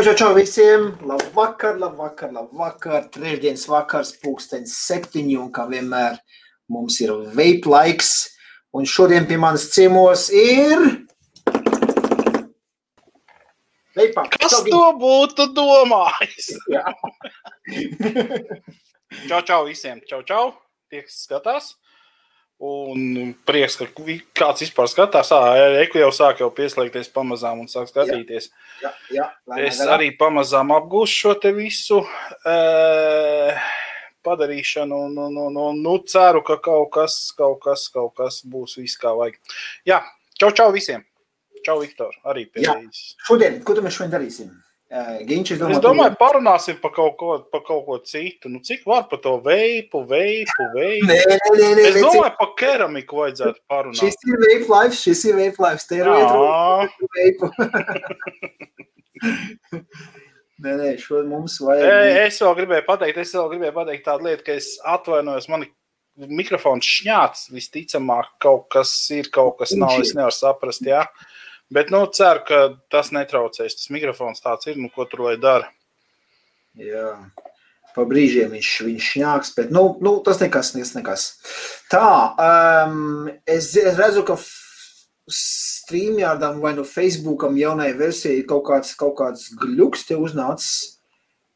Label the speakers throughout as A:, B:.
A: Čau, čau, visiem! Labvakar, labvakar, labvakar! Trešdienas vakars, pulkstenis septiņi, un kā vienmēr mums ir veip laiks. Un šodien pie manas ciemos ir... Veipā.
B: Kas
A: Čau,
B: to būtu domājis?
A: Jā.
B: Čau, čau visiem! Čau, čau! Tie, kas skatās. Un prieks, ka kāds vispār skatās. Eku jau sāk jau pieslēgties pamazām un sāk skatīties.
A: Jā, jā, lēnām
B: Es arī pamazām apgūstu šo te visu e, padarīšanu. Un, un, un, nu, ceru, ka kaut kas, kaut kas, kaut kas būs viss kā vajag. Jā, čau, čau visiem! Čau, Viktor! Arī
A: Jā.
B: jums.
A: Šodien, ko tu mēs šodien darīsim? Uh, Ginčs, es domāju,
B: parunāsim par kaut ko, par kaut ko citu. Nu, cik var par to veipu, veipu, veipu?
A: Nē, nē, nē,
B: Es domāju, par keramiku vajadzētu parunāt.
A: Šis ir veip life, šis ir veip life. Te ir veipu. Nē, nē, šo mums vajag.
B: es vēl gribēju pateikt, es vēl gribēju pateikt tādu lietu, ka es atvainojos. Man mikrofons šņāts, visticamāk, kaut kas ir, kaut kas nav. Es nevaru saprast, jā. Bet, nu, ceru, ka tas netraucēs. Tas mikrofons tāds ir, nu, ko tur lai dara.
A: Jā, pa brīžiem viņš, viņš šņāks, bet nu, nu, tas nekas, nekas, nekas. Tā, um, es, es redzu, ka streamjādam vai no Facebookam jaunai versijai kaut kāds, kaut kāds gluks te uznācis.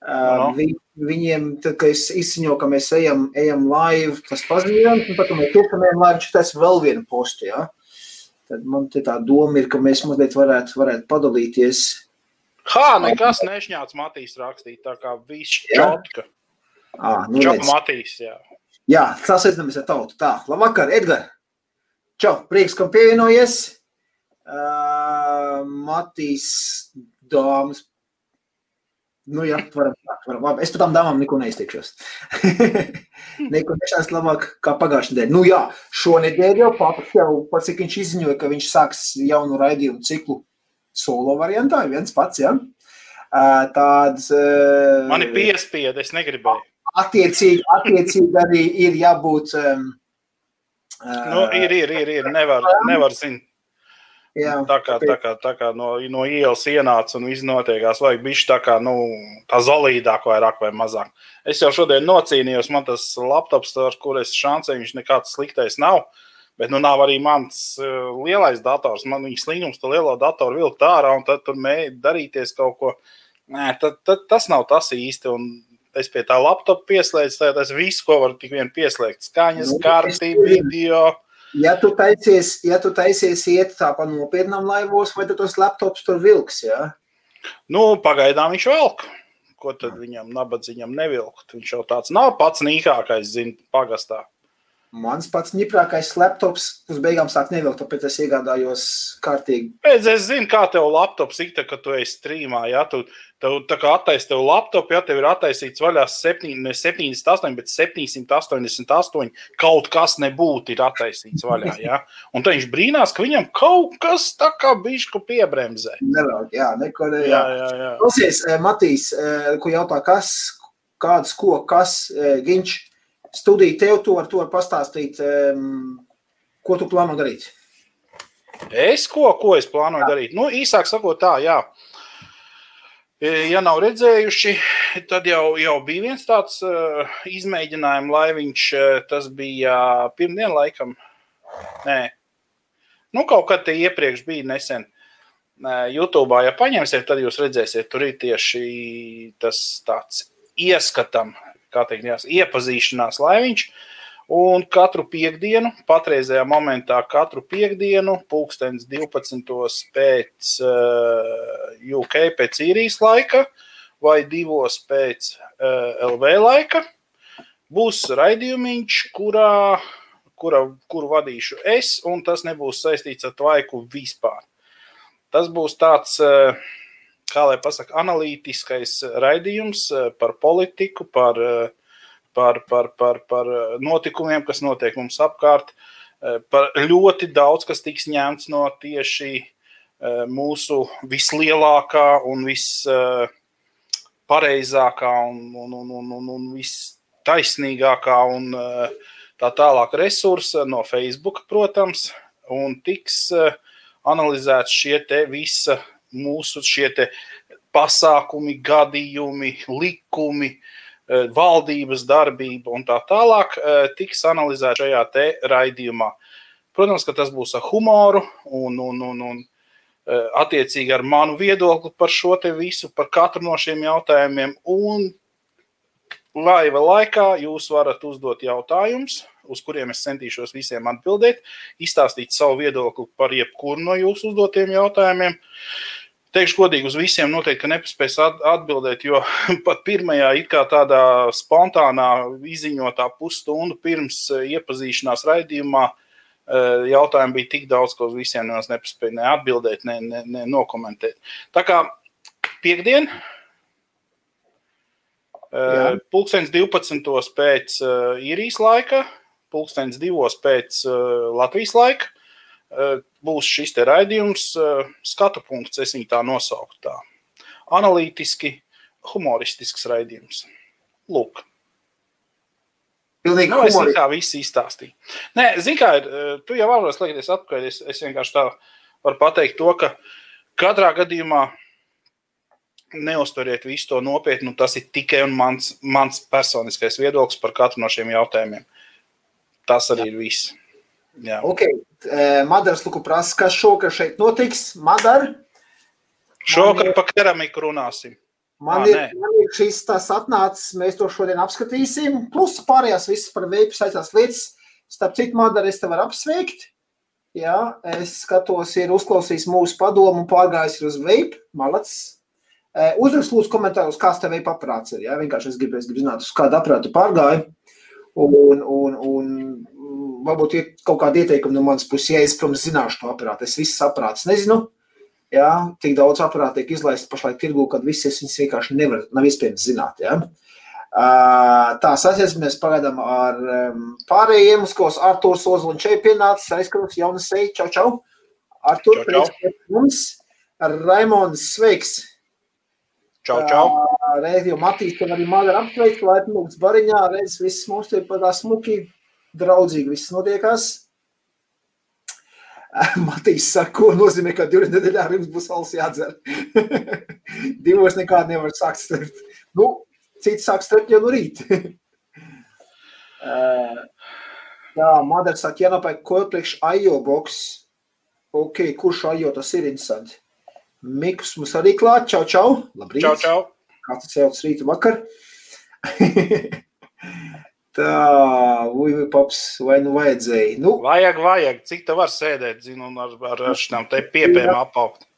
B: Aha.
A: Uh, vi, viņiem, tad, kad es izziņoju, ka mēs ejam, ejam live, tas paziņojums, un tad, kad mēs tiekamies live, tas vēl vienu postu, jā. Tad man te tā doma ir, ka mēs mazliet varētu, varētu padalīties.
B: Hā, nekas nešņāts Matīs rakstīt, tā kā viss čotka.
A: Ā, nu, redz.
B: Matīs, jā.
A: Jā, sasveicinamies ar tautu. Tā, labvakar, Edgar. Čau, prieks, ka pievienojies. Uh, Matīs, dāmas. Nu, jā, varam, varam, labi. Es par tām dāmām neko neizteikšos. neko nešās labāk kā pagājušajā nedēļā. Nu jā, šonedēļ jau papas jau, pats, cik viņš izziņoja, ka viņš sāks jaunu raidījumu ciklu solo variantā, viens pats, jā. Uh, tāds...
B: Mani piespieda, es negribēju.
A: attiecīgi, attiecīgi arī ir jābūt. Um,
B: Nu, ir, ir, ir, ir. Nevar, nevar zināt.
A: Jā,
B: Tā kā, tā kā, tā kā no, no ielas ienāca un viss notiekās, vajag bišķi tā kā, nu, tā zolīdāk vairāk vai mazāk. Es jau šodien nocīnījos, man tas laptops, ar kur es šancēju, viņš nekāds sliktais nav. Bet nu nav arī mans uh, lielais dators. Man viņa slinkums to lielo datoru vilkt ārā un tad tur mēģināt darīties kaut ko. Nē, tad, tad, tas nav tas īsti. Un es pie tā laptopa pieslēdzu, tad es visu, ko varu tik vien pieslēgt. Skaņas,
A: Nu, es-
B: video.
A: Ja tu taisies, ja tu taisies iet tā pa nopietnām laivos, vai tu tos laptops tur vilks, jā?
B: Nu, pagaidām viņš velk. Ko tad viņam, nabadzīgam, nevilkt? Viņš jau tāds nav pats nīkākais, zina, pagastā.
A: Mans pats ņiprākais laptops uz beigām sāk nevilkt, tāpēc es iegādājos kārtīgi.
B: Es, es zinu, kā tev laptops ir, kad tu esi strīmā. Ja tu, tev tā kā attaisno tev laptopu, ja tev ir attaisīts vaļā 7, ne 78, bet 788, kaut kas nebūtu ir attaisīts vaļā. Ja? Un tad viņš brīnās, ka viņam kaut kas tā kā bišķi piebremzē.
A: Nevelk, jā, neko ne,
B: Jā,
A: jā.
B: jā.
A: Klausies, eh, Matīs, eh, ko jautā, kas, kāds, ko, kas, eh, Ginč, studija tev to ar to pastāstīt, em, ko tu plāno darīt?
B: Es ko, ko es plānoju darīt? Nu, īsāk sakot, tā, jā. E, Ja nav redzējuši, tad jau, jau bija viens tāds uh, izmēģinājums, laiviņš. eh, Tas bija pirmdien, laikam. Nē, nu, kaut kad te iepriekš bija nesen. Nē, YouTube, ja paņemsiet, tad jūs redzēsiet, tur ir tieši tas tāds ieskatam, kā teikt, jās, iepazīšanās laiviņš. Un katru piekdienu, patreizajā momentā, katru piekdienu, pulkstenis 12. pēc uh, UK, pēc īrijas laika, vai 2. pēc uh, LV laika, būs raidījumiņš, kurā, kura, kuru vadīšu es, un tas nebūs saistīts ar tvaiku vispār. Tas būs tāds, uh, kā lai pasaka, analītiskais raidījums uh, par politiku, par uh, par, par, par, par notikumiem, kas notiek mums apkārt, eh, par ļoti daudz, kas tiks ņemts no tieši eh, mūsu vislielākā un vispareizākā un, un, un, un, un, un vistaisnīgākā un eh, tā tālāk resursa no Facebook, protams, un tiks eh, analizēts šie te visa mūsu šie pasākumi, gadījumi, likumi, uh, valdības darbība un tā tālāk uh, tiks analizēta šajā te raidījumā. Protams, ka tas būs ar humoru un, un, un, un attiecīgi ar manu viedokli par šo te visu, par katru no šiem jautājumiem. Un laiva laikā jūs varat uzdot jautājumus, uz kuriem es centīšos visiem atbildēt, izstāstīt savu viedokli par jebkuru no jūsu uzdotiem jautājumiem. Teikšu godīgi, uz visiem noteikti nepaspēs atbildēt, jo pat pirmajā, it kā tādā spontānā izziņotā pusstundu pirms iepazīšanās raidījumā, jautājumi bija tik daudz, ka uz visiem nepaspēja ne atbildēt, ne, ne, ne nokomentēt. Tā kā piekdien, Jā. pulkstenis 12. pēc īrijas laika, pulkstenis 2. pēc Latvijas laika būs šis raidījums, skatu punkts, es viņu tā nosauktu tā. Analītiski, humoristisks raidījums. Lūk.
A: Pilnīgi
B: nu, es kā viss izstāstīju. Nē, zini, kā ir, tu jau varos liekties atpakaļ, es, es vienkārši tā varu pateikt to, ka katrā gadījumā neusturiet visu to nopietni. Tas ir tikai mans, mans personiskais viedoklis par katru no šiem jautājumiem. Tas arī Jā. ir viss.
A: Jā. Ok, Madaras Luku prasa, kas šokar šeit notiks. Madara?
B: Šokar ir... pa keramiku runāsim.
A: Man, ir, man ir šis tas atnācis, mēs to šodien apskatīsim. Plus pārējās visas par veidu saistās lietas. Starp citu, Madara, es te varu apsveikt. Jā, es skatos, ir uzklausījis mūsu padomu un pārgājis uz veidu. Malacis, Eh, Uzrakst, lūdzu, komentāros, kāds tev ir aprāts. Ja? Vienkārši es gribu, es gribu zināt, uz kādu aprātu pārgāju. Un, un, un varbūt ir kaut kāda ieteikuma no manas puses, ja es, protams, zināšu to aprātu. Es visas aprātus nezinu. Jā, tik daudz aparātu tiek izlaists pašlaik tirgū, kad visas viņas vienkārši nevar, nav iespējams zināt. Jā. Tā sasiesimies pagaidām ar pārējiem, uz ko Artūrs Ozoliņš šeit pienācis, aizkrūks, jaunas seja, čau, čau. Artūr, prieks, mums, Raimons, sveiks!
B: Čau, čau.
A: Reiz jau Matīs, tev arī māda apsveikt, laipni lūgts bariņā, reiz viss mums te pat tā smuki, draudzīgi viss notiekās. Matīs saka, ko nozīmē, ka divas nedēļā jums būs valsts jādzer. Divos nekādi nevar sākt strept. Nu, cits sāk strept jau no rīt. Jā, Madara saka, jānopērk ko priekš Ajo boks. Ok, kurš Ajo tas ir interesanti? Mikus mums arī klāt. Čau, čau.
B: Labrīt. Čau, čau.
A: Kāds cēlts rītu vakar. Tā, uju, paps, vai nu vajadzēja? Nu,
B: vajag, vajag. Cik tev var sēdēt, zinu, un ar, ar, ar šām te piepēm apaugt?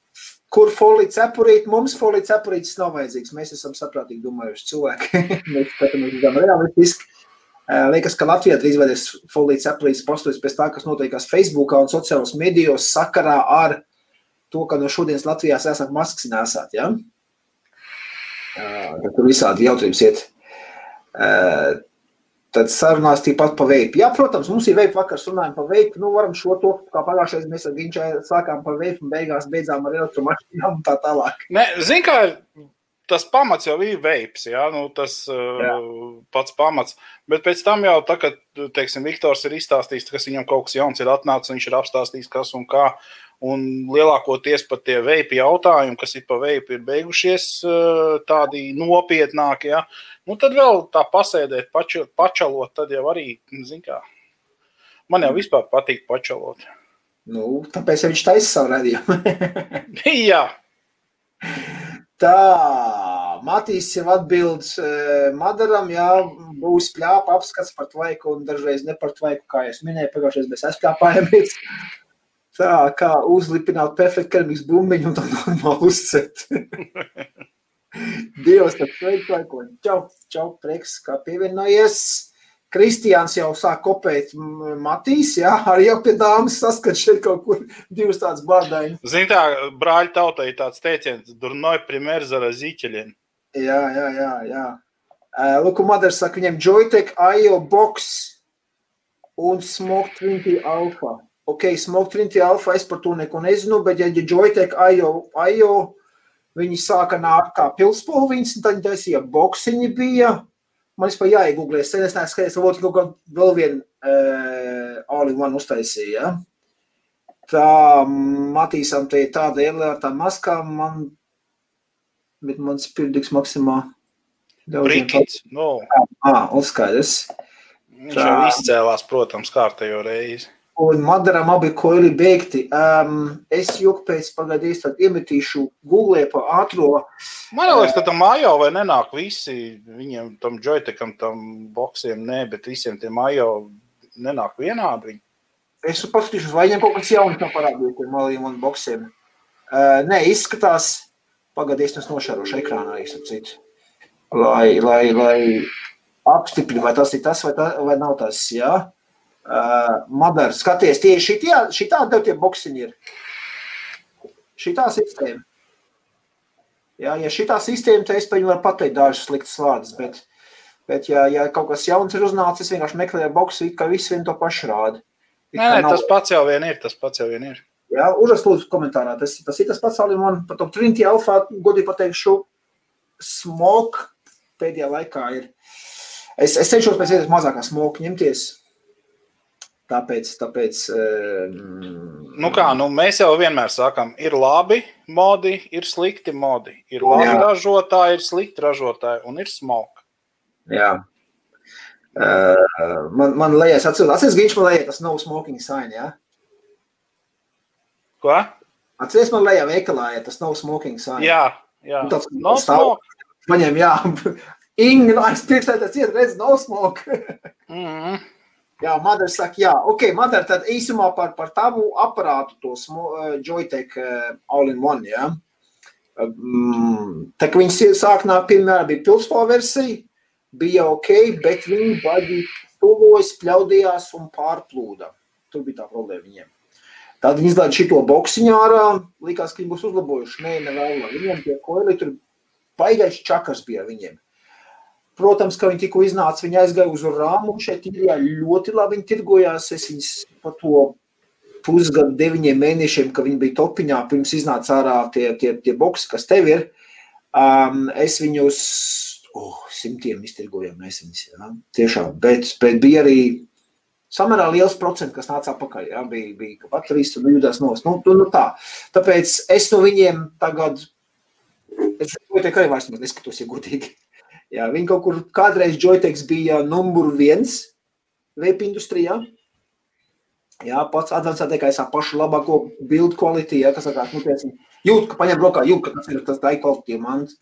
A: Kur folija cepurīt? Mums folija cepurītis nav vajadzīgs. Mēs esam saprātīgi domājuši cilvēki. Mēs skatāmies uz realistiski. Liekas, ka Latvijā drīz vajadzēs folija cepurītis postojas pēc tā, kas notiekās Facebookā un sociālos medijos sakarā ar uh, to, ka no šodienas Latvijā esat maskas nesāt. Ja? Uh, tur visādi jautājums iet. Tad sarunās tīpat pa veidu. Jā, protams, mums ir veidu vakars, runājam par veidu. Nu, varam šo to, kā pagājušajā mēs ar Ginčai sākām par veidu un beigās beidzām ar elektromašīnām un tā tālāk.
B: Ne, zin kā, tas pamats jau ir veips, jā, nu, tas jā. Pats pamats. Bet pēc tam jau, tā, kad, teiksim, Viktors ir izstāstījis, ka viņam kaut kas jauns ir atnācis, viņš ir apstāstījis, kas un kā. Un lielākoties pat tie veipi jautājumi, kas ir pa veipu, ir beigušies uh, tādi nopietnāki. Ja? Nu, tad vēl tā pasēdēt, paču, pačalot, tad jau arī, zin kā, man jau vispār patīk pačalot.
A: Nu, tāpēc viņš taisa savu radījumu.
B: Jā.
A: Tā, Matīs jau atbild Madaram, jā, būs pļāpa apskats par tvaiku un dažreiz ne par tvaiku, kā es minēju, pagājušais mēs aizpļāpājamies. Tā kā uzlipināt perfektu keramikas bumbiņu un tā normāli uzcēt. Dievs, tad sveiks tvaiku. Čau, čau, prieks, kā pievienojies. Kristiāns jau sāk kopēt Matīs, jā, arī jau pie dāmas saskat šeit kaut kur divas tādas bārdaini.
B: Zini tā, brāļi tautai tāds teiciens, durnoj primer zarazīķeļiem.
A: Jā, jā, jā, jā. Luku Madars saka, viņiem Joytech, IO Box un Smoke 20 Alpha. Ok, Smoke 20 Alpha, es par to neko nezinu, bet ja Joytech, IO, IO, viņi sāka nākt kā pilspolviņas, un tad taisīja boksiņi bija, man vispār jāiegūglē. Es neesmu skatījies, varbūt kaut kādu vēl vienu uh, all-in-one uztaisīju. Ja? Tā Matīsam te ir tāda iela ar tām maskām, man bet man spirdiks maksimā.
B: Brikits, no.
A: Ā, un skaidrs.
B: Viņš jau izcēlās, protams, kārtējo reizi.
A: Un Madaram abi koili beigti. Um, es joku pēc pagaidīs tad iemetīšu Google pa ātro.
B: Man liekas, ka tam mājo vai nenāk visi, viņiem tam joytekam, tam boksiem, nē, bet visiem tiem mājo nenāk vienādi.
A: Es paskatīšos, vai viņiem kaut kas jauns nav parādījies tiem maliem un boksiem. Uh, nē, izskatās, pagaidīs es nošārošu ekrānā, es citu. Lai, lai, lai apstiprinu, vai tas ir tas, vai, tā, vai nav tas, jā. Ja? Uh, Madara, skaties, tieši šī tāda tev tie boksiņi ir. Šī tā sistēma. Jā, ja šī tā sistēma, tad es par viņu varu pateikt dažus sliktus vārdus, bet, bet ja, ja kaut kas jauns ir uznācis, vienkārši meklēju boksu, ka viss vien to pašu rāda.
B: Nē, nē, tas pats jau vien ir, tas pats jau vien ir.
A: Jā, uzrast lūdzu komentārā, tas, tas ir tas pats, arī man par to Trinity Alpha, godīgi pateikšu, smoke pēdējā laikā ir. Es, es cenšos pēc iespējas mazākā smoke ņemties, Tāpēc, tāpēc um,
B: nu kā, nu mēs jau vienmēr sakām, ir labi modi, ir slikti modi. Ir labi jā. ražotāji, ir slikti ražotāji un ir smoke.
A: Jā. Uh, man, man liekas, atceros, viņš man liekas, tas nav smoking sign, jā?
B: Ko?
A: Atceries man lejā veikalā, ja tas nav smoking sign.
B: Jā, jā.
A: Un tāds no smoke. Paņem, jā. Ingi, no es priekšā tas ir, redz, no smoke.
B: mm -hmm.
A: Jā, Madara saka, jā, ok, Madara, tad īsumā par, par tavu aparātu, to uh, Joytech uh, All-in-One, jā. Um, tā kā viņas sāknā, piemēram, bija pilspāla versija, bija ok, bet viņi baigi tuvojas, pļaudījās un pārplūda. Tur bija tā problēma viņiem. Tad viņi izlaiž šito boksiņā ārā, likās, ka viņi būs uzlabojuši. Nē, nevēl. Viņiem tie koili tur baigais čakars bija viņiem. Protams, ka viņi tikko iznāca, viņi aizgāja uz rāmu. Šeit ir ļoti labi viņi tirgojās. Es viņus par to pusgadu, deviņiem mēnešiem, kad viņi bija topiņā, pirms iznāca ārā tie, tie, tie boxi, kas tev ir. Um, es viņus oh, simtiem iztirgojām, mēs viņus. Ja? Tiešām, bet, bet bija arī samērā liels procents, kas nāca atpakaļ. Ja? Bija, bija ka baterijas tur jūtas. Nu, nu, nu tā. Tāpēc es no viņiem tagad, es domāju, ka arī vairs neskatos, ja godīgi. Jā, viņi kaut kur kādreiz Joyteks bija numur viens vape industrijā. Jā, pats advancētākais ar pašu labāko bildu kvalitāti, ja, kas sakās, nu, tiecam, jūt, ka paņem rokā, jūt, ka tas ir tas tā kvalitāte mans.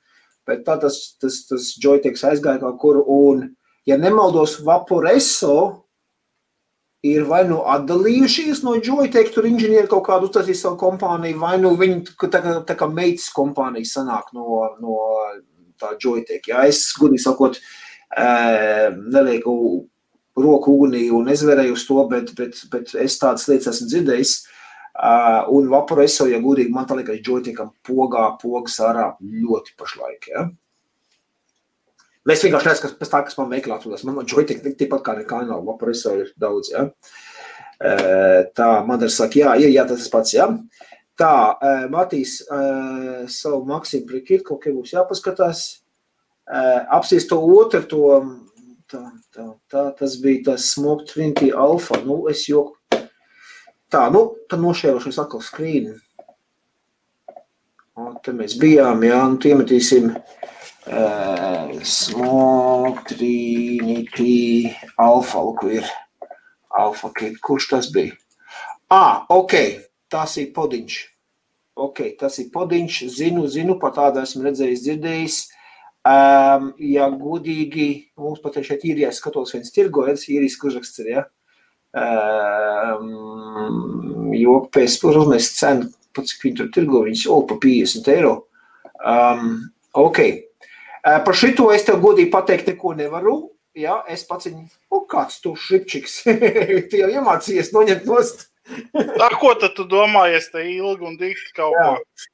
A: Bet tā tas, tas, tas Joyteks aizgāja kaut kur, un, ja nemaldos, Vaporeso ir vai nu atdalījušies no Joytek, tur inženieri kaut kādu uztaisīja savu kompāniju, vai nu viņi tā kā, tā kā meitas kompānija sanāk no, no tā joystick. Ja? Es, godīgi sakot, nelieku roku ugunī un nezverēju uz to, bet, bet, bet es tādas lietas esmu dzirdējis. Uh, un vaporeso, ja gudīgi, man tā liekas, joystickam pogā, pogas ārā ļoti pašlaik. Ja? Es vienkārši kas pēc tā, kas man veiklā atrodas. Man joystick tikpat kā nekā nav, vaporeso ir daudz. Ja? Uh, tā, man ir saka, jā, ir, jā, tas pats, jā. Ja? Tā, Matīs savu Maksimu Prikīt, kaut kā būs jāpaskatās. Apsīs to otru, to, tā, tā, tā, tas bija tas Smoke Trinity Alpha. Nu, es joku. Tā, nu, tad nošērošos atkal skrīni. Un te mēs bijām, jā, nu, iemetīsim uh, Smoke Trinity Alpha, lūk, ir Alpha Kit. Kurš tas bija? Ah, ok tas ir podiņš. Ok, tas ir podiņš, zinu, zinu, par tādu esmu redzējis, dzirdējis. Um, ja godīgi, mums pat šeit ir, ja skatos viens tirgojas, īrijas kužraksts ir, ja. Um, jo pēc uzmēs cenu, pat cik viņi tur tirgo, viņas, o, pa 50 eiro. Um, ok. Uh, par šito es tev godīgi pateikt neko nevaru. Ja, es pats viņu, o, kāds tu šripčiks, tu jau iemācījies noņemt nost.
B: Ar ko tad tu domāji, es te ilgi un dikti kaut Jā. ko?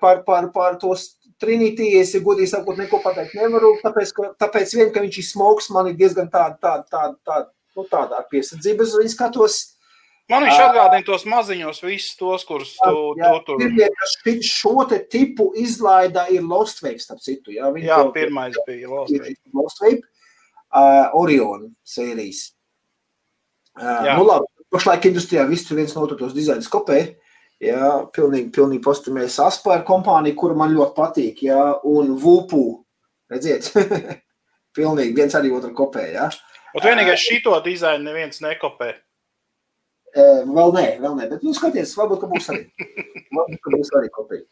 A: Par, par, par to Trinity es godīgi sakot, neko pateikt nevaru, tāpēc, ka, tāpēc vien, ka viņš ir smogs, man ir diezgan tāda, tāda, tāda, tāda, nu, tāda piesardzība uz viņu skatos.
B: Man viņš atgādina tos maziņos, visus tos, kurus tu, jā, tu tur.
A: Pirmie, šo te tipu izlaida ir Lost Wave, starp citu. Jā,
B: jā to, pirmais bija Lost Wave.
A: Lost Wave, uh, Orion sērijas. Uh, nu labi, pašlaik industrijā viss viens no otru tos dizainus kopē. Jā, pilnīgi, pilnīgi postamies Aspēra kompānija, kura man ļoti patīk, jā, un Vupu, redziet, pilnīgi viens arī otru kopē, jā.
B: Un vienīgais šito dizainu neviens nekopē.
A: Vēl nē, vēl nē, bet, nu, skaties, varbūt, ka būs arī. varbūt, ka būs arī kopija.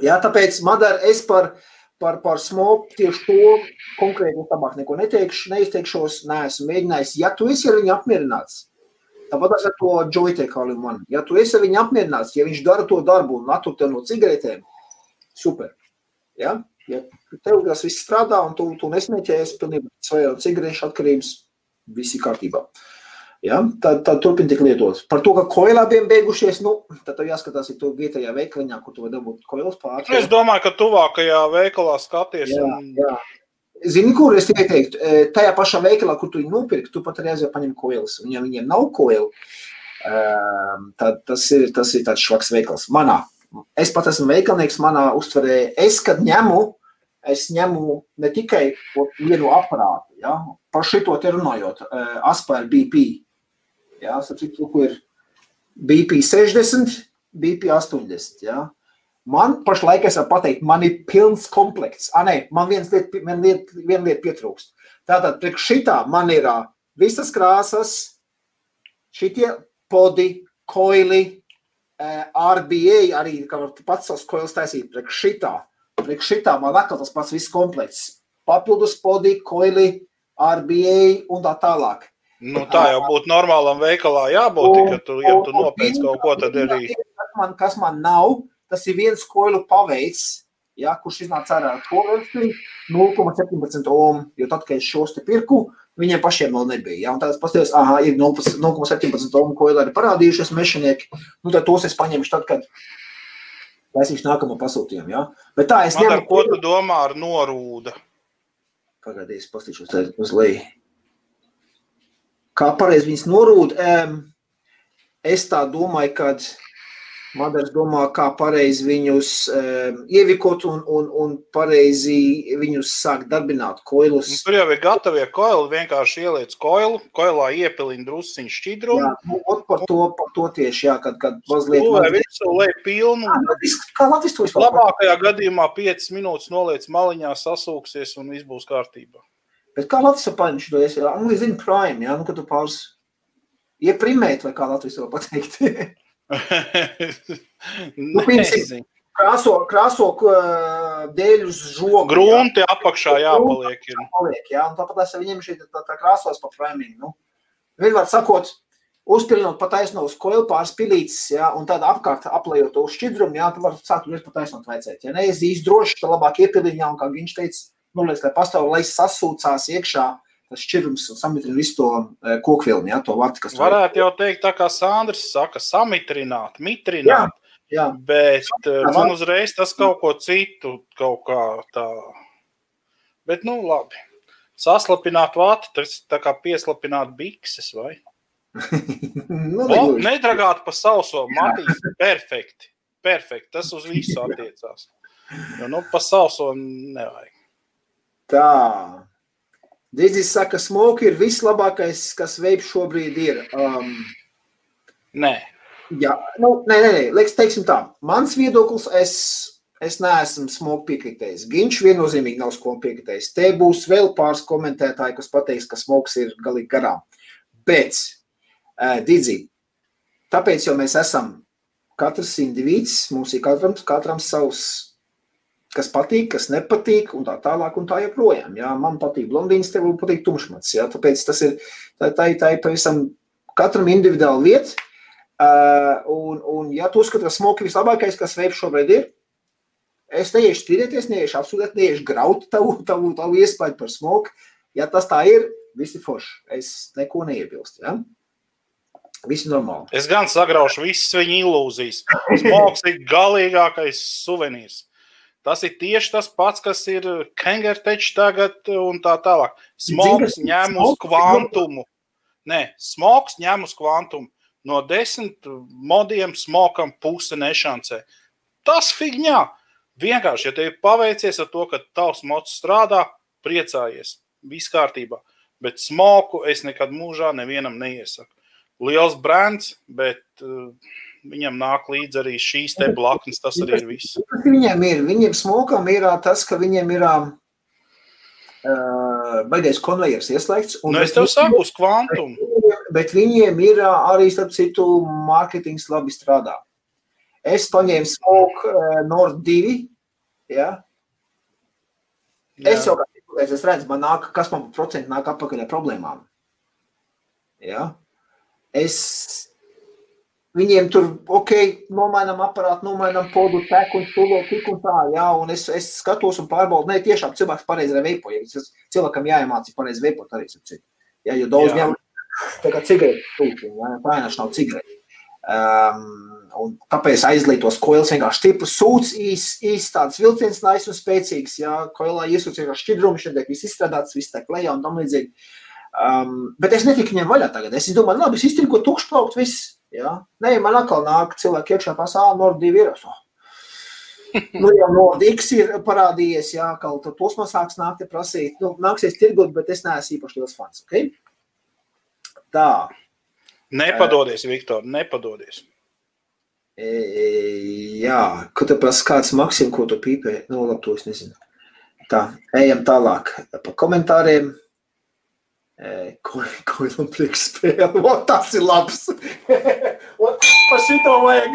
A: Jā, tāpēc, Madara, es par, par, par smoku tieši to konkrēti labāk neko neteikšu, neizteikšos, neesmu mēģinājis. Ja tu esi ar viņu apmierināts, tāpat ar to joytekalu man, ja tu esi viņu apmierināts, ja viņš dara to darbu un attur tev no cigaretēm, super. Ja? Ja tev tas viss strādā un tu, tu nesmēķējies pilnībā vai cigarešu atkarības, viss ir kārtībā. Ja? Tad, tad turpini tik lietot. Par to, ka koilā bija beigušies, nu, tad tev jāskatās, ja tu vietējā veikaliņā, kur vari dabūt koilas pāri.
B: Es domāju, ka tuvākajā veikalā skaties.
A: Jā, un... jā. Zini, kur es tikai teiktu, e, tajā pašā veikalā, kur tu viņu nopirki, tu pat aizjūti paņem koilas. Un ja viņiem nav koilu, ehm, tad tas ir, tas ir tāds švaks veikals. Manā, es pat esmu veikalnieks, manā uztverē, es, kad ņemu, es ņemu ne tikai vienu aparātu, ja? par šito te runājot, e, Aspēr BP, Jā, sapratu, ko ir BP 60, BP 80. Jā. Man pašlaik, es varu pateikt, man ir pilns komplekts. Ah, nē, man viens liet, vien liet, viena lieta pietrūkst. Tātad, priekš šitā man ir visas krāsas, šitie podi, koili, RBA, arī pats savs koils taisīt priekš šitā. Priekš šitā man atkal tas pats viss komplekts. Papildus podi, koili, RBA un tā tālāk.
B: Nu, tā jau būtu normālam veikalā jābūt, un, ka tu, ja tu nopēc kaut ko, tad arī.
A: Kas man, kas man nav, tas ir viens koilu paveids, ja, kurš iznāca ārā ar versiju 0,17 ohm, jo tad, kad es šos te pirku, viņiem pašiem vēl nebija. Ja, un tad es paskatījos, aha, ir 0,17 ohm koilu arī parādījušies mešanieki, nu tad tos es paņemšu tad, kad taisīšu nākamo pasūtījumu, ja. Bet tā, es
B: ņemu... Ko tu domā ar norūda?
A: Pagaidīs, pastīšos uz leju kā pareizi viņas norūd. Es tā domāju, ka Madars domā, kā pareizi viņus um, ievikot un, un, un pareizi viņus sākt darbināt koilus.
B: Nu, tur jau ir gatavie koili, vienkārši ieliec koilu, koilā iepilina drusciņu šķidrumu. Jā,
A: nu, par to, par to tieši, jā, kad, kad mazliet.
B: Nu, vai visu lai pilnu. Jā,
A: kā Latvijas to vispār?
B: Labākajā gadījumā 5 minūtes noliec maliņā, sasūksies un viss būs kārtībā.
A: Bet kā Latvijas paņem šo es angļu zinu prime, jā, nu, kad tu pāris ieprimēt, vai kā Latvijas to pateikt? nu, piemēram, krāso, krāso dēļ uz žogu.
B: Grunti jā. apakšā jāpaliek.
A: Ir. Jāpaliek, jā, tāpat es viņiem šī tā, tā krāsos pa framing, nu. Vienmēr sakot, uzpilinot pa taisno uz koilu pāris pilītes, jā, un tad apkārt aplējot uz šķidrumu, jā, tad var sākt uz pa taisnot vajadzēt. Ja neizdīs droši, tad labāk iepiliņā, un kā viņš teica, nu, lai tā pastāv, lai sasūcās iekšā tas šķirums un samitrina visu to e, kokvilni, ja, to vati, kas
B: Varētu jau teikt, tā kā Sandrs saka, samitrināt, mitrināt. Jā, jā. Bet jā, e, man uzreiz tas kaut ko citu, kaut kā tā. Bet, nu, labi. Saslapināt vātu, tas tā kā pieslapināt bikses, vai? nu, o, nedragāt pa sauso, matīs, perfekti. Perfekti, tas uz visu attiecās. Jo, nu, pa sauso nevajag.
A: Tā. Dīdzis saka, smoke ir vislabākais, kas veip šobrīd ir. Um,
B: nē.
A: Jā, nu, nē, nē, nē, liekas, teiksim tā. Mans viedoklis, es, es neesmu smoke piekritējis. Viņš viennozīmīgi nav smoke piekritējis. Te būs vēl pāris komentētāji, kas pateiks, ka smokes ir galīgi garām. Bet, uh, Dīdzi, tāpēc jau mēs esam katrs indivīds, mums ir katram, katram savs kas patīk, kas nepatīk, un tā tālāk, un tā joprojām. Jā, man patīk blondīns, tev patīk tumšmats. Jā, tāpēc tas ir, tā, tā, tā ir pavisam katram individuāli lieta. Uh, un, un, ja tu uzskati, ka smoki vislabākais, kas veip šobrīd ir, es neiešu strīdēties, neiešu apsūdzēt, neiešu graut tavu, tavu, tavu iespēju par smoku. Ja tas tā ir, visi forši. Es neko neiebilstu. Ja? Viss normāli.
B: Es gan sagraušu visas viņa ilūzijas. Smoks ir galīgākais suvenīrs. Tas ir tieši tas pats, kas ir Kengertečs tagad un tā tālāk. Smogs ņem uz kvantumu. Nē, smogs ņem uz kvantumu. No desmit modiem smokam puse nešancē. Tas figņā. Vienkārši, ja tev paveicies ar to, ka tavs mocs strādā, priecājies. Viss kārtībā. Bet smoku es nekad mūžā nevienam neiesaku. Liels brands, bet uh, viņam nāk līdzi arī šīs te blaknes, tas arī ir viss.
A: Viņiem ir, viņiem smokam ir tas, ka viņiem ir uh, baigais konvejers ieslēgts.
B: Nu, es tev saku uz kvantumu.
A: Bet viņiem ir arī, starp citu, mārketings labi strādā. Es paņēmu smoke uh, Nord 2, ja? Jā. Es jau kā es redzu, man nāk, kas man procenti nāk atpakaļ ar problēmām. Ja? Es Viņiem tur, ok, nomainām aparātu, nomainām podu, teku un stūlo, tik un tā, jā, un es, es skatos un pārbaudu, ne, tiešām cilvēks pareizi arī veipoja, cilvēkam jāiemācī pareizi veipot arī, sapcīt. Jā, jo daudz ņem, tā kā cigareti tūkiņi, jā, pēnaši nav cigareti. Um, un tāpēc aizlietos koils vienkārši stiprs sūds, īs, īs tāds vilciens, nais un spēcīgs, jā, koilā iesūts vienkārši šķidrumi, šeit tiek viss izstrādāts, viss tiek lejā un tam līdzīgi. Um, bet es netiku viņiem vaļā tagad. Es domāju, labi, es iztirko tukšplaukt, viss. Ja? Nē, man atkal nāk cilvēki iekšā pasālē, Nord 2 ir. Oh. nu, jau Nord X ir parādījies, jā, kaut tos man sāks nākt prasīt. Nu, nāksies tirgot, bet es neesmu īpaši liels fans. Okay? Tā.
B: Nepadodies, Viktor, nepadodies.
A: E, jā, kad tu prasa kāds maksim, ko tu pīpē, nu, labi, to es nezinu. Tā, ejam tālāk pa komentāriem. Ko, ko ir priekš spēle? O, tas ir labs. o, par šito vajag.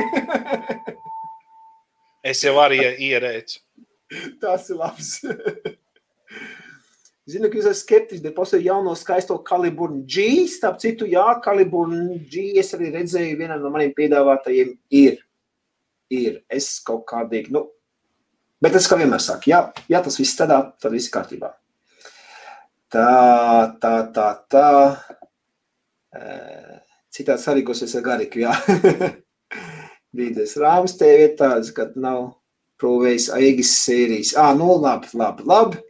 B: es jau arī ierēcu.
A: Tas ir labs. Zinu, ka jūs esat skeptiski, bet pasaules jauno skaisto kaliburnu G. Starp citu, jā, kaliburnu G es arī redzēju, vienam no maniem piedāvātajiem ir. Ir. Es kaut kādīgi, nu, bet es kā vienmēr saku, jā, ja tas viss strādā, tad viss kārtībā. Tā, tā, tā, tā. Citāds sarīkosies ar gariku, jā. Vides rāmas tev ir tāds, kad nav provējis aigis sērijas. Ā, nu labi, labi, labi.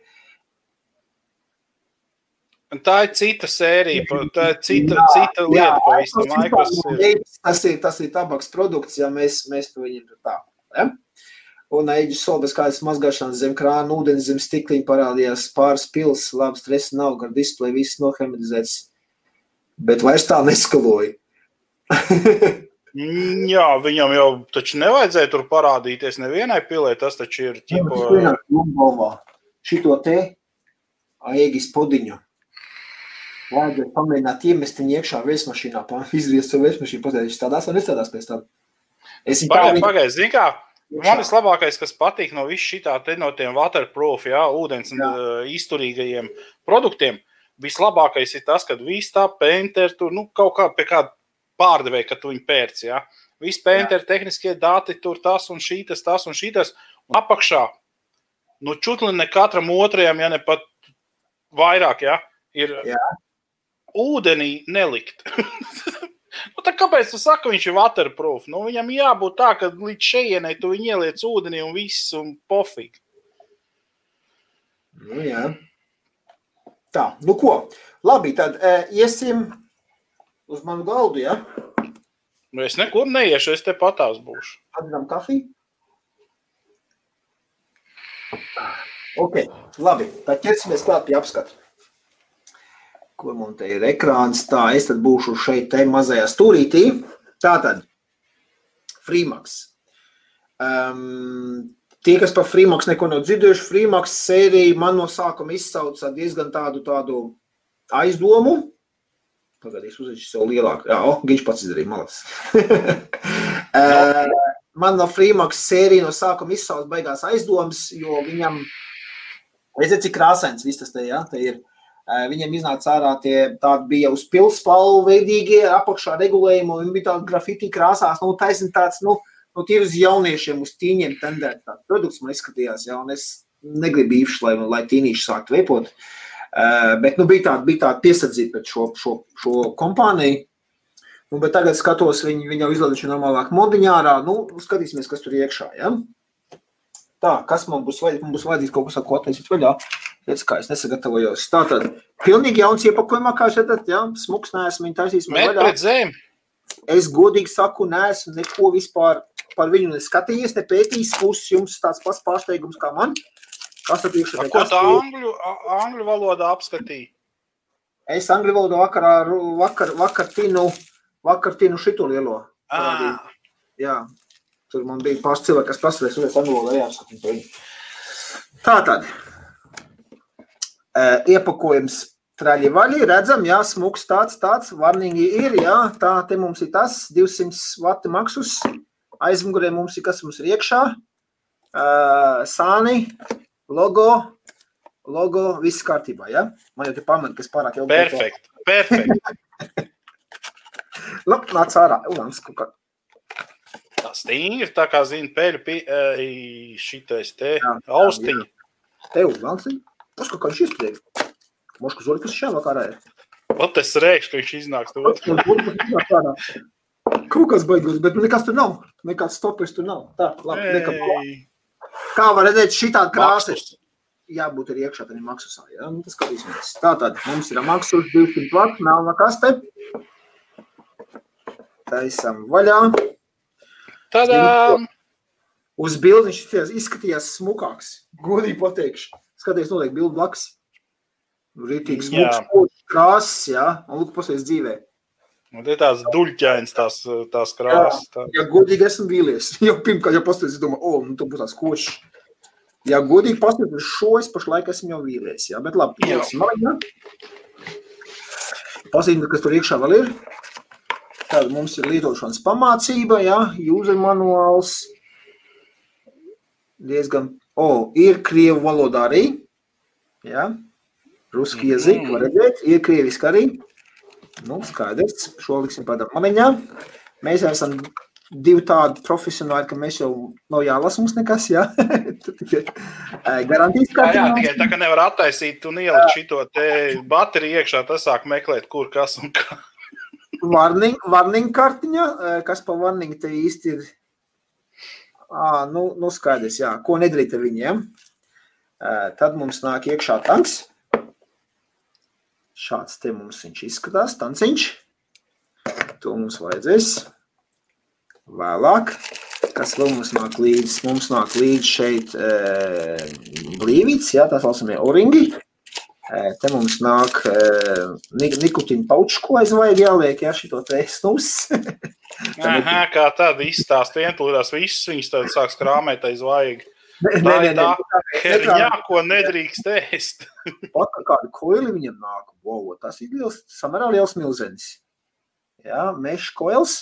B: Tā ir cita sērija, tā ir cita, jā, cita lieta jā, pavisam.
A: Tas ir, tas ir tabaks produkts, ja mēs, mēs to viņam tā. Ja? Un eģis solis kādas mazgāšanas zem krāna, ūdens zem stikliņa parādījās pāris pils, labi stresa nav, gar displeju viss nohematizēts, bet vairs tā neskaloja.
B: Mm, jā, viņam jau taču nevajadzēja tur parādīties nevienai pilē, tas taču ir ķipo...
A: Šito te aegis podiņu. Vajadzēja pamēģināt iemest viņu iekšā vēsmašīnā, izriest savu vēsmašīnu, pateikt, strādās vai nestrādās pēc tam.
B: Es viņu pagaid, viņu... pagaid, zini kā, Man vislabākais, kas patīk no visā šī tā, no tiem waterproof, jā, ūdens jā. Uh, izturīgajiem produktiem, vislabākais ir tas, ka viss tā pēnteri tur nu, kaut kā pie kāda pārdevēja, ka tu viņu pērci. Jā. Viss pēnteri tehniskie dati tur tas un šītas, tas un šītas. Un apakšā, nu čutli ne katram otrajam, ja ne pat vairāk, jā, ir jā. ūdenī nelikt. Nu, kāpēc tu saki, viņš ir waterproof? Nu, viņam jābūt tā, ka līdz šejienei tu viņu ieliec ūdenī un viss un pofīgi.
A: Nu, jā. Tā, nu ko? Labi, tad e, iesim uz manu galdu, ja?
B: Nu, es nekur neiešu, es te patās būšu.
A: Atdam kafiju? Ok, labi, tad ķersimies klāt pie apskatu kur mums te ir ekrāns. Tā, es tad būšu šeit, te mazajā stūrītī. Tātad, Freemax. Um, tie, kas par Freemax neko nav dzirdējuši, Freemax sērija man no sākuma izsauca diezgan tādu, tādu aizdomu. Pagaidīs, uzveikšu sev lielāku. Jā, oh, viņš pats izdarīja malas. uh, man no Freemax sērija no sākuma izsauca baigās aizdomas, jo viņam, redziet, cik krāsains viss tas te, ja, te ir. Viņam iznāca ārā tie tādi bija uz pilspalvu veidīgie, apakšā regulējumi, un bija tādi grafiti krāsās, nu, taisni tāds, nu, nu tie uz jauniešiem, uz tīņiem tendēt tāds produkts man izskatījās, ja, un es negribu īpaši, lai, lai tīnīši sāktu veipot, uh, bet, nu, bija tāda, bija tāda piesardzība pret šo, šo, šo kompāniju, nu, bet tagad skatos, viņi, viņi jau izlaiduši normālāk modiņā ārā, nu, skatīsimies, kas tur iekšā, ja. Tā, kas man būs vajadzīgs, man būs vajadzīgs kaut kas, ko attaisīt vaļā. Redz, kā es nesagatavojos. Tā tad pilnīgi jauns iepakojumā, kā šeit, jā, smuks neesmu viņu taisījis.
B: Met pret zem.
A: Es godīgi saku, neesmu neko vispār par viņu neskatījies, ne pētījis puses jums tāds pats pārsteigums kā man. Kas tad
B: iekšā? Ko tā angļu, angļu valodā apskatīja?
A: Es angļu valodā vakarā, vakar, vakar tinu, vakar tinu šito lielo.
B: Ah.
A: Jā, tur man bija pāris cilvēki, kas prasīja, uz angļu valodā jāapskatīt. Tā tad. Uh, iepakojums traļi vaļi, redzam, jā, smuks tāds, tāds, varnīgi ir, jā, tā te mums ir tas, 200 vati maksus, aizmugurē mums ir, kas mums ir iekšā, uh, sāni, logo, logo, viss kārtībā, jā? Man jau te pamat, kas pārāk jau...
B: Perfekt, perfekt.
A: Labi, nāc ārā, Ulans, kaut kā.
B: Tā stingri, tā kā zina, pēļu pie, šitais te austiņa.
A: Te Ulans, paskau, kā viņš izturēja. Moška zoli, kas šajā vakarā ir.
B: Ot es rēkšu, ka viņš iznāks to.
A: Kaut kas baigus, bet nekas tur nav. Nekāds stopers tur nav. Tā, labi, nekā. Kā var redzēt, šitā krāsa jābūt arī iekšā tādā maksusā. Ja? Nu, tas skatīsimies. Tā tad mums ir maksus 200 vati, melna kaste. Taisam vaļā.
B: Tādā!
A: Uz bildi viņš izskatījās smukāks. Godīgi pateikšu. Skaties, notiek bildi blakus. Rītīgs smuks, krāsas, jā. Un lūk, pasies dzīvē.
B: Un tie tās duļķainas, tās, tās krāsas.
A: Tā. Ja godīgi esmu vīlies, jau pirmkārt, ja pastāstīs, domāju, o, nu, tu būs tās košs. Ja godīgi pastāstīs, šo es pašlaik esmu jau vīlies, jā, bet labi, ieliksim maļā. Pasīdam, kas tur iekšā vēl ir. Tad mums ir lietošanas pamācība, jā, user manuāls. Diezgan, O, ir krievu valoda arī. Ja? Ruski mhm. iezīk, mm. var redzēt, ir krieviski arī. Nu, skaidrs, šo liksim padam pamaņā. Mēs esam divi tādi profesionāli, ka mēs jau nav jālasa mums nekas, jā. Garantīs
B: kā. Jā, jā, tikai tā, ka nevar attaisīt un ielikt šito te bateriju iekšā, tas sāk meklēt, kur, kas un kā.
A: Varning, varning kartiņa, kas pa varning te īsti ir Ā, nu, nu skaidrs, jā, ko nedarīt ar viņiem. Tad mums nāk iekšā tanks. Šāds te mums viņš izskatās, tanciņš. To mums vajadzēs vēlāk. Kas vēl mums nāk līdz? Mums nāk līdz šeit e, blīvīts, jā, tās valsamie oringi. Te mums nāk nikotīna pauču, ko aizvajag jāliek, jā, šito te snus.
B: Aha, kā tad izstāst vienplūdās visus, viņus tad sāks krāmēt aiz vajag. Tā
A: Nē, nē, nē,
B: tā herņā, ko nedrīkst ēst.
A: Pat kā kādu koili viņam nāk, wow, tas ir liels, samērā liels milzenis. Jā, mežs koils.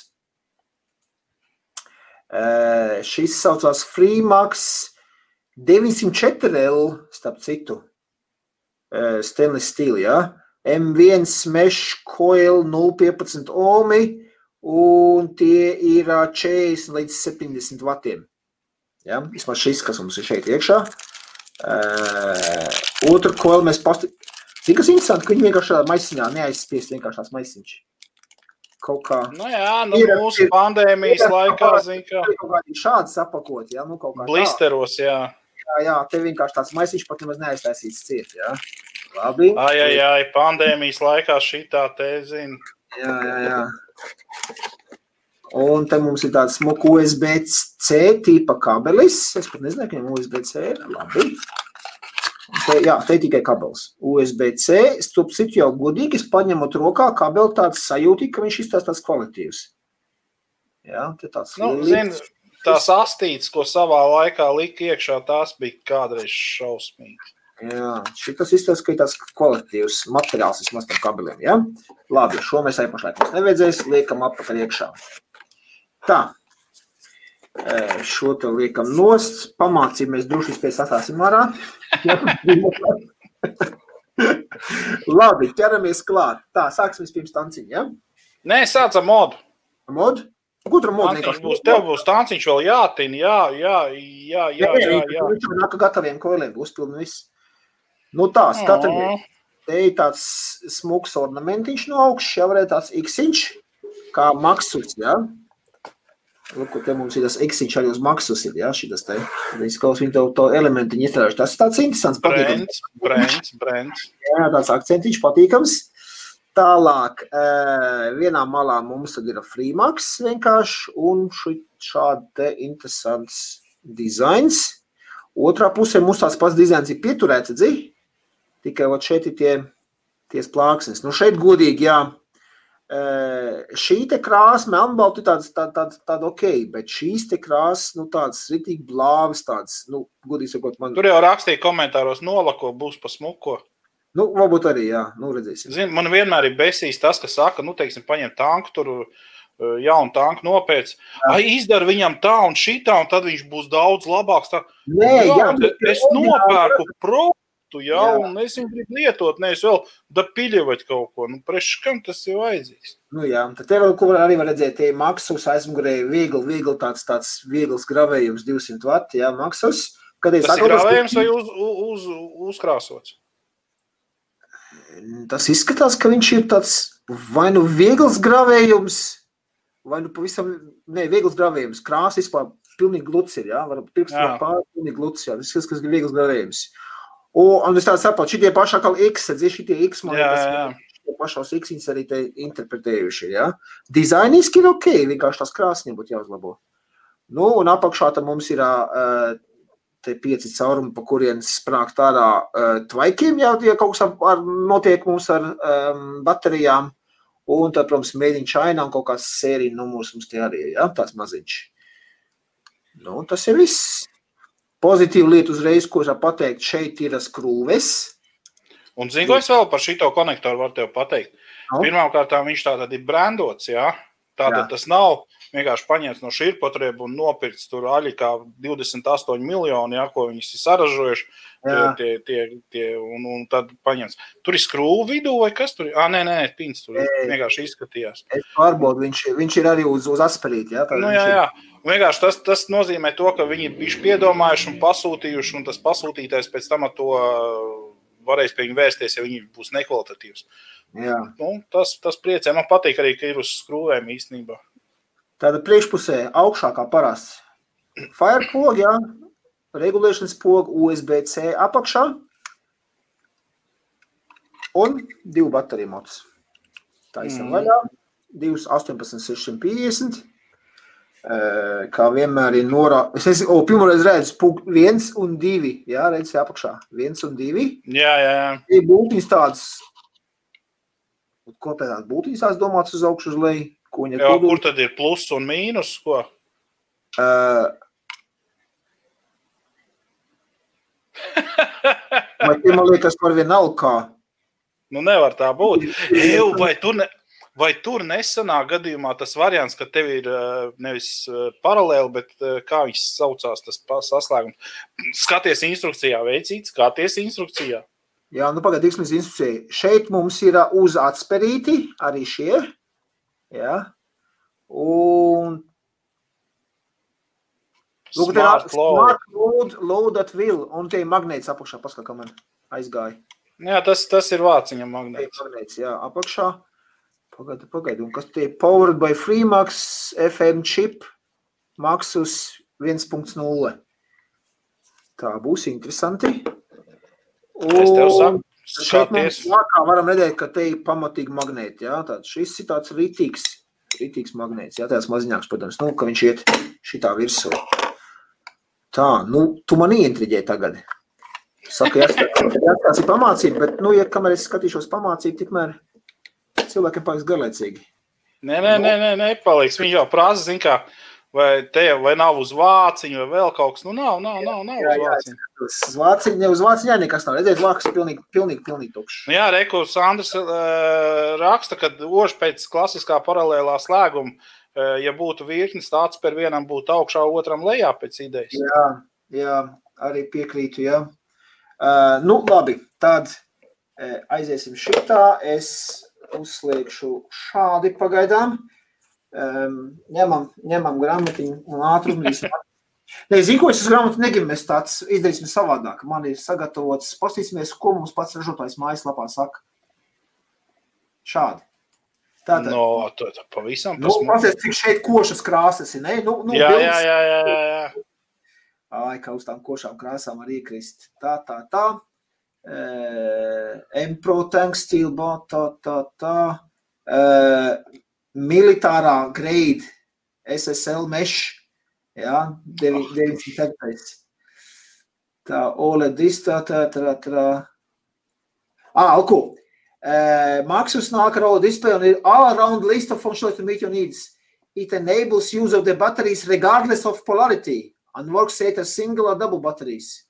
A: Šis saucās Freemax 904L, starp citu, stainless steel, jā. M1 mesh coil 0,15 ohmi un tie ir ā, 40 līdz 70 vatiem. Ja? Vismaz šis, kas mums ir šeit iekšā. Uh, otru koelu mēs pasti... Zini, kas interesanti, ka viņi vienkārši tādā maisiņā neaizspiest vienkārši tās maisiņš. Kaut kā...
B: Nu jā, nu
A: Ir-
B: mūsu
A: ir-
B: pandēmijas
A: ir-
B: laikā, zin kā,
A: Ir kaut kādi šādi sapakot, ja? Nu, kaut kā tā.
B: blisteros, jā.
A: Jā, jā, te vienkārši tāds maisiņš pat nemaz neaiztaisīts ciet, ja? Labi.
B: Ai, ai, ai, pandēmijas laikā šitā te, zin.
A: Jā, jā, jā. Un te mums ir tāds smuka USB-C tipa kabelis. Es pat nezinu, ka viņam USB-C ir. Labi. Te, jā, te tikai kabelis. USB-C. Starp citu jau godīgi, es paņemot rokā kabeli tāds sajūti, ka viņš izstāsta tāds kvalitīvs. Jā, te tāds
B: Nu,
A: lielīgs.
B: Tās astītes, ko savā laikā lika iekšā, tās bija kādreiz šausmīgi.
A: Jā, šitas izstāsta, ka ir tāds kvalitīvs materiāls vismaz tam kabeliem, jā? Labi, šo mēs arī pašlaik mums nevajadzēs, liekam atpakaļ iekšā. Tā. Šo te liekam nost, pamācību mēs droši spēc atstāsim ārā. Labi, ķeramies klāt. Tā, sāksim pirms tanciņa, ja?
B: Nē, sācam modu.
A: Mod? Gudra mod
B: Tanciņš būs, tev būs tanciņš vēl jātina, jā, jā, jā, jā, jā, jā.
A: Viņš jau nāk gataviem koiliem, uzpildi viss. Nu tā, skatāmies. Te ir tāds smuks ornamentiņš no augšas, jau varētu tāds iksiņš, kā maksus, ja? Lūk, te mums ir tas iksiņš arī uz maksus ir, ja, šitas te. Viņš kaut viņi to, to elementiņu izstrādājuši. Tas ir tāds interesants.
B: Brents, Brents, Brents.
A: Jā, tāds akcentiņš patīkams. Tālāk, eh, vienā malā mums ir Freemax vienkārši, un šādi te interesants dizains. Otrā pusē mums tāds pats dizains ir pieturēts, dzi? Tikai šeit ir tie, tie plāksnes. Nu šeit godīgi, jā, šī te krāsa, melnbalta, ir tāda, tāda, tāda, ok, bet šīs te krāsas, nu, tādas ritīgi blāvas, tādas, nu, godīgi sakot, man.
B: Tur jau rakstīja komentāros, nolako būs pa smuko.
A: Nu, varbūt arī, jā, nu, redzēsim.
B: Zin, man vienmēr ir besīs tas, kas saka, nu, teiksim, paņem tanku tur, jaunu tanku nopēc, ai, izdara viņam tā un šitā, un tad viņš būs daudz labāks. Tā.
A: Nē, jā,
B: jā es nopērku pro produktu, ja, jā. un es viņu gribu lietot, nevis vēl dapiļot kaut ko. Nu, Priekš kam tas ir vajadzīgs?
A: Nu, jā, tad te vēl, ko arī var redzēt, tie maksus aizmugurē viegli, viegli tāds, tāds viegls gravējums 200 vati, jā, maksus.
B: Kad tas ir gravējums vai uz, uz, uzkrāsots?
A: Tas izskatās, ka viņš ir tāds vai nu viegls gravējums, vai nu pavisam, ne, viegls gravējums, krāsa vispār pilnīgi gluds ir, jā, var pirkst pār pilnīgi gluds, jā, tas izskatās, ka ir viegls gravējums. Uh, Un, es tādu saprotu, šitie paši atkal X, šitie X, man liekas, pašos X arī te interpretējuši, ja? Dizainiski ir ok, vienkārši tās krāsņi būtu jāuzlabo. Nu, un apakšā tam mums ir uh, te pieci caurumi, pa kurienes sprākt ārā uh, tvaikiem, ja, ja kaut kas ar, notiek mums ar um, baterijām. Un tad, protams, in China un kaut kāds sērija numurs mums te arī ir, ja, tāds maziņš. Nu, tas ir viss. Pozitīva lieta uzreiz, ko es varu pateikt, šeit ir skrūves.
B: Un zinu, ko es vēl par šito konektoru varu pateikt. No. Pirmkārt, viņš tātad ir brandots, jā. Tātad jā. tas nav vienkārši paņemts no šīrpotrēba un nopirkts tur aļikā 28 miljoni, jā, ko viņi ir saražojuši. Jā. Tie, tie, tie, un, un tad paņemts. Tur ir skrūve vidū vai kas tur ir? Ah, nē, nē, pins tur Ei, vienkārši izskatījās.
A: Es pārbaudu, viņš, viņš ir arī uz, uz asperīti, jā.
B: Nu, jā, jā. Vienkārši tas, tas nozīmē to, ka viņi ir bijuši piedomājuši un pasūtījuši, un tas pasūtītājs pēc tam ar to varēs pie viņiem vērsties, ja viņi būs nekvalitatīvs. Nu, tas, tas priecē. Man patīk arī, ka ir uz skrūvēm īstenībā.
A: Tāda priekšpusē augšā kā parasts. Fire poga, jā, regulēšanas poga, USB-C apakšā un divu bateriju mots. Taisam mm. vaļā, 2, 18, 650 kā vienmēr ir norādīts. Es nezinu, o, pirmoreiz redzu, viens un divi. Jā, redziet, apakšā. Viens un divi.
B: Jā, jā, jā.
A: Ir būtīs tāds, ko tādā būtīs tās domāts uz augšu, uz leju. Ko
B: viņa jā, kur tad ir plus un mīnus? Ko? Uh,
A: Vai tie man liekas par vienalga kā?
B: Nu, nevar tā būt. Eju, vai tu ne, Vai tur nesenā gadījumā tas variants, ka tev ir nevis paralēli, bet kā viņš saucās, tas saslēgums? Skaties instrukcijā, veicīt, skaties instrukcijā.
A: Jā, nu pagaidi, tiksmies instrukcijai. Šeit mums ir uz atsperīti arī šie. Jā. Un Lūk, smart, smart load, load at will, un tie magnēts apakšā, paskā, kā man aizgāja.
B: Jā, tas, tas ir vāciņa magnēts.
A: Magnēts, jā, apakšā. Pagaidu, pagaidu. Un kas tie powered by Freemax FM chip Maxus 1.0. Tā būs interesanti.
B: Un es tev saku, skaties.
A: Jā, kā varam redzēt, ka te ir pamatīgi magnēti. Jā, tāds šis ir tāds ritīgs, ritīgs magnēts. Jā, tāds maziņāks, protams, nu, ka viņš iet šitā virsū. Tā, nu, tu man ieintriģēji tagad. Saka, jā, tas ir pamācība, bet, nu, ja kamēr es skatīšos pamācību, tikmēr cilvēkiem paliks garlaicīgi.
B: Nē, nē, nē, nē, nepaliks. Viņi jau prasa, zin kā, vai te vai nav uz vāciņu, vai vēl kaut kas. Nu, nav, nav, nav, nav jā, uz vāciņu.
A: Uz vāciņu, ne uz vāciņu, jā, nekas nav. Redziet, vāks ir pilnīgi, pilnīgi, pilnīgi tukšs.
B: Nu, jā, Reku Sandrs uh, raksta, ka ož pēc klasiskā paralēlā slēguma, uh, ja būtu virknis, tāds par vienam būtu augšā, otram lejā pēc idejas.
A: Jā, jā, arī piekrītu, jā. Uh, nu, labi, tad uh, aiziesim šitā. Es uzslēgšu šādi pagaidām. Um, ņemam, ņemam grāmatiņu un ātrumu. Nē, zinu, ko es uz grāmatu negribu, mēs tāds izdarīsim savādāk. Man ir sagatavots, pastīsimies, ko mums pats ražotājs mājaslapā saka. Šādi.
B: Tātad, no, tā, tā pavisam
A: nu, pasies, cik šeit košas krāsas ir, ne? Nu, nu,
B: jā, bildes, jā, jā, jā, jā.
A: Ai, kā uz tām košām krāsām var iekrist. Tā, tā, tā. MPro tank stilbot, tā, tā, tā. Uh, militārā grade SSL mesh, jā, 94. Tā, OLED tā, tā, tā, tā. Ah, ok. Uh, Maxus nāk ar all display un ir all around list of functions to meet your needs. It enables use of the batteries regardless of polarity and works a single or double batteries.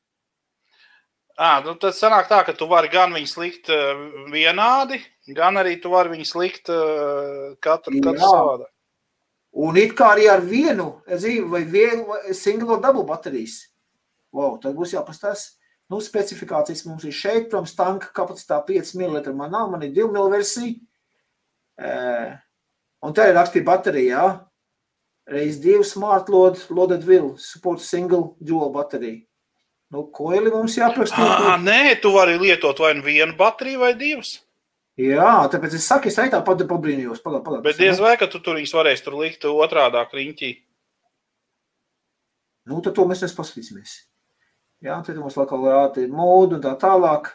B: À, nu tad sanāk tā, ka tu vari gan viņus likt vienādi, gan arī tu vari viņus likt katru, katru
A: Jā.
B: savādā.
A: Un it kā arī ar vienu, zinu, vai vienu or double baterijas. Wow, tad būs jāpastās. Nu, specifikācijas mums ir šeit, protams, tanka kapacitāte 5 ml. Man nav, man ir 2 ml versija. Uh, un te ir rakstīta baterija. Reiz 2 smart load, loaded will, support single dual baterija. Nu, koili mums jāapraksta.
B: Ah, nē, tu vari lietot vai nu vienu bateriju vai divas.
A: Jā, tāpēc es saku, es tā pat pabrīnījos. Pagad, pagad,
B: Bet diez vai, ka tu tur viņus varēsi tur likt otrādā riņķī.
A: Nu, tad to mēs nepaskatīsimies. Jā, tad mums vēl kaut kāda moda un tā tālāk.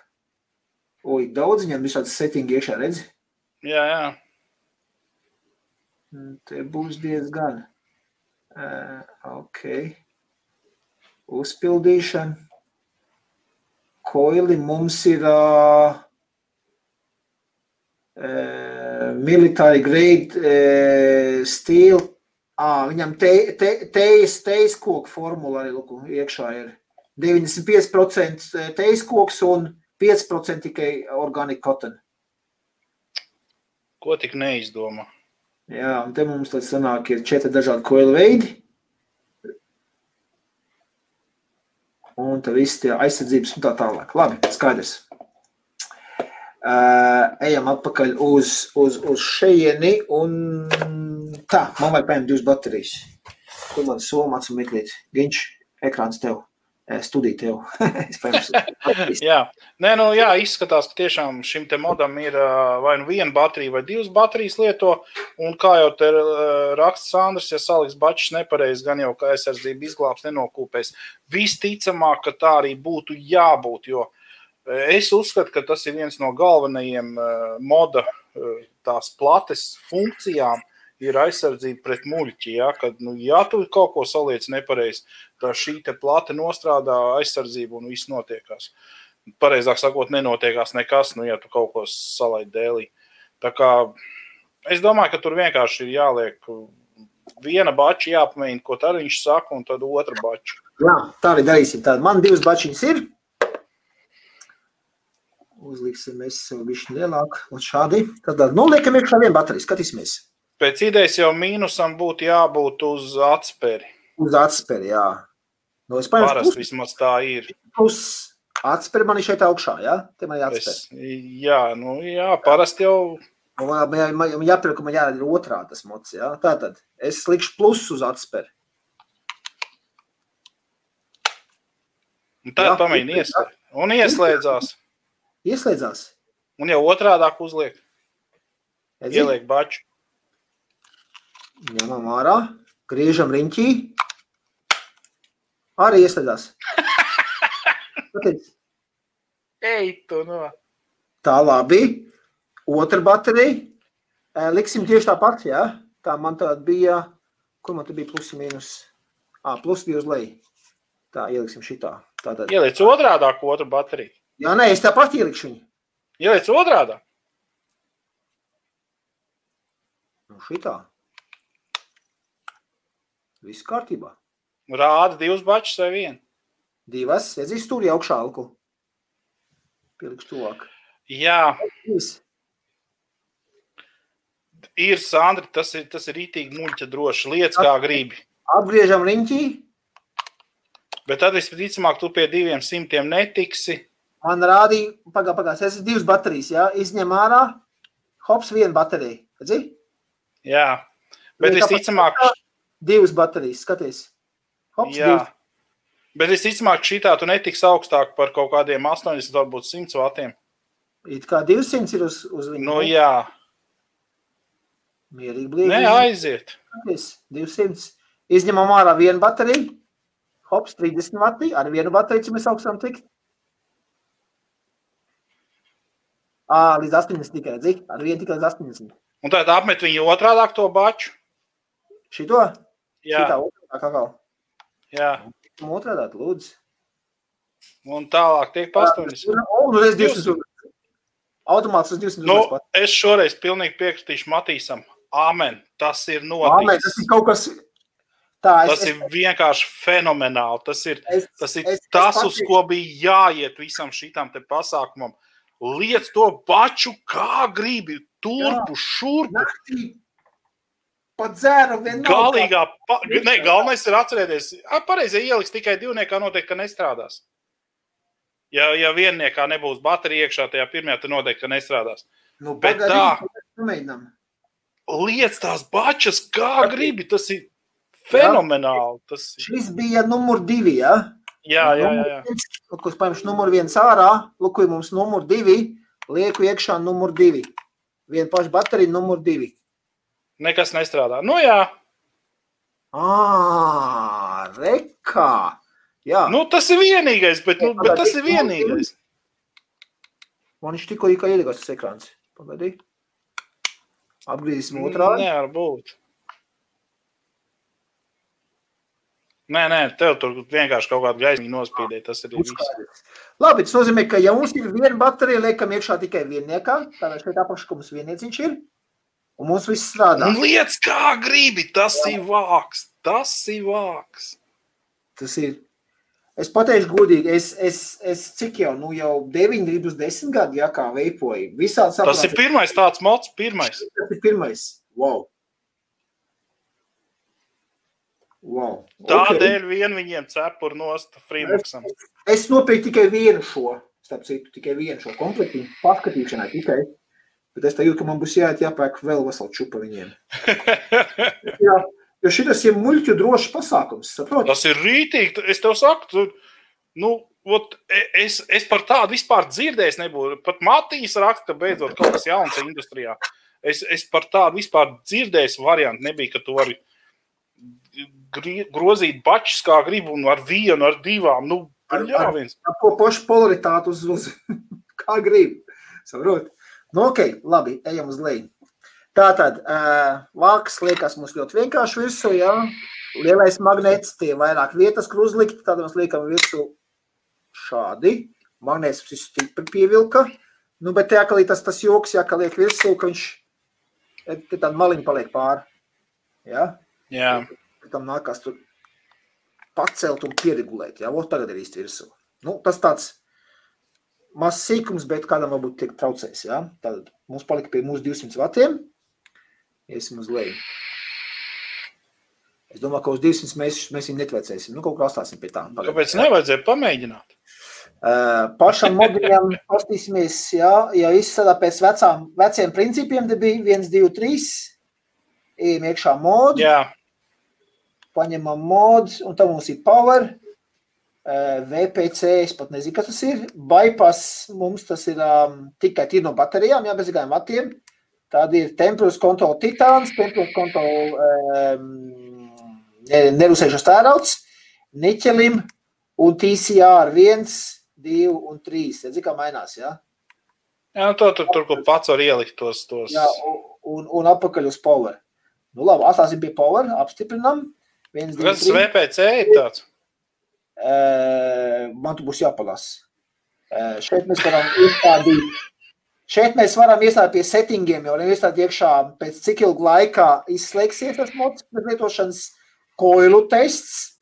A: Oi, daudz viņam ir šāds settingi iekšā, redzi?
B: Jā, jā.
A: Te būs diezgan. Uh, ok. Uzpildīšana. Koili mums ir uh, uh, military grade uh, steel. Ah, viņam te- te- tejas koku formula arī lūk, iekšā ir 95% tejas koks un 5% tikai organic cotton.
B: Ko tik neizdomā?
A: Jā, un te mums tad sanāk ir četri dažādi koilu veidi. Un viss tie aizsardzības un tā tālāk. Labi, skaidrs. Uh, ejam atpakaļ uz, uz, uz šejieni un tā, man vajag paņemt divas baterijas. Kur man soma acu meklēt? Viņš ekrāns tev, eh, studija tev.
B: Jā, Nē, nu, jā, izskatās, ka tiešām šim te modam ir ā, vai nu viena baterija, vai divas baterijas lieto. Un kā jau te ā, raksta Sandrs, ja saliks bačs nepareizi, gan jau kā aizsardzība izglābs, nenokūpēs. Visticamāk, ka tā arī būtu jābūt, jo es uzskatu, ka tas ir viens no galvenajiem moda tās plates funkcijām. Ir aizsardzība pret muļķi. Ja, kad, nu, ja tu kaut ko saliec nepareizi, tad šī te plate nostrādā aizsardzību un viss notiekās pareizāk sakot, nenotiekās nekas, nu, ja tu kaut ko salaidi dēlī. Tā kā es domāju, ka tur vienkārši ir jāliek viena bača, jāpamēģina, ko tad viņš saka, un tad otra bača.
A: Jā, tā arī darīsim. Tātad man divas bačiņas ir. Uzliksim es sev bišķi lielāk. Un šādi. Tad, nu, liekam iekšā vienu bateriju. Skatīsimies.
B: Pēc idejas jau mīnusam būtu jābūt uz atspēri.
A: Uz atspēri, jā. Nu, es paņemšu
B: Parasti
A: plus,
B: vismaz tā ir.
A: plus atspēri man ir šeit augšā, jā? Te man ir
B: Es, jā, nu, jā, parasti jau
A: Un Man jā- man jādara otrā tas mots, jā? Tātad es likšu plus uz atspēri.
B: tā
A: Jā,
B: pamēģina
A: jā.
B: ieslēgt. Un ieslēdzās.
A: Ieslēdzās.
B: Un jau otrādāk uzliek, ieliek baču.
A: Ņemam ārā, griežam riņķī. Arī. Skaties.
B: Ej, tu no.
A: Tā labi. Otra baterija. Liksim tieši tāpat, jā. Tā man tāda bija, kur man te bija plus mīnus. Ā, plus bija uz leju. Tā, ieliksim šitā. Tātad.
B: Ieliec otrādāk otru bateriju.
A: Jā, nē, es tāpat ielikšu viņu.
B: Ieliec otrādāk.
A: Nu, šitā. Viss kārtībā.
B: Rāda divas bačas vai vienu.
A: Divas. Izsūtu tur jau augšā alku. Pielikšu tuvāk.
B: Jā,
A: Viss.
B: ir Sandra, tas ir, tas ir rītīgi muļķa droši. Lietas kā gribi.
A: Apgriežam riņķī.
B: Bet tad visticamāk, tu pie diviem simtiem netiksi.
A: Man rādīja, pagā, pagā, es esmu divas baterijas, jā. Izņem ārā. Hops, viena baterija. Redzi?
B: Jā, bet visticamāk,
A: Divas baterijas, skaties. Hops,
B: jā.
A: divas.
B: Bet visticamāk, šitā tu netiks augstāk par kaut kādiem 80, varbūt 100 vatiem.
A: It kā 200 ir uz, uz viņu.
B: Nu, jā,
A: Mierīgi blīvi.
B: nē, aiziet.
A: Skaties, 200. Izņemam ārā vienu bateriju. Hops, 30 vati. Ar vienu bateriju, mēs augstām tikt. Ā, līdz 80 tikai, redzi? Ar vienu tikai līdz 80.
B: Un tad apmet viņu otrādāk to baču.
A: Šito?
B: Jā,
A: Šitā otrā kakao.
B: jā.
A: Un otrādā, lūdzu.
B: Un tālāk tiek pastumis.
A: Es 200. Automāts uz 200
B: Nu, es šoreiz pilnīgi piekritīšu Matīsam. Āmen. Tas ir noticis.
A: tas ir kaut kas. Tā, es,
B: Tas ir vienkārši fenomenāli. Tas ir,
A: es,
B: tas, ir
A: es- es
B: tas
A: pateikšu-
B: uz ko bija jāiet visam šitam te pasākumam. Liec to baču, kā gribi, turpu, šurpu.
A: naktī pat dzēru vienalga.
B: Galīgā, pa... ne, galvenais ir atcerēties, ā, pareizi ieliks tikai divniekā, noteikti, ka nestrādās. Ja, ja vienniekā nebūs baterija iekšā, tajā pirmajā, tad noteikti, ka nestrādās.
A: Nu,
B: Bet
A: pagaidi,
B: tā. Liec tās bačas, kā gribi, tas ir fenomenāli. Tas... ir-
A: Šis bija numur divi, ja?
B: Jā, jā, jā. jā.
A: Ko es paņemšu numur viens ārā, ir mums numur divi, lieku iekšā numur divi. Viena paša baterija, numur divi.
B: Nekas nestrādā. Nu jā,
A: Ā, rekā! Jā,
B: nu, tas ir vienīgais, bet, nu, bet tas ir vienīgais.
A: man viņš tikko iedegās tas ekrāns. Pagaidī. Apgriezīsim otrādi.
B: Nevar būt. Nē, nē, tev tur vienkārši kaut kāda gaisma nospīdēja. Tas ir viss.
A: Uzskaidrs. Labi, tas nozīmē, ka ja mums ir viena baterija, liekam iekšā tikai vienniekā, tad šeit apakšā mums viennieciņš ir, un mums viss strādā.
B: Un liec kā gribi, tas ir vāks. Tas ir vāks.
A: Tas ir. Es pateikšu godīgi, es, es, es cik jau, nu jau 9 līdz 10 gadi, ja kā veipoju. Visādi
B: Tas ir pirmais tāds mods, pirmais.
A: Tas ir pirmais. Wow. Wow.
B: Tādēļ vien viņiem cepuri nost Freemaxam.
A: Es nopirku tikai vienu šo, starp citu, tikai vienu šo komplektu, paskatīšanai tikai. Bet es jūtu, ka man būs jāiet jāpērk vēl veselu čupa viņiem. Jā, jo šis ir muļķu drošs pasākums, saproti?
B: Tas ir rītīgi. Es tev saku, tu, nu, ot, e- es, es par tādu vispār dzirdējis nebūtu. Pat Matīs raksta, beidzot kaut kas jauns industrijā. Es, es par tādu vispār dzirdējis variantu nebija, ka tu vari grozīt bačus kā gribu un ar vienu, ar divām. Nu,
A: Ar-
B: jā,
A: ar-
B: viens.
A: Ar ko pašu polaritāti uz, uz kā grib. Saprot? Nu, ok, labi, ejam uz leju. Tātad, uh, vāks liekas mums ļoti vienkārši virsū, jā. Lielais magnēts, tie vairāk vietas, kur uzlikt, tad mēs liekam virsū šādi. Magnēts visu stipri pievilka. Nu, bet tā, ka tas, tas joks, jā, ka liek virsū, ka viņš te tāda maliņa paliek pāri. Jā,
B: Jā.
A: tam nākās tur pacelt un pieregulēt. Jā, Vot tagad ir īsti virsū. Nu, tas tāds mazs sīkums, bet kādam varbūt tiek traucējis. Jā. Tad mums palika pie mūsu 200 vatiem. Iesim uz leju. Es domāju, ka uz 200 mēs, mēs viņu netvecēsim. Nu, kaut kā atstāsim pie tā. Pagaid.
B: Kāpēc nevajadzēja pamēģināt?
A: Uh, pašam moduļam paskatīsimies, jā, ja izstrādā pēc vecām, veciem principiem, tad bija 1, 2, 3. Ejam iekšā modu.
B: Jā,
A: paņemam modu, un tam mums ir power. Eh, VPC, es pat nezinu, kas tas ir. Bypass mums tas ir um, tikai tīri no baterijām, jā, bez gājiem vatiem. Tāda ir Templus Control Titāns, Templus Control um, nerusējušas tērauds, Niķelim un TCR 1, 2 un 3. Redzi, kā mainās, jā?
B: jā to tur, tur kur pats var ielikt tos. tos.
A: Jā, un, un, un apakaļ uz power. Nu labi, atstāsim pie power, apstiprinam. 1, 2,
B: Kas
A: 3.
B: VPC ir tāds?
A: Eh, man tu būs jāpalasa. Eh, Šeit mēs varam iestādīt. Šeit mēs varam iestādīt pie settingiem, jau tādā iekšā, pēc cik ilga laikā izslēgsies tas mods, bet lietošanas koilu tests,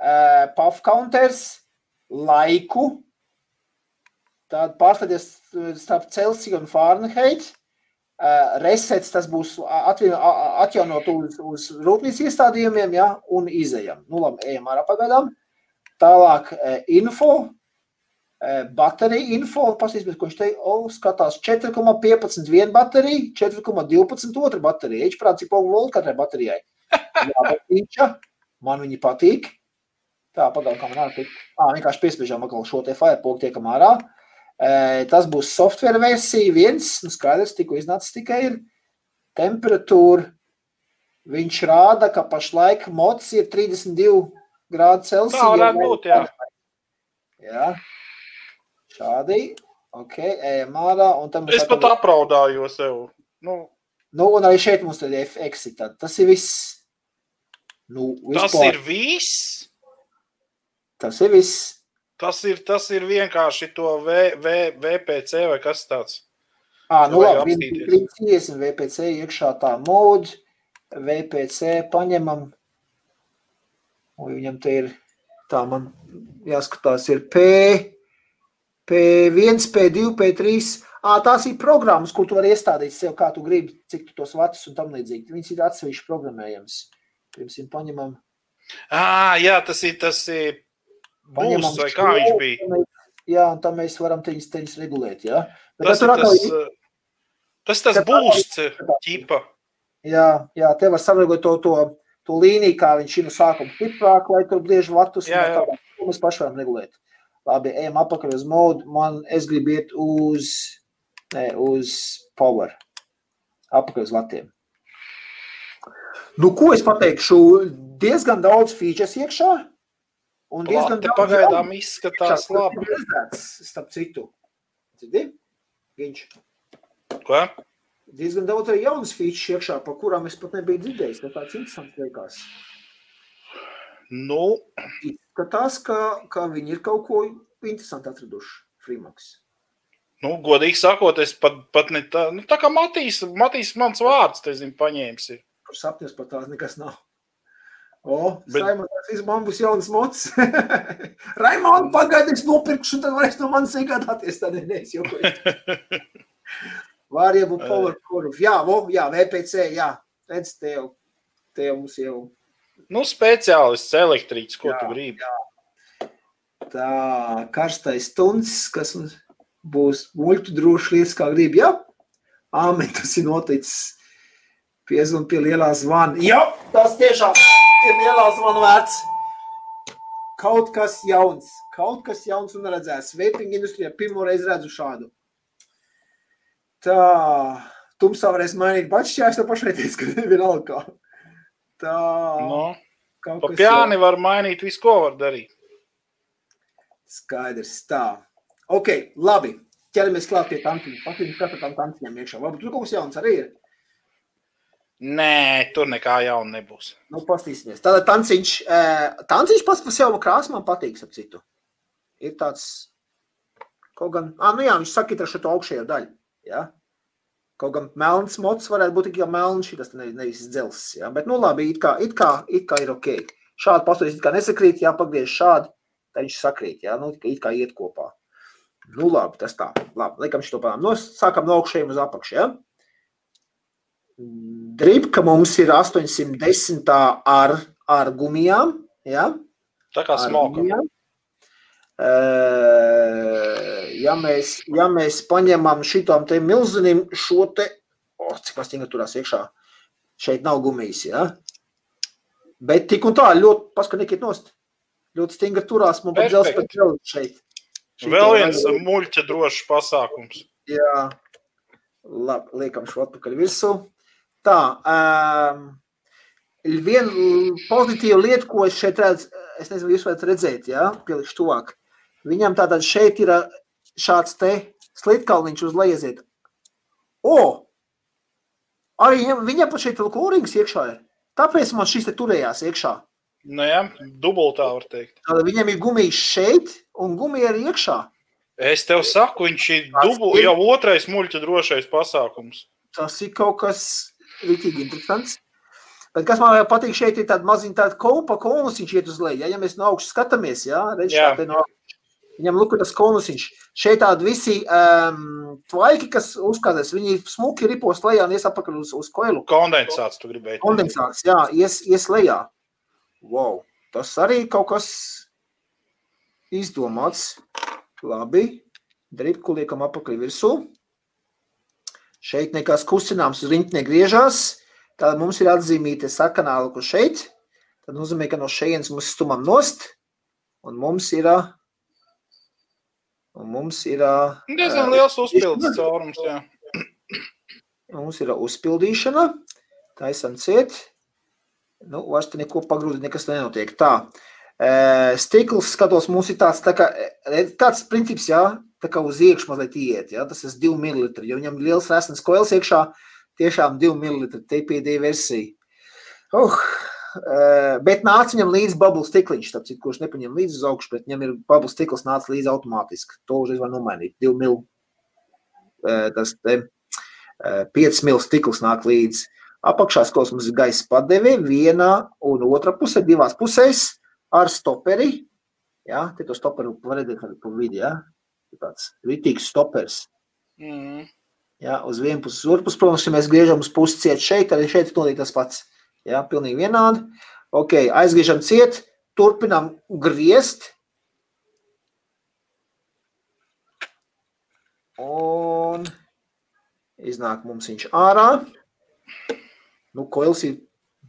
A: eh, puff counters, laiku, tad pārstāties starp Celsiju un Fahrenheit, resets, tas būs atjaunot uz, uz rūpnīcas iestādījumiem, ja, un izējam. Nu labi, ejam ārā pagaidām. Tālāk, eh, info, eh, baterija info. Paskatīsimies, ko viņš te o, skatās. 4,15 viena baterija, 4,12 otra baterija. Viņš prāt, cik voltu katrai baterijai. Jā, viņš, man viņi patīk. Tā, pagaidām, kā man ārā. Ā, vienkārši piespiežām atkal šo te Firepoke tiekam ārā. Eh, Tas būs software versija viens, nu skaidrs, tikko iznācis tikai ir temperatūra. Viņš rāda, ka pašlaik mods ir 32 grādi Celsija.
B: Tā varētu būt, jā.
A: Jā. Šādi. Ok, ejam ārā.
B: Es pat apraudāju sev. Nu,
A: Nu, un arī šeit mums ir exit. tad Tas ir viss. Nu,
B: tas
A: vispār,
B: ir viss.
A: tas ir viss.
B: Tas ir, tas ir vienkārši to v, v, VPC vai kas tāds.
A: Ā, nu labi,
B: apstīties.
A: viņi iesim VPC iekšā tā mod, VPC paņemam, un viņam te ir, tā man jāskatās, ir P, P1, P2, P3, Ā, tās ir programmas, kur tu vari iestādīt sev, kā tu gribi, cik tu tos vatus un tam līdzīgi. Viņas ir atsevišķi programmējams. Pirmsim paņemam,
B: Ah, jā, tas ir tas ir būs, vai kā viņš bija.
A: Jā, un tā mēs varam teņas, teņas regulēt, jā. Bet
B: Tas ir
A: atkal
B: tas, tas, tas būs ķipa.
A: Jā, jā, te var savienot to, to, to līniju, kā viņš ir no sākuma stiprāk, lai tur bliež vatus.
B: Jā, jā.
A: un tā, mēs varam regulēt. Labi, ejam apakaļ uz modu. Man, es gribu iet uz, ne, uz power. Apakaļ uz latiem. Nu, ko es pateikšu? Diezgan daudz features iekšā. Un diezgan
B: Late
A: daudz
B: pagaidām
A: jaunu
B: izskatās labi.
A: Starp citu. Dzirdi? Viņš
B: Ko?
A: Diezgan daudz arī jaunas features iekšā, par kurām es pat nebiju dzirdējis. Tas tāds interesants liekas.
B: Nu,
A: Izskatās, ka, ka viņi ir kaut ko interesantu atraduši. Freemax.
B: nu, godīgi sakot, es pat, pat ne tā, nu, tā kā Matīs, Matīs mans vārds, te zinu, paņēmis. ir.
A: Par sapņus par tās nekas nav. O,
B: Bet-.
A: Raimons, man būs jauns mots. Raimons, pagaidi, es nopirkšu, tad vairs no manis negādāties. Tad nē, es jokoju. Variable power curve. Jā, vo, jā, VPC, jā. Redz, te jau, te jau mums jau
B: Nu, speciālists, elektrīts, ko
A: Jā,
B: tu gribi.
A: tā karstais stunds, kas mums būs muļķu droši lietas, kā grib. Jā, āmen, tas ir noticis. Piezvan pie lielā zvana. Jā, tas tiešām ir lielā zvana vērts. Kaut kas jauns, kaut kas jauns un redzēts. Vaping industrijā pirmo reizi redzu šādu. Tā, tumsā varēs mainīt bačķi, es to pašai teicu, ka vienalga kā. Tā,
B: Nu,
A: kaut
B: pa
A: kas
B: pjāni var mainīt visu, ko var darīt.
A: Skaidrs, tā. Ok, labi. Ķeramies klāt pie tantiņa. Patīk, kā tam tantiņam iekšā. Varbūt tur kaut kas jauns arī ir.
B: Nē, tur nekā jauna nebūs.
A: Nu, pastīsimies. Tātad tanciņš, eh, tanciņš pats par sevi krāsu man patīk, ap citu. Ir tāds, kaut gan, ah, nu jā, viņš saka, ar šo augšējo daļu. Ja? Kaut gan melns mots varētu būt tikai melns, šis ne, nevis dzels. Ja? Bet, nu labi, it kā, it kā, it kā ir ok. Šādi pastāvīs, it kā nesakrīt, jāpagriež šādi, tad viņš sakrīt, ja? nu, it kā iet kopā. Nu labi, tas tā. Labi, liekam šo pārām. No, sākam no augšējiem uz apakšu, ja? Dripka mums ir 810 ar, ar gumijām, ja?
B: Tā kā smoka.
A: gumijām. Ja mēs, ja mēs paņemam šitam te milzenim šo te, oh, cik maz stingri turās iekšā, šeit nav gumijas, ja? Bet tik un tā, ļoti, paskatīt nost, ļoti stingri turās, man pat
B: Perfekt.
A: pēc vēl šeit. Šito
B: Vēl viens
A: vajag-
B: muļķa drošs pasākums.
A: Jā, labi, liekam šo atpakaļ virsū. Tā, um, viena pozitīva lieta, ko es šeit redzu, es nezinu, jūs varat redzēt, jā, pielikšu tuvāk. Viņam tātad šeit ir ā, šāds te slitkalniņš uz lejeziet. O! Arī viņam, pat šeit vēl kūrings iekšā ir. Tāpēc man šis te turējās iekšā.
B: Nu, jā, dubultā var teikt.
A: Tātad viņam ir gumijas šeit un gumija arī iekšā.
B: Es tev saku, viņš ir dubu, jau otrais muļķa drošais pasākums.
A: Tas ir kaut kas rītīgi interesants. Bet kas man patīk, šeit ir tāda maziņa tāda kopa, konusiņš iet uz leju. Ja, ja mēs no augšas skatāmies, ja, redz
B: Jā.
A: šā te no augšas. Viņam lūk, tas konusiņš. Šeit tādi visi um, tvaiki, kas uzkādēs, viņi smuki ripos lejā un ies apakaļ uz, uz koilu.
B: Kondensāts, tu gribēji.
A: Kondensāts, jā, ies, ies lejā. Wow, tas arī kaut kas izdomāts. Labi, dripku liekam apakaļ virsū. Šeit nekas kustināms uz riņķi negriežās. Tad mums ir atzīmīta sarkanā luka šeit. Tad nozīmē, ka no šejienes mums stumam nost. Un mums ir, ā, un mums ir,
B: Diezgan liels uzpildes caurums, jā.
A: Mums ir uzpildīšana, taisam ciet. Nu, vairs te neko pagrūdi, nekas nenotiek. Tā, stikls, skatos, mums ir tāds, tā kā, tāds princips, jā, tā kā uz iekšu mazliet iet, jā, tas ir 2 ml, jo viņam ir liels resnes koils iekšā, tiešām 2 ml TPD versija. Uh, bet nāca viņam līdzi bubble stikliņš, citu, kurš nepaņem līdzi uz augšu, bet viņam ir bubble stikls nāca līdzi automātiski. To uzreiz var nomainīt. 2 ml. E, tas te 5 mils stikls nāk līdzi. Apakšā skolas mums ir gaisa padevi vienā un otrā pusē, divās pusēs ar stoperi. Jā, te to stoperu var redzēt arī pa vidi, jā. Tāds ritīgs stopers.
B: Mm.
A: Jā, uz vienu pusi, uz otru pusi, protams, ja mēs griežam uz pusi ciet šeit, arī šeit notiek tas pats. Jā, pilnīgi vienādi. Ok, aizgriežam ciet, turpinām griezt. Un iznāk mums viņš ārā. Nu, koils ir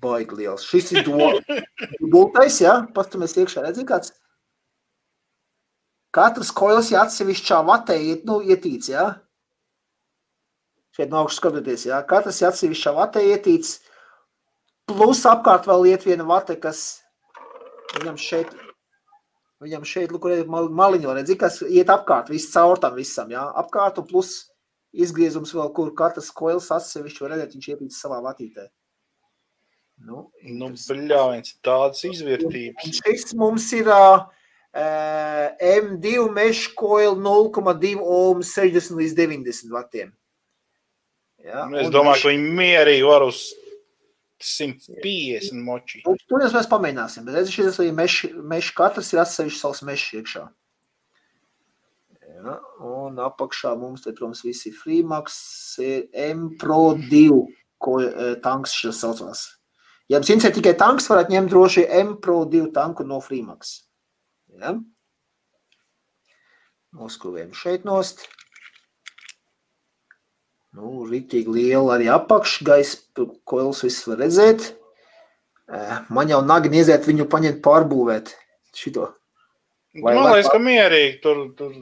A: baigi liels. Šis ir dubultais, jā, pastamies iekšā, redzi kāds. Katrs koils ir atsevišķā vatē, iet, nu, ietīts, jā. Šeit no augšas skatoties, jā. Katrs ir atsevišķā vatē ietīts. Plus apkārt vēl iet viena vate, kas viņam šeit, viņam šeit, lūk, mal, maliņo, redzi, kas iet apkārt, viss caur tam visam, jā. Apkārt un plus izgriezums vēl, kur katrs koils atsevišķi var redzēt, viņš ietīts savā vatītē.
B: Nu, nu bļāviens, tādas izvērtības.
A: Un šis mums ir uh, M2 mesh coil 0,2 ohm 60 līdz 90 vatiem.
B: Ja, es domāju, ka viņi mierīgi var uz 150 moči.
A: Nu, to mēs pamēģināsim, bet šis ir mesh, mesh katrs ir atsevišķi savs mesh iekšā. Ja, un apakšā mums, te, protams, visi Freemax ir M Pro 2, ko tanks šis saucās. Ja jums interesē tikai tanks, varat ņemt droši M Pro 2 tanku no Freemax. Ja? Noskrūvējam šeit nost. Nu, Rītīgi liela arī apakšgaisa, koils viss var redzēt. Man jau nagi niezēt viņu paņemt pārbūvēt šito.
B: Vai, Man liekas, ka mierīgi tur, tur.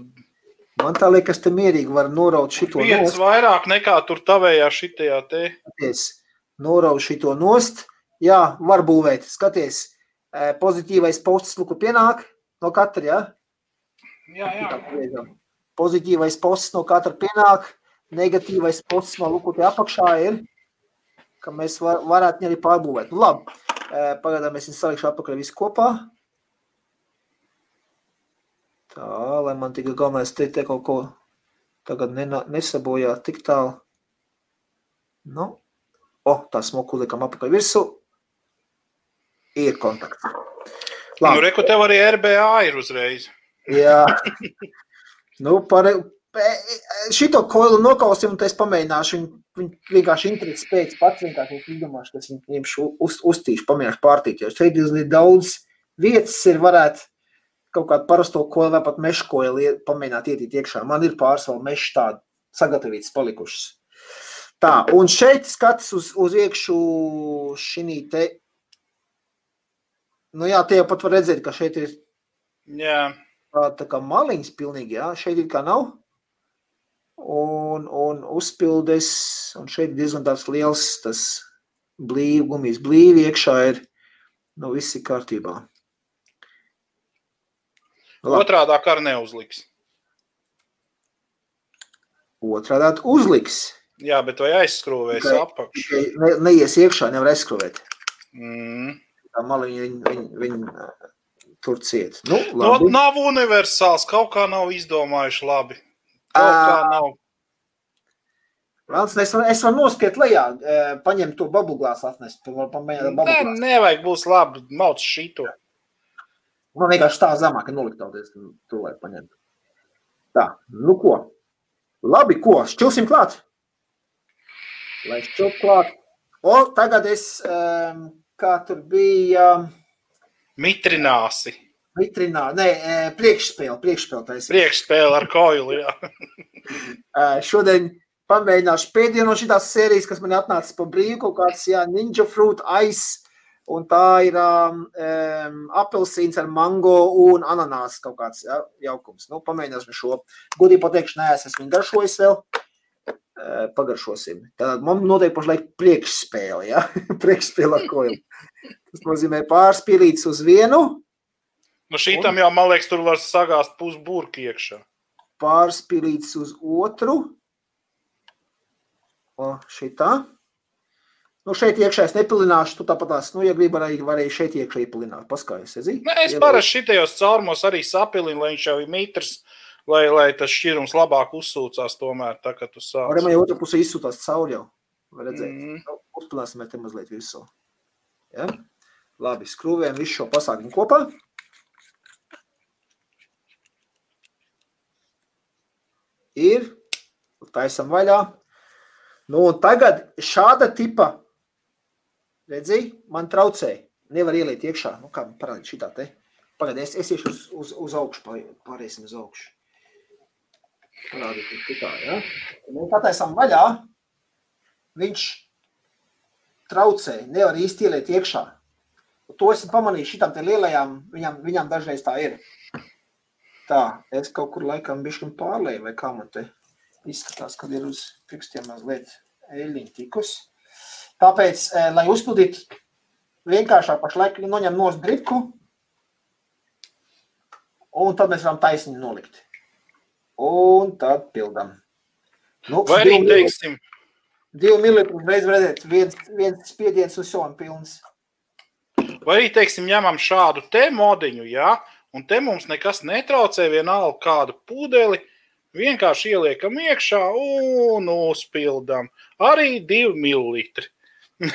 A: Man tā liekas, ka mierīgi var noraut šito
B: Viens nost. vairāk nekā tur tavējā šitajā te.
A: Skaties, noraut šito nost. Jā, var būvēt. Skaties, pozitīvais posts, luku pienāk no katra, jā?
B: Jā, jā.
A: Pozitīvais posts no katra pienāk negatīvais posts no lukutē apakšā ir, ka mēs var, varētu arī pārbūvēt. Nu, labi, pagaidām es viņu salikšu apakaļ visu kopā. Tā, lai man tikai galvenais te, te kaut ko tagad nena, nesabojā tik tālu. Nu, o, tā smoku likam apakaļ virsu. Ir kontakts.
B: Labi. Nu, reku tev arī RBA ir uzreiz.
A: Jā. nu, par, šito koilu nokausim, un es pamēģināšu viņu, viņu vienkārši interesi pēc pats vienkārši izdomāšu, ka es viņu uz, uztīšu, pamēģināšu pārtīt, jo šeit ir daudz vietas ir varētu kaut kādu parasto koilu vai pat mešu koilu pamēģināt ietīt iekšā. Man ir pāris vēl mešu tādi sagatavītas palikušas. Tā, un šeit skats uz, uz iekšu šī te, nu jā, te jau pat var redzēt, ka šeit ir
B: jā.
A: tā, tā kā maliņas pilnīgi, jā, šeit ir kā nav un, un uzpildes, un šeit diezgan tāds liels tas blīvi, gumijas blīvi iekšā ir, nu viss ir kārtībā.
B: Otrādā kā neuzliks.
A: Otrādā uzliks.
B: Jā, bet vai aizskrūvēs apakš?
A: Ne, neies iekšā, nevar aizskrūvēt.
B: Mm.
A: Tā maliņa viņa, viņa, viņa tur ciet. Nu,
B: labi. no, nav universāls, kaut kā nav izdomājuši labi. Nav.
A: Velns, es, es varu nospiet lejā, paņemt to babuglāsu atnest.
B: Ne, nevajag būs labi, mauc šito.
A: Man vienkārši tā zemāk, ka noliktauties to, lai paņemtu. Tā, nu ko? Labi, ko? Šķilsim klāt? Lai šķilp klāt. O, tagad es, kā tur bija...
B: Mitrināsi.
A: Vitrinā, nē, priekšspēle, priekšspēle taisīt.
B: Priekšspēle ar koilu, jā.
A: Šodien pamēģināšu pēdējo no šīs sērijas, kas man atnāca pa brīvu, kaut kāds, jā, Ninja Fruit Ice, un tā ir um, apelsīns ar mango un ananās kaut kāds jā, jaukums. Nu, pamēģināsim šo. Godīgi pateikšu, nē, es esmu garšojis vēl. Pagaršosim. Tad man noteikti pašlaik priekšspēle, ja? priekšspēle ar koilu. Tas nozīmē pārspīlīts uz vienu,
B: Nu, šītam jau, man liekas, tur var sagāzt pusburki iekšā.
A: Pārspīlīts uz otru. O, šitā. Nu, šeit iekšā es nepilināšu, tu tāpat tās, nu, ja gribi, arī varēja šeit iekšā iepilināt. Paskājies, ezi?
B: Nē, es parasti šitajos caurumos arī sapilinu, lai viņš jau ir mitrs lai, lai tas šķirums labāk uzsūcās tomēr, tā kā tu sāc.
A: Varam jau otrā pusē izsūtās cauri jau. Var redzēt. Mm. Uzpilāsim te mazliet visu. Ja? Labi, skrūvējam visu šo pasākumu kopā. Ir. Taisam vaļā. Nu, un tagad šāda tipa, redzi, man traucēja. Nevar ieliet iekšā. Nu, kā parādīt šitā te. Pagad, es, es iešu uz, uz, uz augšu, pāriesim uz augšu. Parādīt šitā, ja? Nu, pataisam vaļā. Viņš traucēja, nevar īsti ieliet iekšā. To esmu pamanījis šitām te lielajām, viņām, viņām dažreiz tā ir. Tā, es kaut kur laikam bišķi pārlēju, vai kā man te izskatās, kad ir uz pirkstiem mazliet eļļiņa tikus. Tāpēc, lai uzpildītu vienkāršāk pašlaik noņem no dripku, un tad mēs varam taisni nolikt. Un tad pildam.
B: Nu, Vai arī, teiksim,
A: divu mililitru uzreiz redzēt, viens, viens spiediens uz šonu pilns.
B: Vai arī, teiksim, ņemam šādu te modiņu, jā, un te mums nekas netraucē vienalga kādu pūdeli, vienkārši ieliekam iekšā un uzpildam. Arī divi mililitri.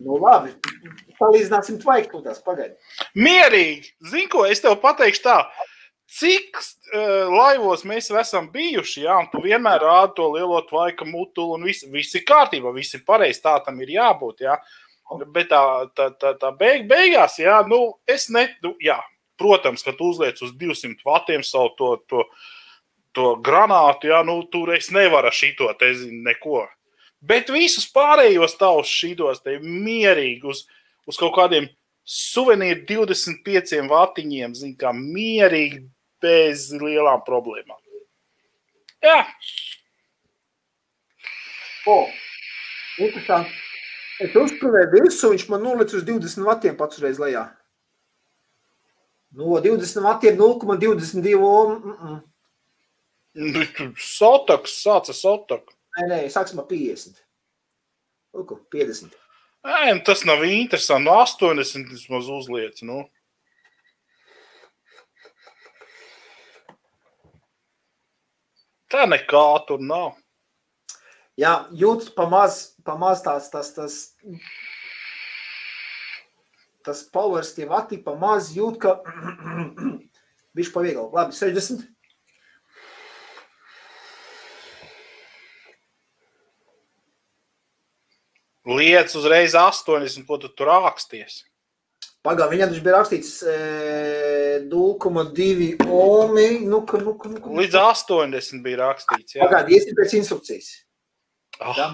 A: nu, labi. Salīdzināsim tvaikotās. Pagaidi.
B: Mierīgi. Zini, ko es tev pateikšu tā. Cik uh, laivos mēs esam bijuši, un tu vienmēr rādi to lielo tvaika mutulu, un viss, viss ir kārtībā, viss ir pareizi, tā tam ir jābūt, jā. Bet tā, tā, tā, tā beig, beigās, jā, nu, es ne, nu, jā, protams, ka tu uzliec uz 200 vatiem savu to, to, to granātu, jā, nu, tur es nevaru šito, te zinu, neko. Bet visus pārējos tavus šitos te mierīgi uz, uz kaut kādiem suvenīru 25 vatiņiem, zin kā mierīgi bez lielām problēmām. Jā.
A: O, interesanti. Es uzspēlēju virsmu, viņš man nolica uz 20 vatiem pats uzreiz lejā. No 20 vatiem 0,22 ohm. Mm
B: -mm. Sotaks, sāca sotak.
A: Nē, nē, sāksim ar 50. Lūk, 50.
B: Nē, tas nav interesanti. No 80 vismaz uzliec. Nu. Tā nekā tur nav.
A: Jā, jūt pamaz, pamaz tās, tas, tas, tas powers, tie vati pamaz jūt, ka viņš pavieglāk. Labi, 60.
B: Liec uzreiz 80, ko tu tur raksties.
A: Pagā, viņam taču bija rakstīts e, 0,2 omi. Nu, ka, nu, ka, nu, ka,
B: Līdz 80 bija rakstīts. Jā.
A: Pagā, iesi pēc instrukcijas.
B: Oh.
A: Jā.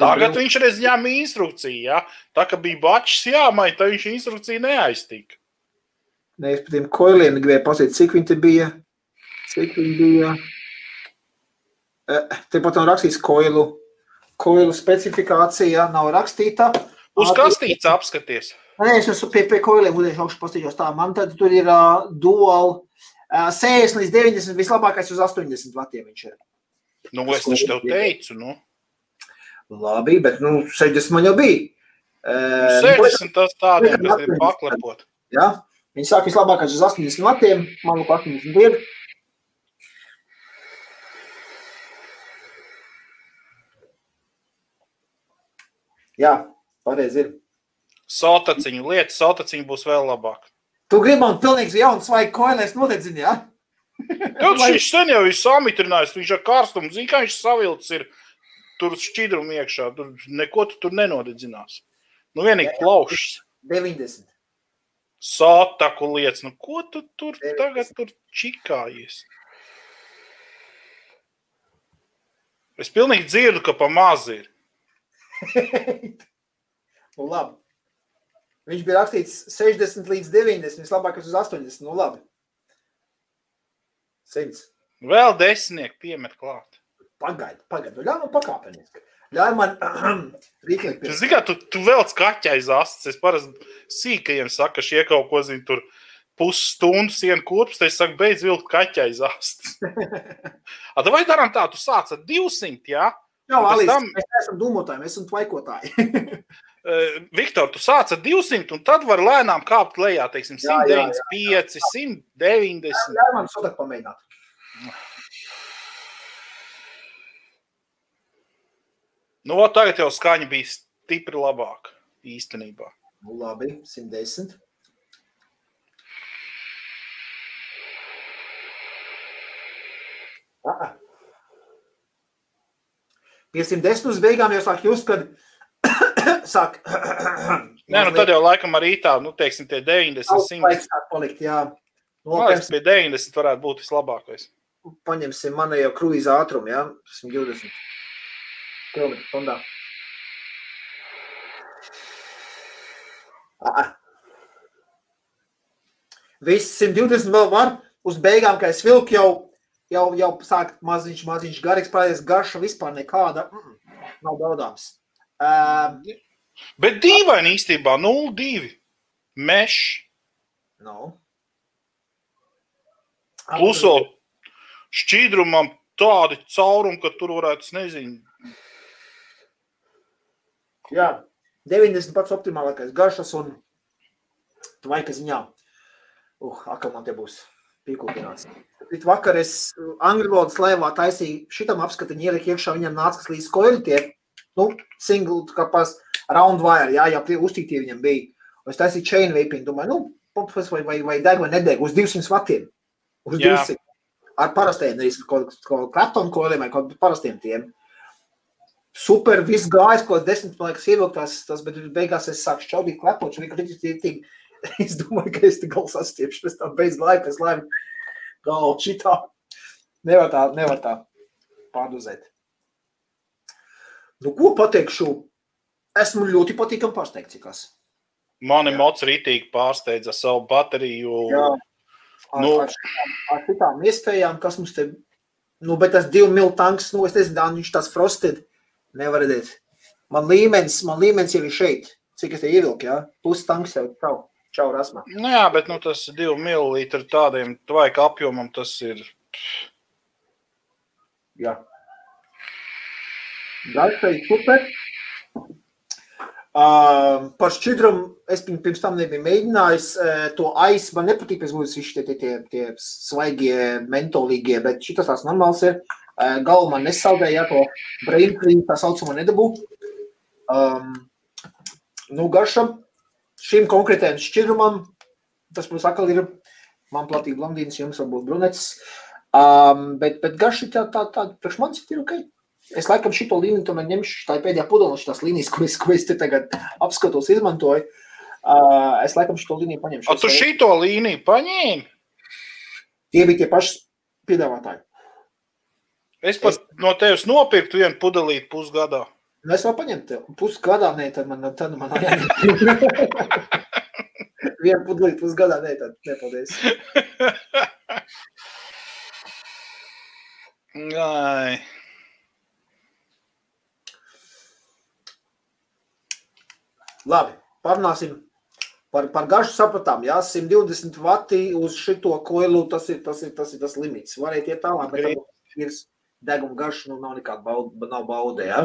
B: Tagad viņš reiz ņēma instrukciju. Ja? Tā kā bija bačs jāmaina, tad viņš instrukciju neaiztika.
A: Nē, es par tiem koiliem gribēju pasīt, cik viņi te bija. Cik viņi bija. Te pat nav rakstīts koilu. Koilu specifikācija nav rakstīta.
B: Uz kastītes apskaties.
A: Nē, es esmu pie, pie koiliem gudējuši augšu pastīšos tā. Man tad tur ir uh, dual uh, 60 līdz 90, vislabākais uz 80 vatiem viņš ir.
B: Nu, es taču tev teicu, nu.
A: Labi, bet nu, 60 man jau bija. Uh,
B: 60 tas tādiem, kas ir paklepot.
A: Jā, viņi sāk vislabākais uz 80 vatiem, man lūk 80 ir. Jā, pareizi ir.
B: Saltaciņu lietas, saltaciņu būs vēl labāk.
A: Tu gribi man pilnīgi jaunu svaigu koilēs nodedzini, jā?
B: Tad viņš sen jau ir samitrinājis, viņš ar karstumu, zina, kā viņš savilcis ir tur šķidrumu iekšā, tur neko tu tur nenodedzinās. Nu vienīgi plaušas.
A: 90.
B: Sātaku lietas, nu ko tu tur 90. tagad tur čikājies? Es pilnīgi dzirdu, ka pa maz ir.
A: nu labi. Viņš bija rakstīts 60 līdz 90, vislabākais uz 80, nu labi. 100.
B: Vēl desmitnieki piemet klāt.
A: Pagaidi, pagaidi. Ļauj man pakāpeniski. Ļauj man rīklīgi pie.
B: Zini, kā tu, tu vēl skaķai zastas. Es parasti sīkajiem saku, ka šie kaut ko zina tur pusstundu sienu kurpes, tad es saku, beidz vilkt kaķai zastas. A, vai darām tā, tu sāc ar 200, jā?
A: Jā, Alis, tam... mēs esam dūmotāji, mēs esam tvaikotāji.
B: uh, Viktor, tu sāc ar 200, un tad var lēnām kāpt lejā, teiksim, 195, 190.
A: Jā, man sodak pamēģināt.
B: Nu, tagad jau skaņa bija stipri labāka īstenībā.
A: Nu, labi, 110. Ah. Pie 110 uz beigām jau sāk just, kad sāk.
B: Nē, nu tad jau laikam arī tā, nu, teiksim, tie 90, 100.
A: sāk palikt, jā.
B: Nu, liekas, pie 90 varētu būt vislabākais.
A: Paņemsim manējo kruīza ātrumu, jā, 120 km stundā. Viss 120 vēl var uz beigām, ka es vilku jau jau, jau sāk maziņš, maziņš garīgs, pārējais garša vispār nekāda. Mm, nav baudāms. Uh,
B: Bet dīvaini īstenībā 0,2 mežs.
A: No.
B: Plus vēl šķīdrumam tādi caurumi, ka tur varētu, es nezinu.
A: Jā, 90 pats optimālākais garšas un tvaika ziņā. Uh, akā man te būs pīkūpināts. Vakar es angļu valodas laivā taisīju šitam apskatiņu, ieliku iekšā, viņam nāca kas līdz koļi tie, nu, single, kā pas round wire, jā, jā, uztītie viņam bija. Es taisīju chain vaping, domāju, nu, vai, vai, vai deg vai nedeg, uz 200 vatiem. Uz jā. 200. Ar parastajiem, nevis kaut ko Clapton koļiem vai kaut parastiem tiem. Super, viss gājis, ko desmit, man liekas, ievilktās, tas, bet beigās es sāku šaubīt klepot, un vienkārši tik, es domāju, ka es te galu sastiepšu, pēc tam beidz laiku, es laimu galvu šitā. Nevar tā, nevar tā pārdozēt. Nu, ko pateikšu? Esmu ļoti patīkami pārsteigts, kas.
B: Mani mocs rītīgi pārsteidza savu bateriju. Jā.
A: Ar, nu. ar, šitām, ar šitām iespējām, kas mums te, nu, bet tas divu milu tanks, nu, es nezinu, viņš tās frosted, nevar redzēt. Man līmenis, man līmenis ir šeit, cik es te ievilku, jā, pus tanks jau tavu čau rasmā.
B: Nu jā, bet nu, tas divi mililitri tādiem tvaika apjomam tas ir.
A: Jā. Gaisai super. Uh, par šķidrumu es pirms tam nebiju mēģinājis. Uh, to aiz man nepatīk, pēc būtības visi tie, tie, tie, tie svaigie, mentolīgie, bet šitas tās normāls ir. Uh, galvu man nesaldēja, ja to cream tā saucamo nedabū. Um, nu, garšam šim konkrētajam šķidrumam, tas, protams, atkal ir man platība blondīns, jums varbūt brunets, um, bet, bet garši tā, tā, tā, priekš manis ir ok. Es laikam šito līniju tomēr ņemšu, tā ir pēdējā pudelē šīs līnijas, ko es, ko es te tagad apskatos, izmantoju. Uh, es laikam šito līniju paņemšu.
B: O tu šito līniju paņēmi?
A: Tie bija tie paši piedāvātāji.
B: Es pat es... no tevis nopirktu vienu pudelīti pusgadā.
A: Nu, es varu paņemt pusgadā, nē, tad man, tad man jāņem. Vienu pudlīti pusgadā, nē, tad nepaldies.
B: Ai.
A: Labi, parunāsim par, par garšu sapratām. Jā, 120 vati uz šito koilu, tas ir tas, ir, tas, ir tas limits. Varētu iet tālāk, bet ir deguma garša, nu nav nekāda bauda, nav bauda, jā.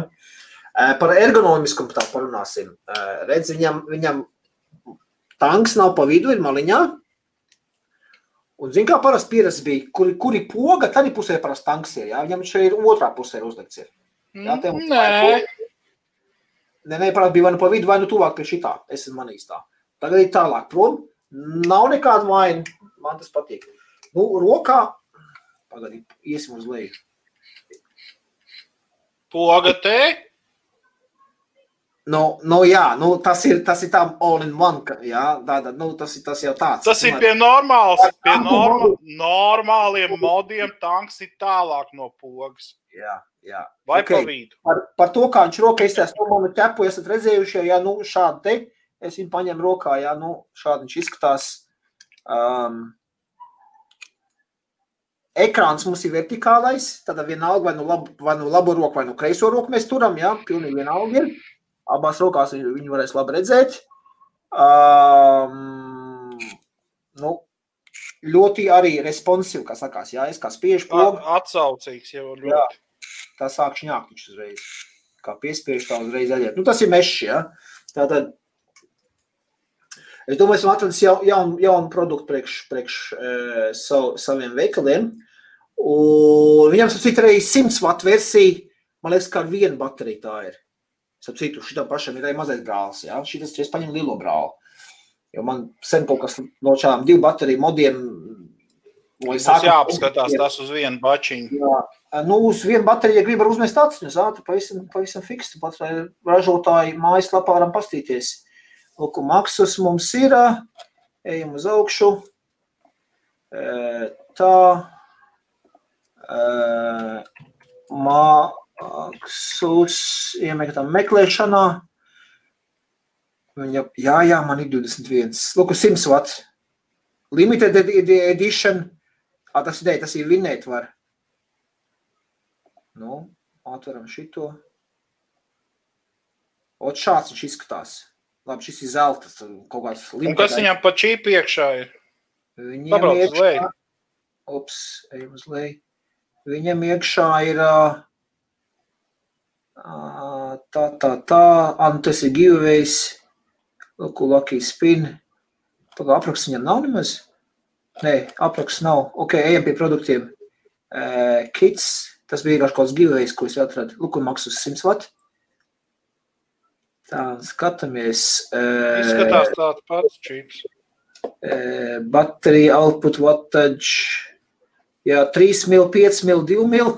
A: Par ergonomiskumu tā parunāsim. Redz, viņam, viņam tanks nav pa vidu, ir maliņā. Un, zin, kā parasti pieredze bija, kuri, kuri poga, tad ir pusē parasti tanks ir, jā? Viņam šeit ir otrā pusē uzlikts ir. Jā, tev,
B: nē.
A: Nē, parasti bija vai nu pa vidu, vai nu tuvāk pie šitā. Es esmu manījis tā. Tagad ir tālāk prom. Nav nekāda vaina. Man tas patīk. Nu, rokā, pagaidi, iesim uz leju.
B: Poga te?
A: Nu, nu, jā, nu, tas ir tas ir tam all in one. Jā, tāda, nu, tas, ir, tas jau tāds.
B: Tas ir pie, normāls, pie norma, normāliem modiem. Tanks ir tālāk no pogas.
A: Jā, jā.
B: Vai okay. pa vidu?
A: Par, par to, kā viņš rokā izstāsta, to manu ķepu esat redzējuši, ja nu šādi te, es viņu paņemu rokā, ja nu šādi viņš izskatās. Um, Ekrāns mums ir vertikālais, tad vienalga vai nu labu, vai nu labu roku, vai nu kreiso roku mēs turam, jā, pilnīgi vienalga ir. Abās rokās viņu, viņu varēs labi redzēt. Um, nu, ļoti arī responsīvi, kā sakās, jā, es kā spiežu pogu.
B: Atsaucīgs jau ļoti. Jā,
A: tā sāk šņākt viņš uzreiz. Kā piespiež tā uzreiz aļiet. Nu, tas ir mešs, jā. Tātad Es domāju, esmu atradis jau, jaunu, jaunu produktu priekš, priekš uh, sav, saviem veikaliem. Un viņam, citu, arī 100 watt versija, man liekas, kā ar vienu bateriju tā ir. Ap citu, šitam pašam ir arī mazais brālis, jā. Šitas, es paņemu lielo brāli. Jo man sen kaut kas no šādām divu bateriju modiem.
B: Mums jāapskatās tas uz vienu bačiņu.
A: Jā. Nu, uz vienu bateriju, ja grib uzmest acis, tad pavisam, pavisam fiks. Tu pats ražotāji mājaslapā varam pastīties. Lūk, maksas mums ir. Ejam uz augšu. Tā. Maksas iemeklēšanā meklēšanā. Jā, jā, man ir 21. Lūk, 100 watt. Limited edition. Tas, ir, tas ir vinēt var. Nu, atveram šito. Ot šāds viņš izskatās. Labi, šis ir zelta kaut kāds
B: līmenis. Kas viņam pa čīpi iekšā ir?
A: Viņam Pabrauc iekšā, uz leju. Ups, ejam uz leju. Viņam iekšā ir tā, tā, tā, un tas ir giveaways. Lucky spin. Pagā apraksts viņam nav nemaz? Nē, apraksts nav. Ok, ejam pie produktiem. Uh, kits, tas bija kaut kāds giveaways, ko es atradu. Lūk, maksas 100 watt. Tā, skatāmies.
B: Izskatās tāds pats čips.
A: Baterija output wattage. Jā, 3 mil, 5 mil, 2 mil.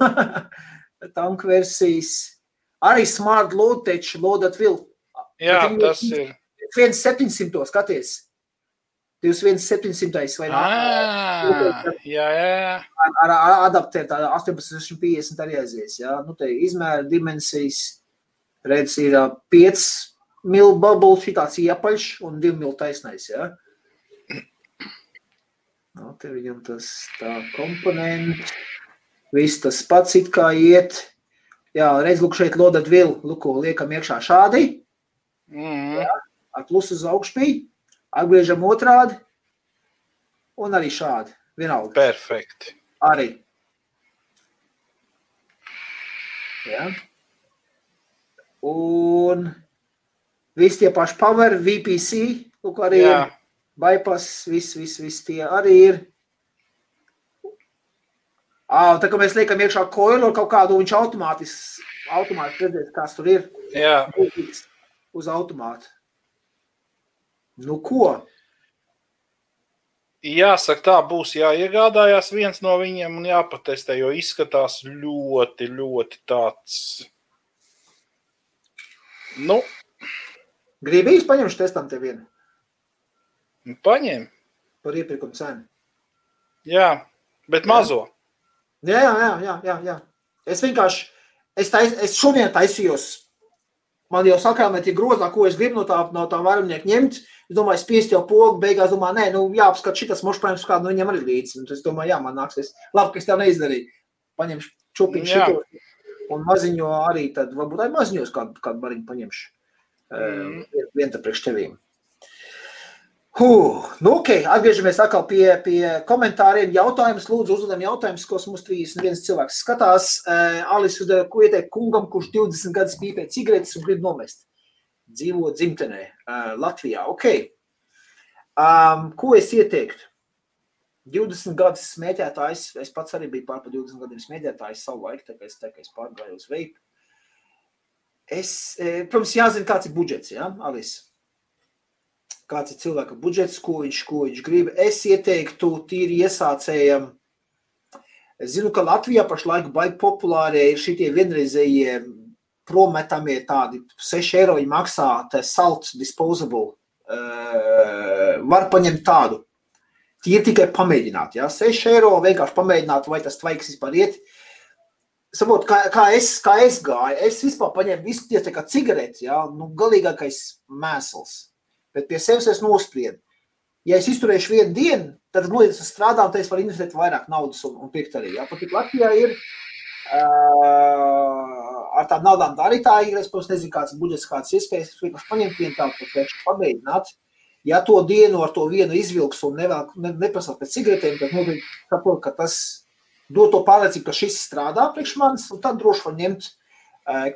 A: Tank versijas. Arī smart load taču, loadat vil.
B: Jā, tas ir.
A: 1700 skaties. 2700 vai
B: ne? Jā, jā, jā.
A: Ar, ar adaptēt 1850 arī aizies. Jā. Nu, te izmēra dimensijas Redz, ir 5 mil bubble, šitāds iepaļš un 2 mil taisnais, ja? Nu, te viņam tas tā komponents. Viss tas pats it kā iet. Jā, redz, lūk, šeit lodat vilu, lūko, liekam iekšā šādi.
B: Mm.
A: Jā, ar plusu uz augšpī. Atgriežam otrādi. Un arī šādi. Vienalga.
B: Perfekti.
A: Arī. Jā. Un visi tie paši power, VPC, lūk, arī Jā. ir. Bypass, viss, viss, viss tie arī ir. Ah, tā kā mēs liekam iekšā koilu ar kaut kādu, viņš automātiski, automātiski redzēs, kas tur ir.
B: Jā.
A: Uz automātu. Nu ko?
B: Jāsaka, tā būs jāiegādājās viens no viņiem un jāpatestē, jo izskatās ļoti, ļoti tāds Nu.
A: Gribīs paņemt testam te vienu?
B: Nu, paņem.
A: Par iepirkumu cenu.
B: Jā, bet mazo.
A: Jā, jā, jā, jā, jā, jā. Es vienkārši, es, tais, es šodien taisījos, man jau sakrāmēt ir grozā, ko es gribu no tā, no tā vairumnieka ņemt. Es domāju, spiest jau pogu, beigās domāju, nē, nu jāapskat šitas mošprājums, kādu no viņam arī līdzi. Un es domāju, jā, man nāksies. Labi, ka es tev neizdarīju. Paņemšu čupiņu šito un maziņo arī tad varbūt arī maziņos kādu, kādu bariņu paņemšu. Mm. Uh, Vienu te priekš tevīm. Huh, nu, ok, atgriežamies atkal pie, pie komentāriem. Jautājumus, lūdzu, uzdodam jautājumus, ko mums 31 cilvēks skatās. Uh, Alis uzdeva, ko ieteikt kungam, kurš 20 gadus pīpē cigaretes un grib nomest. Dzīvo dzimtenē, uh, Latvijā. Ok. Um, ko es ieteiktu? 20 gadus smēķētājs, es pats arī biju pār par 20 gadiem smēķētājs savu laiku, tā kā es, tā kā es pārgāju uz veipu. Es, e, protams, jāzina, kāds ir budžets, ja, Alis? Kāds ir cilvēka budžets, ko viņš, ko viņš grib. Es ieteiktu tīri iesācējam. Es zinu, ka Latvijā pašlaik baigi populārie ir šitie vienreizējie prometamie tādi 6 eiro maksā, tā salt disposable. Uh, var paņemt tādu Tie ir tikai pamēģināt. Ja? 6 eiro vienkārši pamēģināt, vai tas tvaiks vispār iet. Sabot, kā, kā, es, kā es gāju, es vispār paņēmu visu tieši kā cigareti, ja? nu, galīgākais mēsls. Bet pie sevis es nospriedu. Ja es izturēšu vienu dienu, tad, ja es strādāju, tad es varu investēt vairāk naudas un, un pirkt arī. Ja? Pat Latvijā ir uh, ar tādām naudām tā arī tā ir. Es, protams, nezinu, kāds budžets, kāds iespējas. Es vienkārši paņēmu vienu tādu, pamēģināt. Uh, Ja to dienu ar to vienu izvilks un nevēl, ne, neprasa pēc cigaretēm, tad noteikti saprot, ka tas dod to pārliecību, ka šis strādā priekš manis, un tad droši var ņemt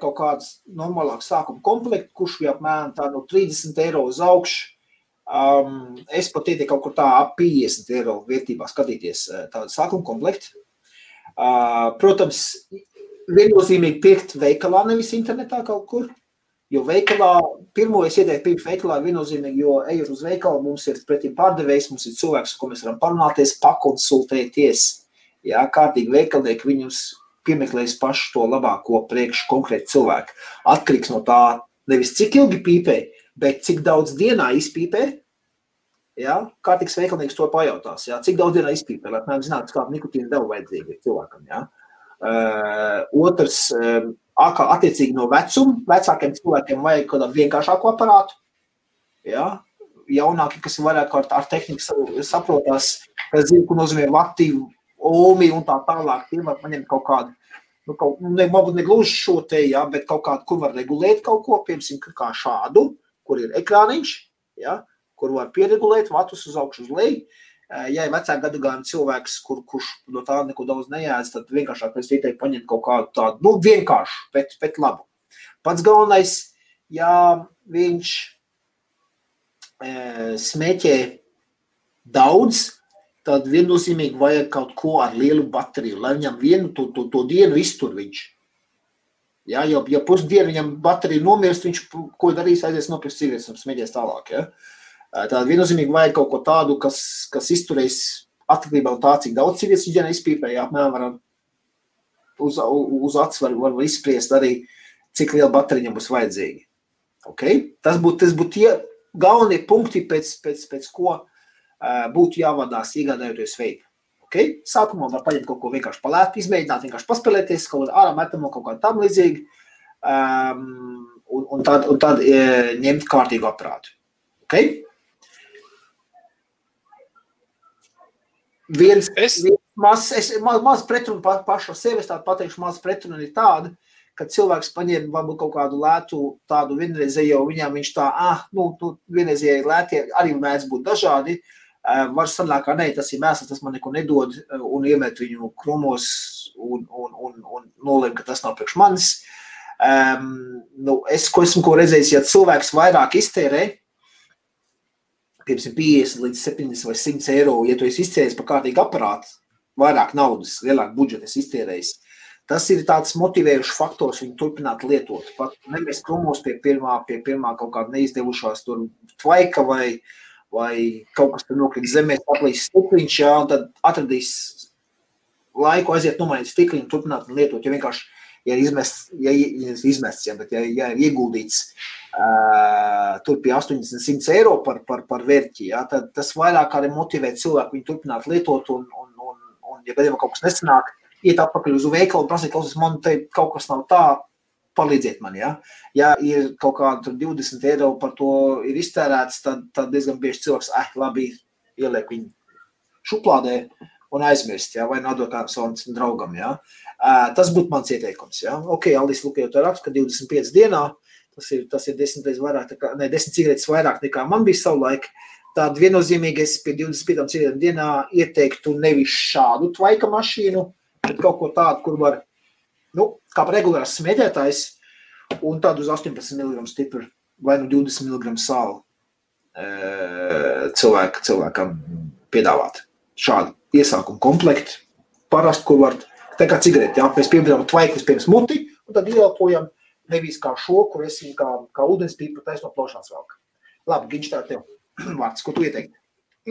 A: kaut kāds normālāks sākuma komplekts, kurš bija apmēram no 30 eiro uz augšu. Um, es pat ieteiktu kaut kur tā ap 50 eiro vērtībā skatīties tādu sākuma komplektu. Uh, protams, viennozīmīgi pirkt veikalā, nevis internetā kaut kur. Jo veikalā, pirmo es ieteiktu pirkt veikalā viennozīmīgi, jo ejot uz veikalu, mums ir pretī pārdevējs, mums ir cilvēks, ko mēs varam parunāties, pakonsultēties. Jā, kārtīgi veikalnieki viņus piemeklējis pašu to labāko priekš konkrēti cilvēku. Atkarīgs no tā, nevis cik ilgi pīpē, bet cik daudz dienā izpīpē. Ja? Kārtīgs veikalnieks to pajautās. Ja? Cik daudz dienā izpīpē, lai apmēram zinātu, kāda nikotīna deva vajadzīga cilvēkam. Ja? Uh, otrs, uh, attiecīgi no vecuma, vecākiem cilvēkiem vajag kaut kādu vienkāršāku aparātu. Ja? Jaunāki, kas vairāk ar, ar tehniku saprotās, kas zina, ko nozīmē vati, omi un tā tālāk. Tie var paņemt kaut kādu, nu, kaut, nu, ne, ne gluži šo te, ja, bet kaut kādu, kur var regulēt kaut ko, piemēram, kā šādu, kur ir ekrāniņš, ja, kur var pieregulēt vatus uz augšu uz leju. Ja ir vecāka gadagājuma cilvēks, kur, kurš no tā neko daudz neēdz, tad vienkāršāk es ieteiktu paņemt kaut kādu tādu, nu, vienkāršu, bet, bet labu. Pats galvenais, ja viņš e, smēķē daudz, tad viennozīmīgi vajag kaut ko ar lielu bateriju, lai viņam vienu to, to, to dienu iztur viņš. Ja, jo, ja pusdienu viņam baterija nomirst, viņš ko darīs, aizies nopirkt sievietes un smēķēs tālāk. Ja? Tāda viennozīmīgi vajag kaut ko tādu, kas, kas izturēs atkarībā no tā, cik daudz sievietes viņa izpīpē. Ja, apmēram uz, uz acis var, var, izspriest arī, cik liela baterija būs vajadzīga. Okay? Tas būtu tie galvenie punkti, pēc, pēc, pēc ko uh, būtu jāvadās iegādājoties veidu. Okay? Sākumā var paņemt kaut ko vienkārši palēt, izmēģināt, vienkārši paspēlēties, kaut kādā ārā metamo, kaut kā tam līdzīgi, um, un, un tad, un tad e, ņemt kārtīgu aparātu. Okay? Viens, es... viens maz, es, maz, maz pretrunu pa, pašu sevi, es tādu pateikšu, maz pretrunu ir tāda, ka cilvēks paņem varbūt kaut kādu lētu, tādu vienreizējo, viņam viņš tā, ah, nu, tu vienreizēji lētie arī mēdz būt dažādi. Uh, var sanākt, ka nē, tas ir mēsls, tas man neko nedod, un iemet viņu krumos un, un, un, un nolēma, ka tas nav priekš manis. Um, nu, es, ko esmu ko redzējis, ja cilvēks vairāk iztērē, piemēram, 50 līdz 70 vai 100 eiro, ja tu esi izcēlies par kārtīgu aparātu, vairāk naudas, lielāku budžetu iztērējis. Tas ir tāds motivējošs faktors viņu turpināt lietot. Pat nemest krumos pie pirmā, pie pirmā kaut kāda neizdevušās tur tvaika vai, vai kaut kas tur nokrīt zemē, aplīs stikliņš, jā, un tad atradīs laiku aiziet nomainīt stikliņu, turpināt lietot, jo vienkārši ja ir izmests, ja ir izmests ja, bet ja, ja ir ieguldīts uh, tur pie 80, 100 eiro par, par, par vērķi, ja, tad tas vairāk arī motivē cilvēku viņu turpināt lietot, un, un, un, un ja gadījumā kaut kas nesanāk, iet atpakaļ uz veikalu un prasīt, klausies, man te kaut kas nav tā, palīdziet man, ja. Ja ir kaut kāda 20 eiro par to iztērēts, tad, tad diezgan bieži cilvēks, eh, labi, ieliek viņu šuplādē un aizmirst, ja, vai nodot kādam savam draugam, ja. Tas būtu mans ieteikums. Ja? Ok, Alis Lukajot raksta, ka 25 dienā tas ir, tas ir 10 reizes vairāk, kā, ne, 10 cigaretes vairāk nekā man bija savulaik. Tad viennozīmīgi es pie 25 cigaretēm dienā ieteiktu nevis šādu tvaika mašīnu, bet kaut ko tādu, kur var, nu, kā regulārs smēķētājs, un tādu uz 18 mg stipru vai nu 20 mg sāli cilvēku, cilvēkam piedāvāt. Šādu iesākumu komplektu, parastu, kur var Tā kā cigarete, jā, mēs pieņemam tvaiklis pirms muti, un tad ieelpojam nevis kā šo, kur es kā, kā ūdens pīpa taisno plošās velk. Labi, Giņš, tā tev vārds, ko tu ieteikti?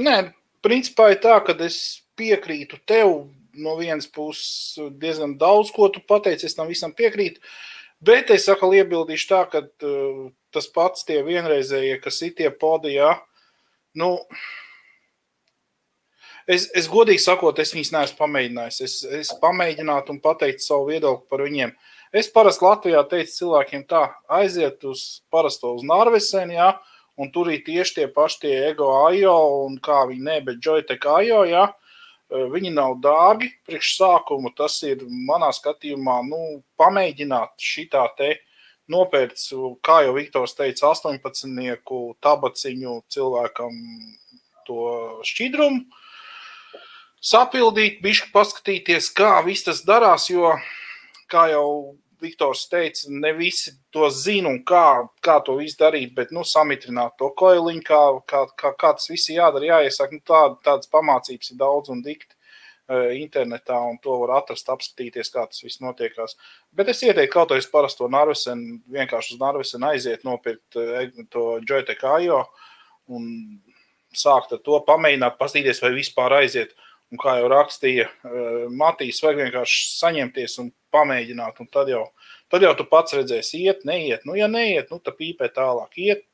B: Nē, principā ir tā, ka es piekrītu tev no vienas puses diezgan daudz, ko tu pateici, es tam visam piekrītu, bet es atkal iebildīšu tā, ka uh, tas pats tie vienreizējie, kas ir tie podi, jā, nu, Es, es godīgi sakot, es viņus neesmu pamēģinājis. Es, es pamēģinātu un pateiktu savu viedokli par viņiem. Es parasti Latvijā teicu cilvēkiem, tā aiziet uz parasto uz Norvēģiju, ja, un tur ir tieši tie paši tie ego ajo, un kā viņi ne, bet joytek ajo. Ja, viņi nav dārgi priekš sākumu. Tas ir manā skatījumā, nu, pamēģināt šitā te nopērts, kā jau Viktors teica, 18 tabaciņu cilvēkam to šķidrumu sapildīt, bišķi paskatīties, kā viss tas darās, jo, kā jau Viktors teica, ne visi to zina un kā, kā to visu darīt, bet nu, samitrināt to koiliņu, kā, kā, kā, kā tas viss jādara, jāiesaka. Nu, tā, tādas pamācības ir daudz un dikti uh, internetā, un to var atrast, apskatīties, kā tas viss notiekās. Bet es ieteiktu kaut kādā parasto narvisenu, vienkārši uz narvisenu aiziet, nopirkt uh, to Joytech AIO un sākt ar to pamēģināt, paskatīties, vai vispār aiziet. Un kā jau rakstīja uh, Matīs, vajag vienkārši saņemties un pamēģināt. Un tad, jau, tad jau tu pats redzēsi, iet, neiet. Nu, ja neiet, nu, tad pīpē tālāk, iet,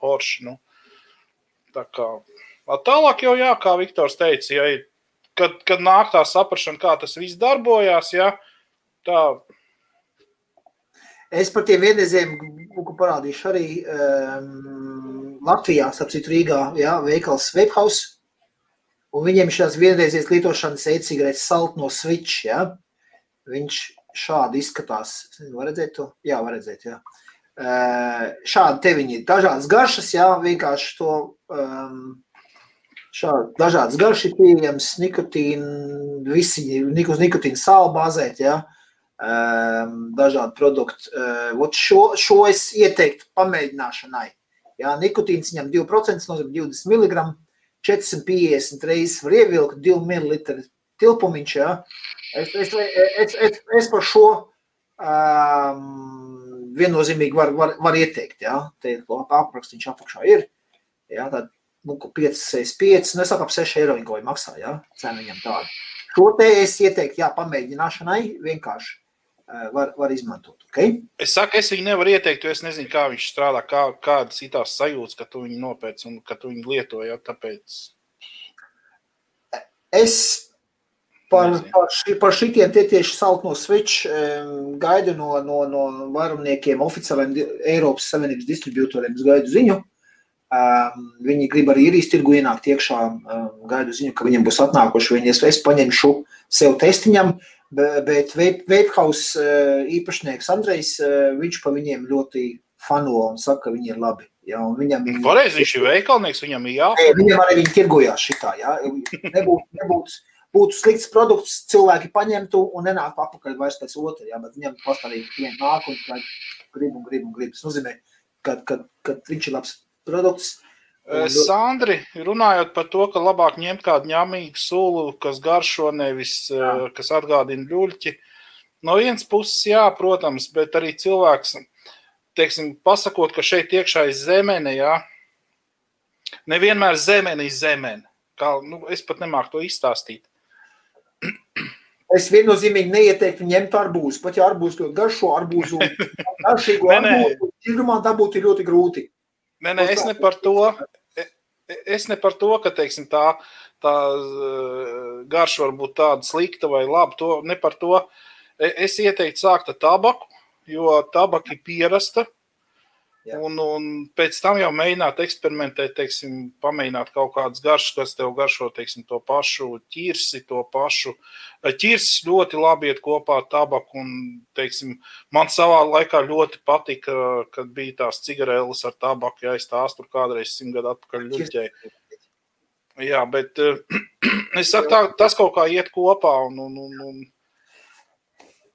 B: forši. Nu. Tā kā tālāk jau, jā, kā Viktors teica, ja, kad, kad nāk tā saprašana, kā tas viss darbojās, ja, tā.
A: Es par tiem vienreizējiem parādīšu arī um, Latvijā, starp Rīgā, jā, veikals Vapehouse. Un viņiem šīs vienreizējas lietošanas e-cigaretes salt no switch. Ja? Viņš šādi izskatās. Var redzēt to? Jā, var redzēt. Jā. Šādi te viņi ir dažādas garšas, jā, vienkārši to um, šādi dažādas garšas ir pieejams, nikotīna, visi uz nikotīna sāla bāzēt, jā, um, dažādi produkti. Uh, šo, šo es ieteiktu pamēģināšanai. Jā, nikotīns viņam 2%, nozīmē 20 mg. 450 reizes var ievilkt 2 ml tilpumiņš. Ja? Es, es, es, es, es par šo um, viennozīmīgi varu var, var ieteikt. Ja? Te aprakstīns apakšā ir. Ja? Tad, nu, 5, 6, 5, nu, es saku, ap 6 eiro viņi maksā. Ja? Cena viņam tāda. Šo te es ieteiktu, jā, pamēģināšanai vienkārši var, var izmantot. Okay?
B: Es saku, es viņu nevaru ieteikt, jo es nezinu, kā viņš strādā, kā, kādas ir tās sajūtas, ka tu viņu nopērci un ka tu viņu lieto. Ja, tāpēc...
A: Es par, par, ši, par šitiem tie tieši salt no Switch gaidu no, no, no vairumniekiem, oficiāliem Eiropas Savienības distribūtoriem. Es gaidu ziņu. Um, viņi grib arī īrijas tirgu ienākt iekšā. Um, gaidu ziņu, ka viņiem būs atnākuši. Viņi es, es paņemšu sev testiņam. Bet Vapehouse eh, īpašnieks Andrejs, eh, viņš pa viņiem ļoti fano un saka, ka viņi ir labi. Ja, viņam
B: ir pareizi, viņš ir veikalnieks, viņam ir
A: jāpārāk. Viņam arī viņi tirgojās šitā, ja. Nebūtu, nebūtu, būtu slikts produkts, cilvēki paņemtu un nenāktu apakaļ vairs pēc otra, ja, bet viņam pastāvīgi klienti nāk un grib un grib un grib. Tas nozīmē, ka, ka, ka viņš ir labs produkts,
B: Sandri, runājot par to, ka labāk ņemt kādu ņēmīgu sulu, kas garšo nevis, jā. kas atgādina ļuļķi. No vienas puses, jā, protams, bet arī cilvēks, teiksim, pasakot, ka šeit iekšā ir zemene, jā, nevienmēr zemene ir zemene. Kā, nu, es pat nemāku to izstāstīt.
A: Es viennozīmīgi neieteiktu ņemt arbūzu. Pat ja arbūzu ļoti garšo, arbūzu garšīgu arbūzu, tirgumā dabūt ir ļoti grūti.
B: Nē, nē, es ne par to es ne par to, ka teiksim, tā, tā eh, garša var būt tāda slikta vai laba. To, ne par to. E, es ieteiktu sākt ar tabaku, jo tabaka ir pierasta. Jā. Un, un pēc tam jau mēģināt eksperimentēt, teiksim, pamēģināt kaut kādas garšas, kas tev garšo, teiksim, to pašu ķirsi, to pašu. Ķirsis ļoti labi iet kopā ar tabaku, un, teiksim, man savā laikā ļoti patika, kad bija tās cigaretes ar tabaku, ja es tās tur kādreiz simt gadu atpakaļ ļuķēju. Jā, bet es saku, tā, tas kaut kā iet kopā, un, un, un, un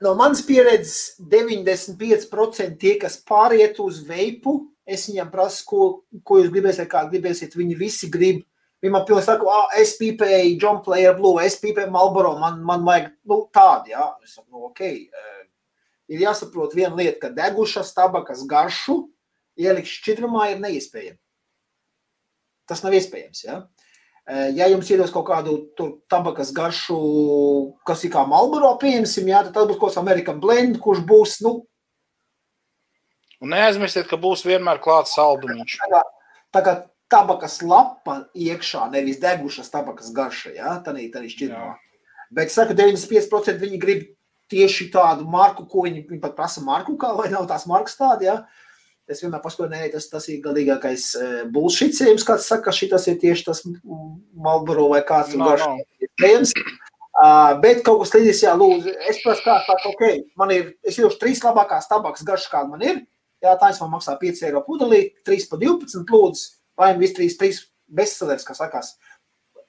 A: no manas pieredzes 95% tie, kas pāriet uz veipu, es viņam prasu, ko, ko jūs gribēsiet, kā gribēsiet. Viņi visi grib. Viņi man pilnīgi saka, ah, es pīpēju John Player Blue, es pīpēju Marlboro, man, man vajag nu, tādu, jā. Es saku, nu, ok. Ir jāsaprot viena lieta, ka degušas tabakas garšu ielikt šķidrumā ir neiespējami. Tas nav iespējams, jā. Ja? Ja jums iedos kaut kādu tabakas garšu, kas ir kā Malboro, pieņemsim, jā, tad tas būs kaut kāds American blend, kurš būs, nu.
B: Un neaizmirstiet, ka būs vienmēr klāts saldumiņš.
A: Tā kā, tā kā tabakas lapa iekšā, nevis degušas tabakas garša, jā, tā nī, tā nī šķirmā. Bet, saku, 95% viņi grib tieši tādu marku, ko viņi, viņi pat prasa marku, kā vai nav tās markas tādi, jā. Ja? Es vienmēr pasaku, nē, tas, tas ir galīgākais e, bullshitējums, kāds saka, ka šis ir tieši tas Malboro vai kāds no, no. iespējams. Uh, bet kaut kas līdzīgs, jā, lūdzu, es prasu, kā tā, ok, man ir, es jūtu trīs labākās tabakas garšas, kāda man ir. Jā, tā es man maksā 5 eiro pudelī, 3 pa 12 lūdzu, vai vis 3, 3 bestselleris, kā sakās.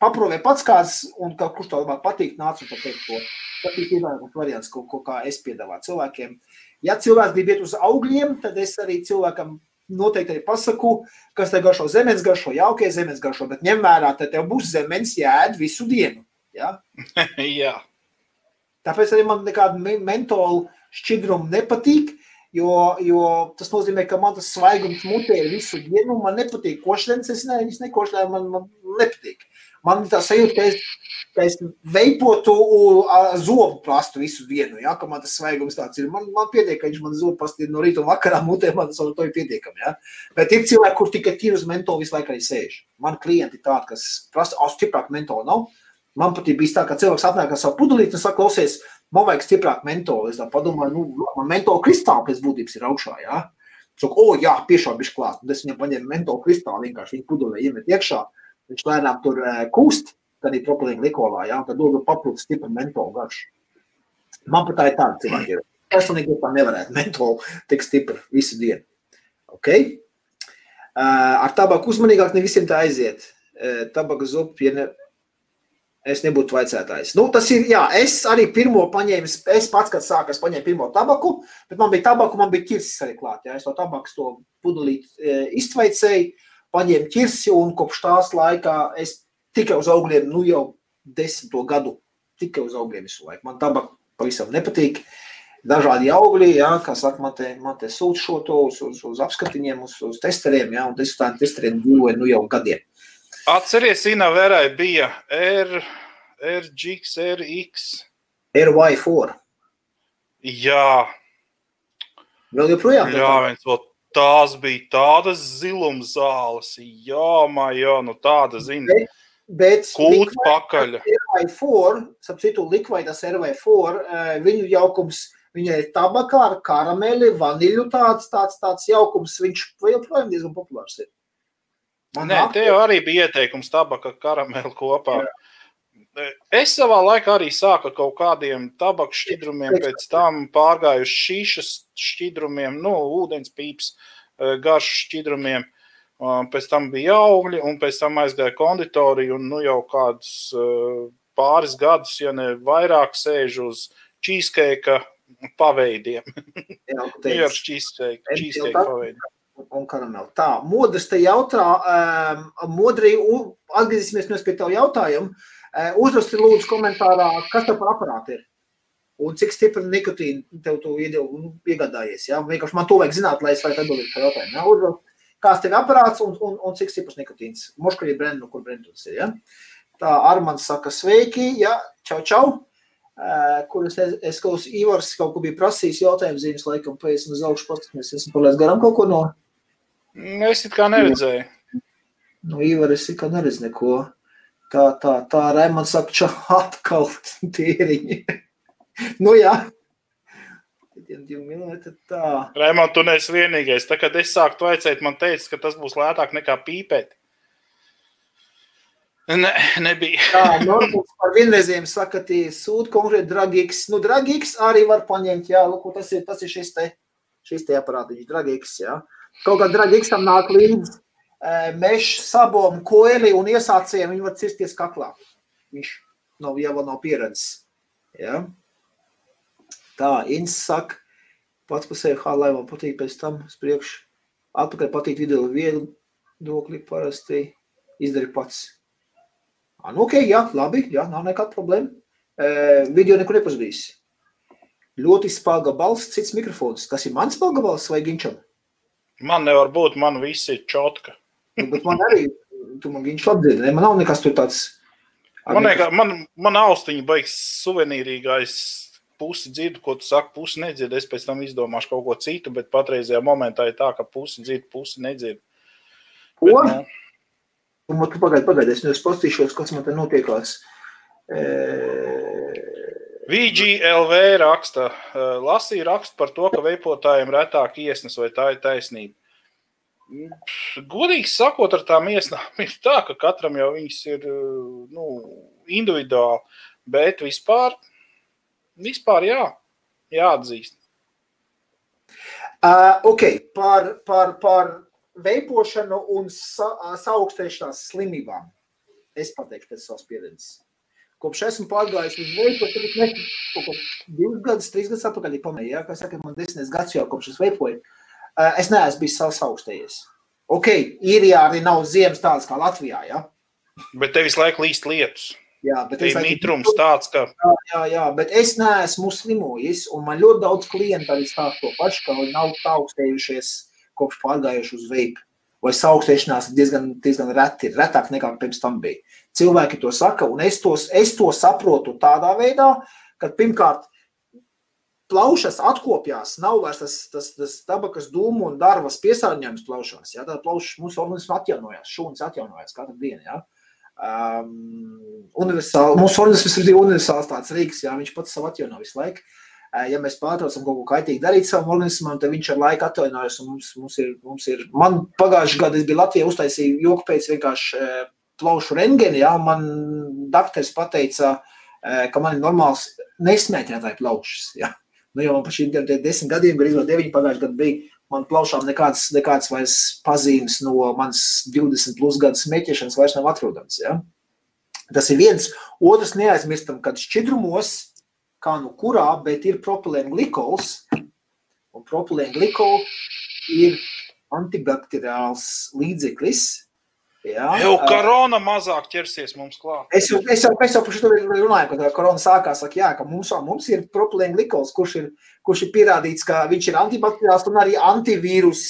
A: Paprovē pats kāds, un kurš tev labāk patīk, nāc un pateikt to. Tas ir piedāvājums variants, ko, ko kā es piedāvāju cilvēkiem. Uh, Ja cilvēks grib iet uz augļiem, tad es arī cilvēkam noteikti arī pasaku, kas te garšo zemes garšo, jaukie zemes garšo, bet ņem vērā, tad tev būs zemes jāēd visu dienu. Ja?
B: Jā.
A: Tāpēc arī man nekāda mentola šķidruma nepatīk, jo, jo tas nozīmē, ka man tas svaigums mutē visu dienu, man nepatīk košļens, es ne, es nekošļēju, man, man nepatīk. Man tā sajūta, ka es, ka es veipotu zobu plastu visu dienu, ja, ka man tas svaigums tāds ir. Man, man pietiek, ka viņš man zobu plastu no rīta un vakarā mutē, man tas to ir pietiekami, ja. Bet ir cilvēki, kur tikai tīri uz mentolu visu laiku arī sēž. Man klienti tādi, kas prasa, o, stiprāk mentolu nav. Man patīk bijis tā, ka cilvēks atnāk ar savu pudelīti un saka, klausies, man vajag stiprāk mentolu. Es tā padomāju, nu, man mentolu kristāli pēc būtības ir augšā, ja. Saka, o, jā, piešā bišķi klāt. Un es viņam paņēmu mentolu kristāli, vienkārši viņu pudelē iemet iekšā. Viņš lēnām tur kūst, tad ir propilīna likolā, jā, tad dod papildus stipru mentolu garšu. Man pat tā ir tāda cilvēka. Personīgi tā nevarētu mentolu tik stipri visu dienu. Okay? Ar tabaku uzmanīgāk ne visiem tā aiziet. Tabaka zupa, ja ne, es nebūtu vaicētājs. Nu, tas ir, jā, es arī pirmo paņēmu, es pats, kad sāku, es paņēmu pirmo tabaku, bet man bija tabaku, man bija ķirsis arī klāt, jā, es to tabakas to pudelīt e, iztveicēju, paņēmu ķirsi, un kopš tās laikā es tikai uz augļiem, nu jau desmito gadu, tikai uz augļiem visu laiku. Man tabaka pavisam nepatīk. Dažādi augļi, jā, kā saka, man te, man te sūta šo to uz, uz, uz apskatiņiem, uz, uz testeriem, jā, un es tādiem testeriem dzīvoju nu jau gadiem.
B: Atceries, Ina Verai bija R, RGX, RX.
A: RY4.
B: Jā.
A: Vēl joprojām?
B: Jā, viens vēl tās bija tādas ziluma zāles. Jā, jā, nu tāda zina.
A: Bet, bet
B: Kult pakaļ.
A: RY4, sap citu, likvaidas RY4, viņu jaukums, viņai ir tabakā ar karameli, vaniļu tāds, tāds, tāds jaukums, viņš joprojām diezgan populārs ir.
B: Man Nē, te jau arī bija ieteikums tabaka karameli kopā. Jā. Es savā laikā arī sāku kaut kādiem tabakas šķidrumiem, pēc tam pārgāju uz šīšas šķidrumiem, nu, ūdens pīps, garš šķidrumiem. Pēc tam bija augļi, un pēc tam aizgāja konditoriju, un nu jau kādus pāris gadus, ja ne vairāk, sēžu uz cheesecake paveidiem. Jā, ir cheesecake paveidiem
A: un karameli. Tā, modrs te jautā, um, modrī, atgriezīsimies pie tā jautājuma. Uh, Uzraksti lūdzu komentārā, kas tev par aparātu ir. Un cik stipri nikotīnu tev tu nu, iegādājies. Ja? Vienkārši man to vajag zināt, lai es varētu atbildēt par jautājumu. Ja? Uzrakst, kāds tev ir aparāts un, un, un cik stiprs nikotīns. Moškaļi brendu, no kur brendu tas ir. Ja? Tā Armand saka sveiki, ja? čau, čau. Uh, kur es, es kaut kas Ivars kaut ko bija prasījis jautājumu zīmes, laikam, pēc uz augšu paskatīsimies, esmu palaist garām kaut ko no
B: Nu, es it kā neredzēju.
A: Nu, Ivar, es it kā neredzu neko. Tā, tā, tā, Raimans saka, čā atkal tīriņi. nu, jā.
B: Raimond, tu neesi vienīgais. Tā, kad es sāku vaicāt, man teica, ka tas būs lētāk nekā pīpēt. Ne, nebija.
A: Tā, Normals par vienreizējiem saka, tie sūta konkrēti dragīgs. Nu, dragīgs arī var paņemt, jā, lūk, tas ir, tas ir šis te, šis te aparātiņš, dragīgs, jā. Kaut kā dragi tam nāk līdzi meža sabom, koeli un iesācējiem, viņi var cirsties kaklā. Viņš nav jau nav pieredzes. Ja? Tā, Ins saka, pats par sevi hālai man patīk pēc tam spriekš. Atpakaļ patīk video viedokļi parasti izdari pats. Ah, nu, ok, jā, labi, jā, nav nekāda problēma. E, video nekur nepazudīs. Ļoti spēlga balss, cits mikrofons. Tas ir mans spēlga balss vai Ginčam?
B: Man nevar būt, man viss ir čotka.
A: Nu, bet man arī, tu man viņš atdzied, ne? man nav nekas tur tāds.
B: Man, nekā, man, man austiņa baigs suvenīrīgais pusi dzirdu, ko tu saki, pusi nedzird. Es pēc tam izdomāšu kaut ko citu, bet patreizajā momentā ir tā, ka pusi dzird, pusi nedzird.
A: Ko? Bet, nu, tu pagaidi, pagaidi, es nevis pastīšos, kas man te notiekās. E...
B: VGLV raksta, lasīja rakstu par to, ka veipotājiem retāk iesnas, vai tā ir taisnība. Godīgi sakot, ar tām iesnām ir tā, ka katram jau viņas ir nu, individuāli, bet vispār, vispār jā, jāatzīst.
A: Uh, ok, par, par, par veipošanu un sa, saaugstēšanās slimībām. Es pateikšu pēc savas pieredzes. kopš esmu pārgājis uz veipu, tad es kaut ko divus gadus, trīs gadus atpakaļ pamēju, ja, kā saka, man desmit gads jau kopš es veipoju. Es neesmu bijis savs augstējies. Ok, īrijā arī nav ziemas tādas kā Latvijā, ja?
B: Bet tev visu laiku līst lietus.
A: Jā, bet
B: ir mitrums tāds, ka.
A: Jā, jā, jā, bet es neesmu slimojis, un man ļoti daudz klientu arī stāsta to pašu, ka viņi nav augstējušies kopš pārgājuši uz veipu. Vai augstēšanās diezgan, diezgan reti, retāk nekā pirms tam bija. Cilvēki to saka, un es, tos, es to saprotu tādā veidā, ka pirmkārt, plaušas atkopjās, nav vairs tas, tas, tas tabakas dūmu un darbas piesārņojums plaušās. Ja? Tad plaušas mūsu organismā atjaunojās, šūnas atjaunojās katru dienu. Ja? Um, universāli, mūsu organisms ir universāls tāds rīks, jā, viņš pats sev atjauno visu laiku. Uh, ja mēs pārtraucam kaut ko kaitīgi darīt savam organismam, tad viņš ar laiku atjaunojas. Mums, mums ir, mums ir, man pagājušajā gadā es biju Latvijā, uztaisīju joku pēc vienkārši uh, plaušu rengeni, jā, man dakteris pateica, uh, ka man ir normāls nesmēķētāji plaušas. Jā. Nu, jau par šiem desmit gadiem, gandrīz deviņi pagājušajā gadā bija, man plaušām nekāds, nekāds vairs pazīmes no manas 20 plus gadu smēķēšanas vairs nav atrodams. Ja? Tas ir viens. Otrs neaizmirstam, kad šķidrumos, kā nu kurā, bet ir propilēna glikols, un propilēna glikols ir antibakteriāls līdzeklis,
B: Jā, jau korona mazāk ķersies mums klāt.
A: Es jau, es jau, es jau par šo runāju, kad korona sākās, saka, jā, ka mums, mums ir propilēna glikols, kurš ir, kurš ir pierādīts, ka viņš ir antibakteriāls un arī antivīrus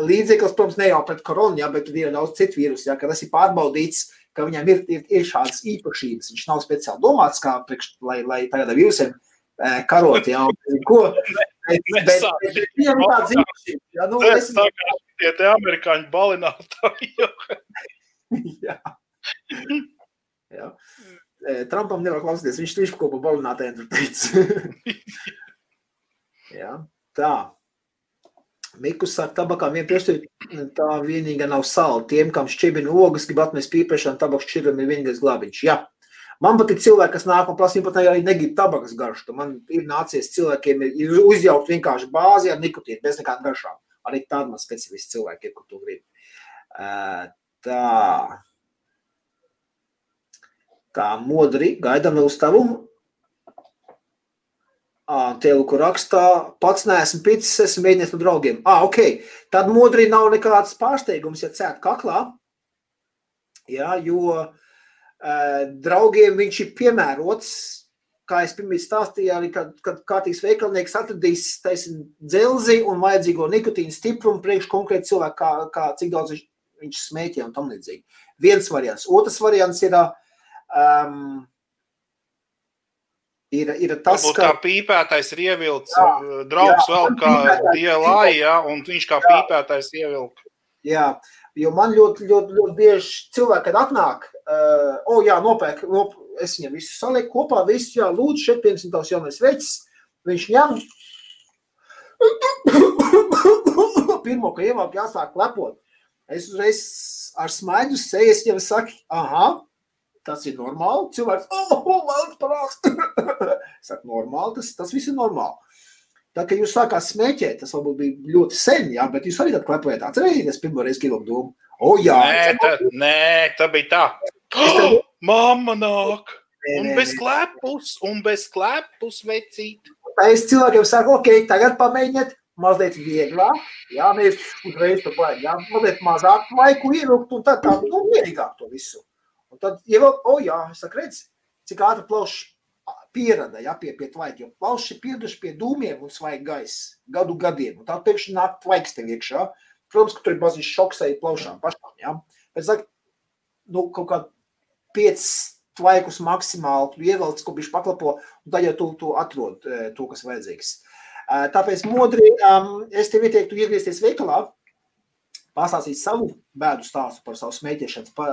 A: līdzeklis, protams, ne jau pret koronu, jā, bet ir daudz citu vīrusu, jā, ka tas ir pārbaudīts, ka viņam ir, ir, ir šādas īpašības. Viņš nav speciāli domāts, kā priekš, lai, lai tagad vīrusiem karot, jā, ko. Bet, bet, bet ir tāds īpašības, jā, nu, es...
B: Tie te amerikāņu balinātāji.
A: jā. jā. Trumpam nevar klausīties, viņš tieši ko pa balinātēm tur teica. jā, tā. Mikus saka, tabakā vien piešķirt, tā vienīgā nav sāla. Tiem, kam šķibina ogas, grib atmest pīpēšanu, tabaks šķiram ir vienīgais glābiņš. Jā. Man patīk cilvēki, kas nāk un prasa, pat arī negrib tabakas garšu. Man ir nācies cilvēkiem ir uzjaukt vienkārši bāzi ar nikotīnu, bez nekādām garšām. Arī tādi man specifiski cilvēki ir, kur to grib. Tā. Tā modri, gaidām uz tavu. Tēlu, kur rakstā, pats neesmu picis, esmu mēģinājis no draugiem. Ah, ok, tad modri nav nekāds pārsteigums, ja cēt kaklā. Jā, jo uh, draugiem viņš ir piemērots kā es pirms stāstīju, arī kad, kad kārtīgs veikalnieks atradīs taisn, dzelzi un vajadzīgo nikotīnu stiprumu priekš konkrēti cilvēku, kā, kā cik daudz viņš, viņš smēķē un tam līdzīgi. Viens variants. Otrs variants ir, um, ir, ir tas,
B: Varbūt ka... kā pīpētais ir ievilkts, jā, draugs jā, vēl kā DLA, ja, un viņš kā pīpētais ievilk.
A: Jā, jo man ļoti, ļoti, ļoti bieži cilvēki, kad atnāk, uh, o jā, nopērk, nop, es viņam visu salieku kopā, visu, jā, lūdzu, šeit, piemēram, tavs jaunais vecs, viņš ņem, pirmo, ka ievelk jāsāk lepot. Es uzreiz ar smaidu sejas jau saku, aha, tas ir normāli. Cilvēks, oh, man parāks. saku, normāli, tas, tas viss ir normāli. Tā kā jūs sākāt smēķēt, tas varbūt bija ļoti sen, jā, bet jūs arī tad klepojat. Atcerieties, pirmo reizi kilo domu. O, jā.
B: Nē, tā, nē, tā bija tā. Oh, mamma nāk! Nē, un nē, bez klepus, un bez klepus vecīt.
A: Tā es cilvēkiem saku, ok, tagad pamēģiniet mazliet vieglāk, jā, nevis uzreiz tur vajag, jā, mazliet mazāk laiku ievilkt, un tad tā, nu, mierīgāk to visu. Un tad ievilkt, o, jā, es saku, redz, cik ātri plauš pierada, ja, pie, pie tvaika, jo plauši ir pieraduši pie dūmiem un svaiga gaisa gadu gadiem, un tā pēkšņi nāk tvaiks tev iekšā. Protams, ka tur ir maziņš šoks arī plaušām pašām, ja. Bet, saka, nu, kaut kā 5 tvaikus maksimāli tu ievelc, ko bišķi paklapo, un tad jau tu, tu atrod to, kas vajadzīgs. Tāpēc modri es tev ieteiktu iegriezties veikalā, pastāstīt savu bēdu stāstu par savu smēķēšanas pa,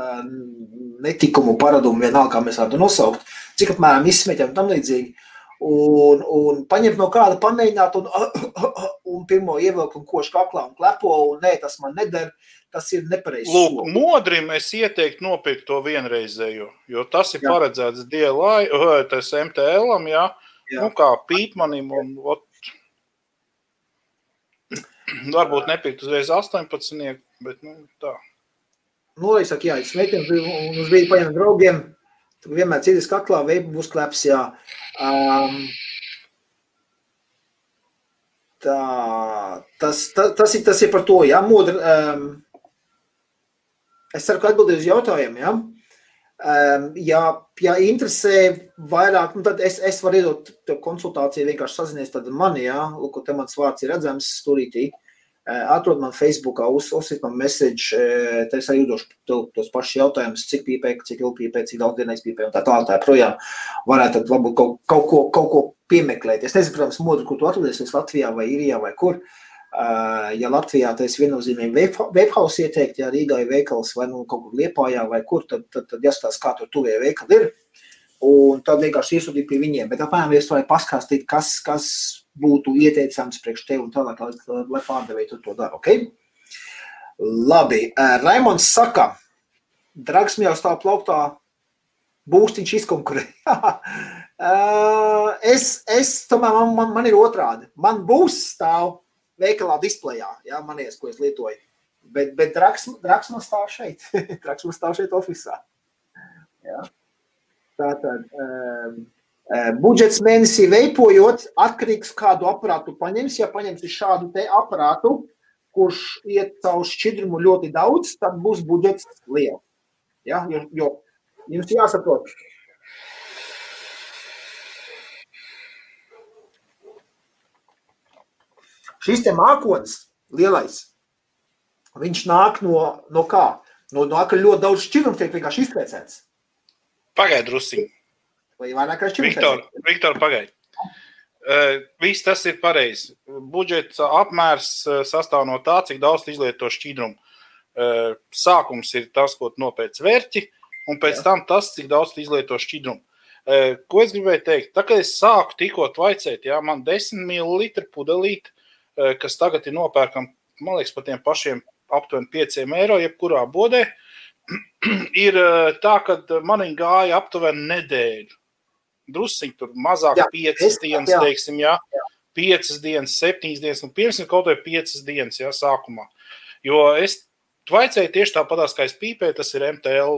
A: netikumu, paradumu, vienalga, kā mēs varētu nosaukt, cik apmēram izsmēķam un tam līdzīgi. Un, un paņemt no kāda, pamēģināt, un, un pirmo ievilkt, un košu kaklā, un klepo, un nē, tas man neder, tas ir nepareizi.
B: Lūk, modrim es ieteiktu nopirkt to vienreizējo, jo tas ir jā. paredzēts DLI, tas MTL-am, jā, jā. nu kā pīpmanim, un ot, Varbūt nepirkt uzreiz 18, bet nu, tā.
A: Nu, es saku, jā, es smēķinu, un uz brīdi paņem draugiem. Tur vienmēr cīnās kaklā, veipa būs kleps, jā. Um, tā, tas, tas, tas, ir, tas ir par to, jā, modra. Um, es ceru, ka atbildēju uz jautājumu, jā. Um, ja, ja interesē vairāk, nu tad es, es varu iedot konsultāciju, vienkārši sazinies tad mani, jā, lūk, te mans vārds ir redzams stūrītī. Uh, atrod man Facebookā, uz, uzsit man message, uh, te es arī došu tev tos pašus jautājumus, cik pīpē, cik ilgi pīpē, cik daudz dienais pīpē un tā tālāk tā projām. Varētu tad varbūt kaut, kaut, ko, kaut ko piemeklēt. Es nezinu, protams, modru, kur tu atrodies, Latvijā vai Irijā vai kur. Uh, Ja Latvijā tas viennozīmīgi webhouse ieteikt, ja Rīgā ir veikals vai nu kaut kur Liepājā vai kur, tad, tad, tad jāskatās, kā tur tuvie veikali ir. Un tad vienkārši iesūtīt pie viņiem. Bet apmēram es varēju paskatīt, kas, kas būtu ieteicams priekš tevi un tālāk, lai, lai pārdevēji to dara. Okay? Labi, Raimons saka, drags jau stāv plauktā, būstiņš izkonkurē. es, es tomēr man, man, man ir otrādi. Man būs stāv veikalā displejā, ja, manies, ko es lietoju. Bet, bet draks, draks man stāv šeit. draks man stāv šeit ofisā. Ja. Tātad, um, budžets mēnesī veipojot, atkarīgs kādu aparātu paņems. Ja paņemsi šādu te aparātu, kurš iet caur šķidrumu ļoti daudz, tad būs budžets liels. Ja, jo, jo jums jāsaprot, Šis te mākonis, lielais, viņš nāk no, no kā? No, no kā ļoti daudz šķidrumu tiek vienkārši izpēcēts.
B: Pagaid, drusiņ.
A: Vai vairāk kā šķidrumu?
B: Viktor, Viktor pagaid. Uh, viss tas ir pareizi. Budžets apmērs sastāv no tā, cik daudz izlieto šķidrumu. Uh, sākums ir tas, ko nopēc vērķi, un pēc Jā. tam tas, cik daudz izlieto šķidrumu. Uh, ko es gribēju teikt? Tā kā es sāku tikko tvaicēt, jā, man 10 ml pudelīte kas tagad ir nopērkami, man liekas, par tiem pašiem aptuveni 5 eiro, jebkurā bodē, ir eh, tā, ka man viņa gāja aptuveni nedēļu. Drusciņi tur mazāk, jā, 5 es, dienas, jā. teiksim, jā. jā. 5 dienas, 7 dienas, un pirms kaut vai 5 dienas, jā, sākumā. Jo es vaicēju tieši tāpatās, kā es pīpēju, tas ir MTL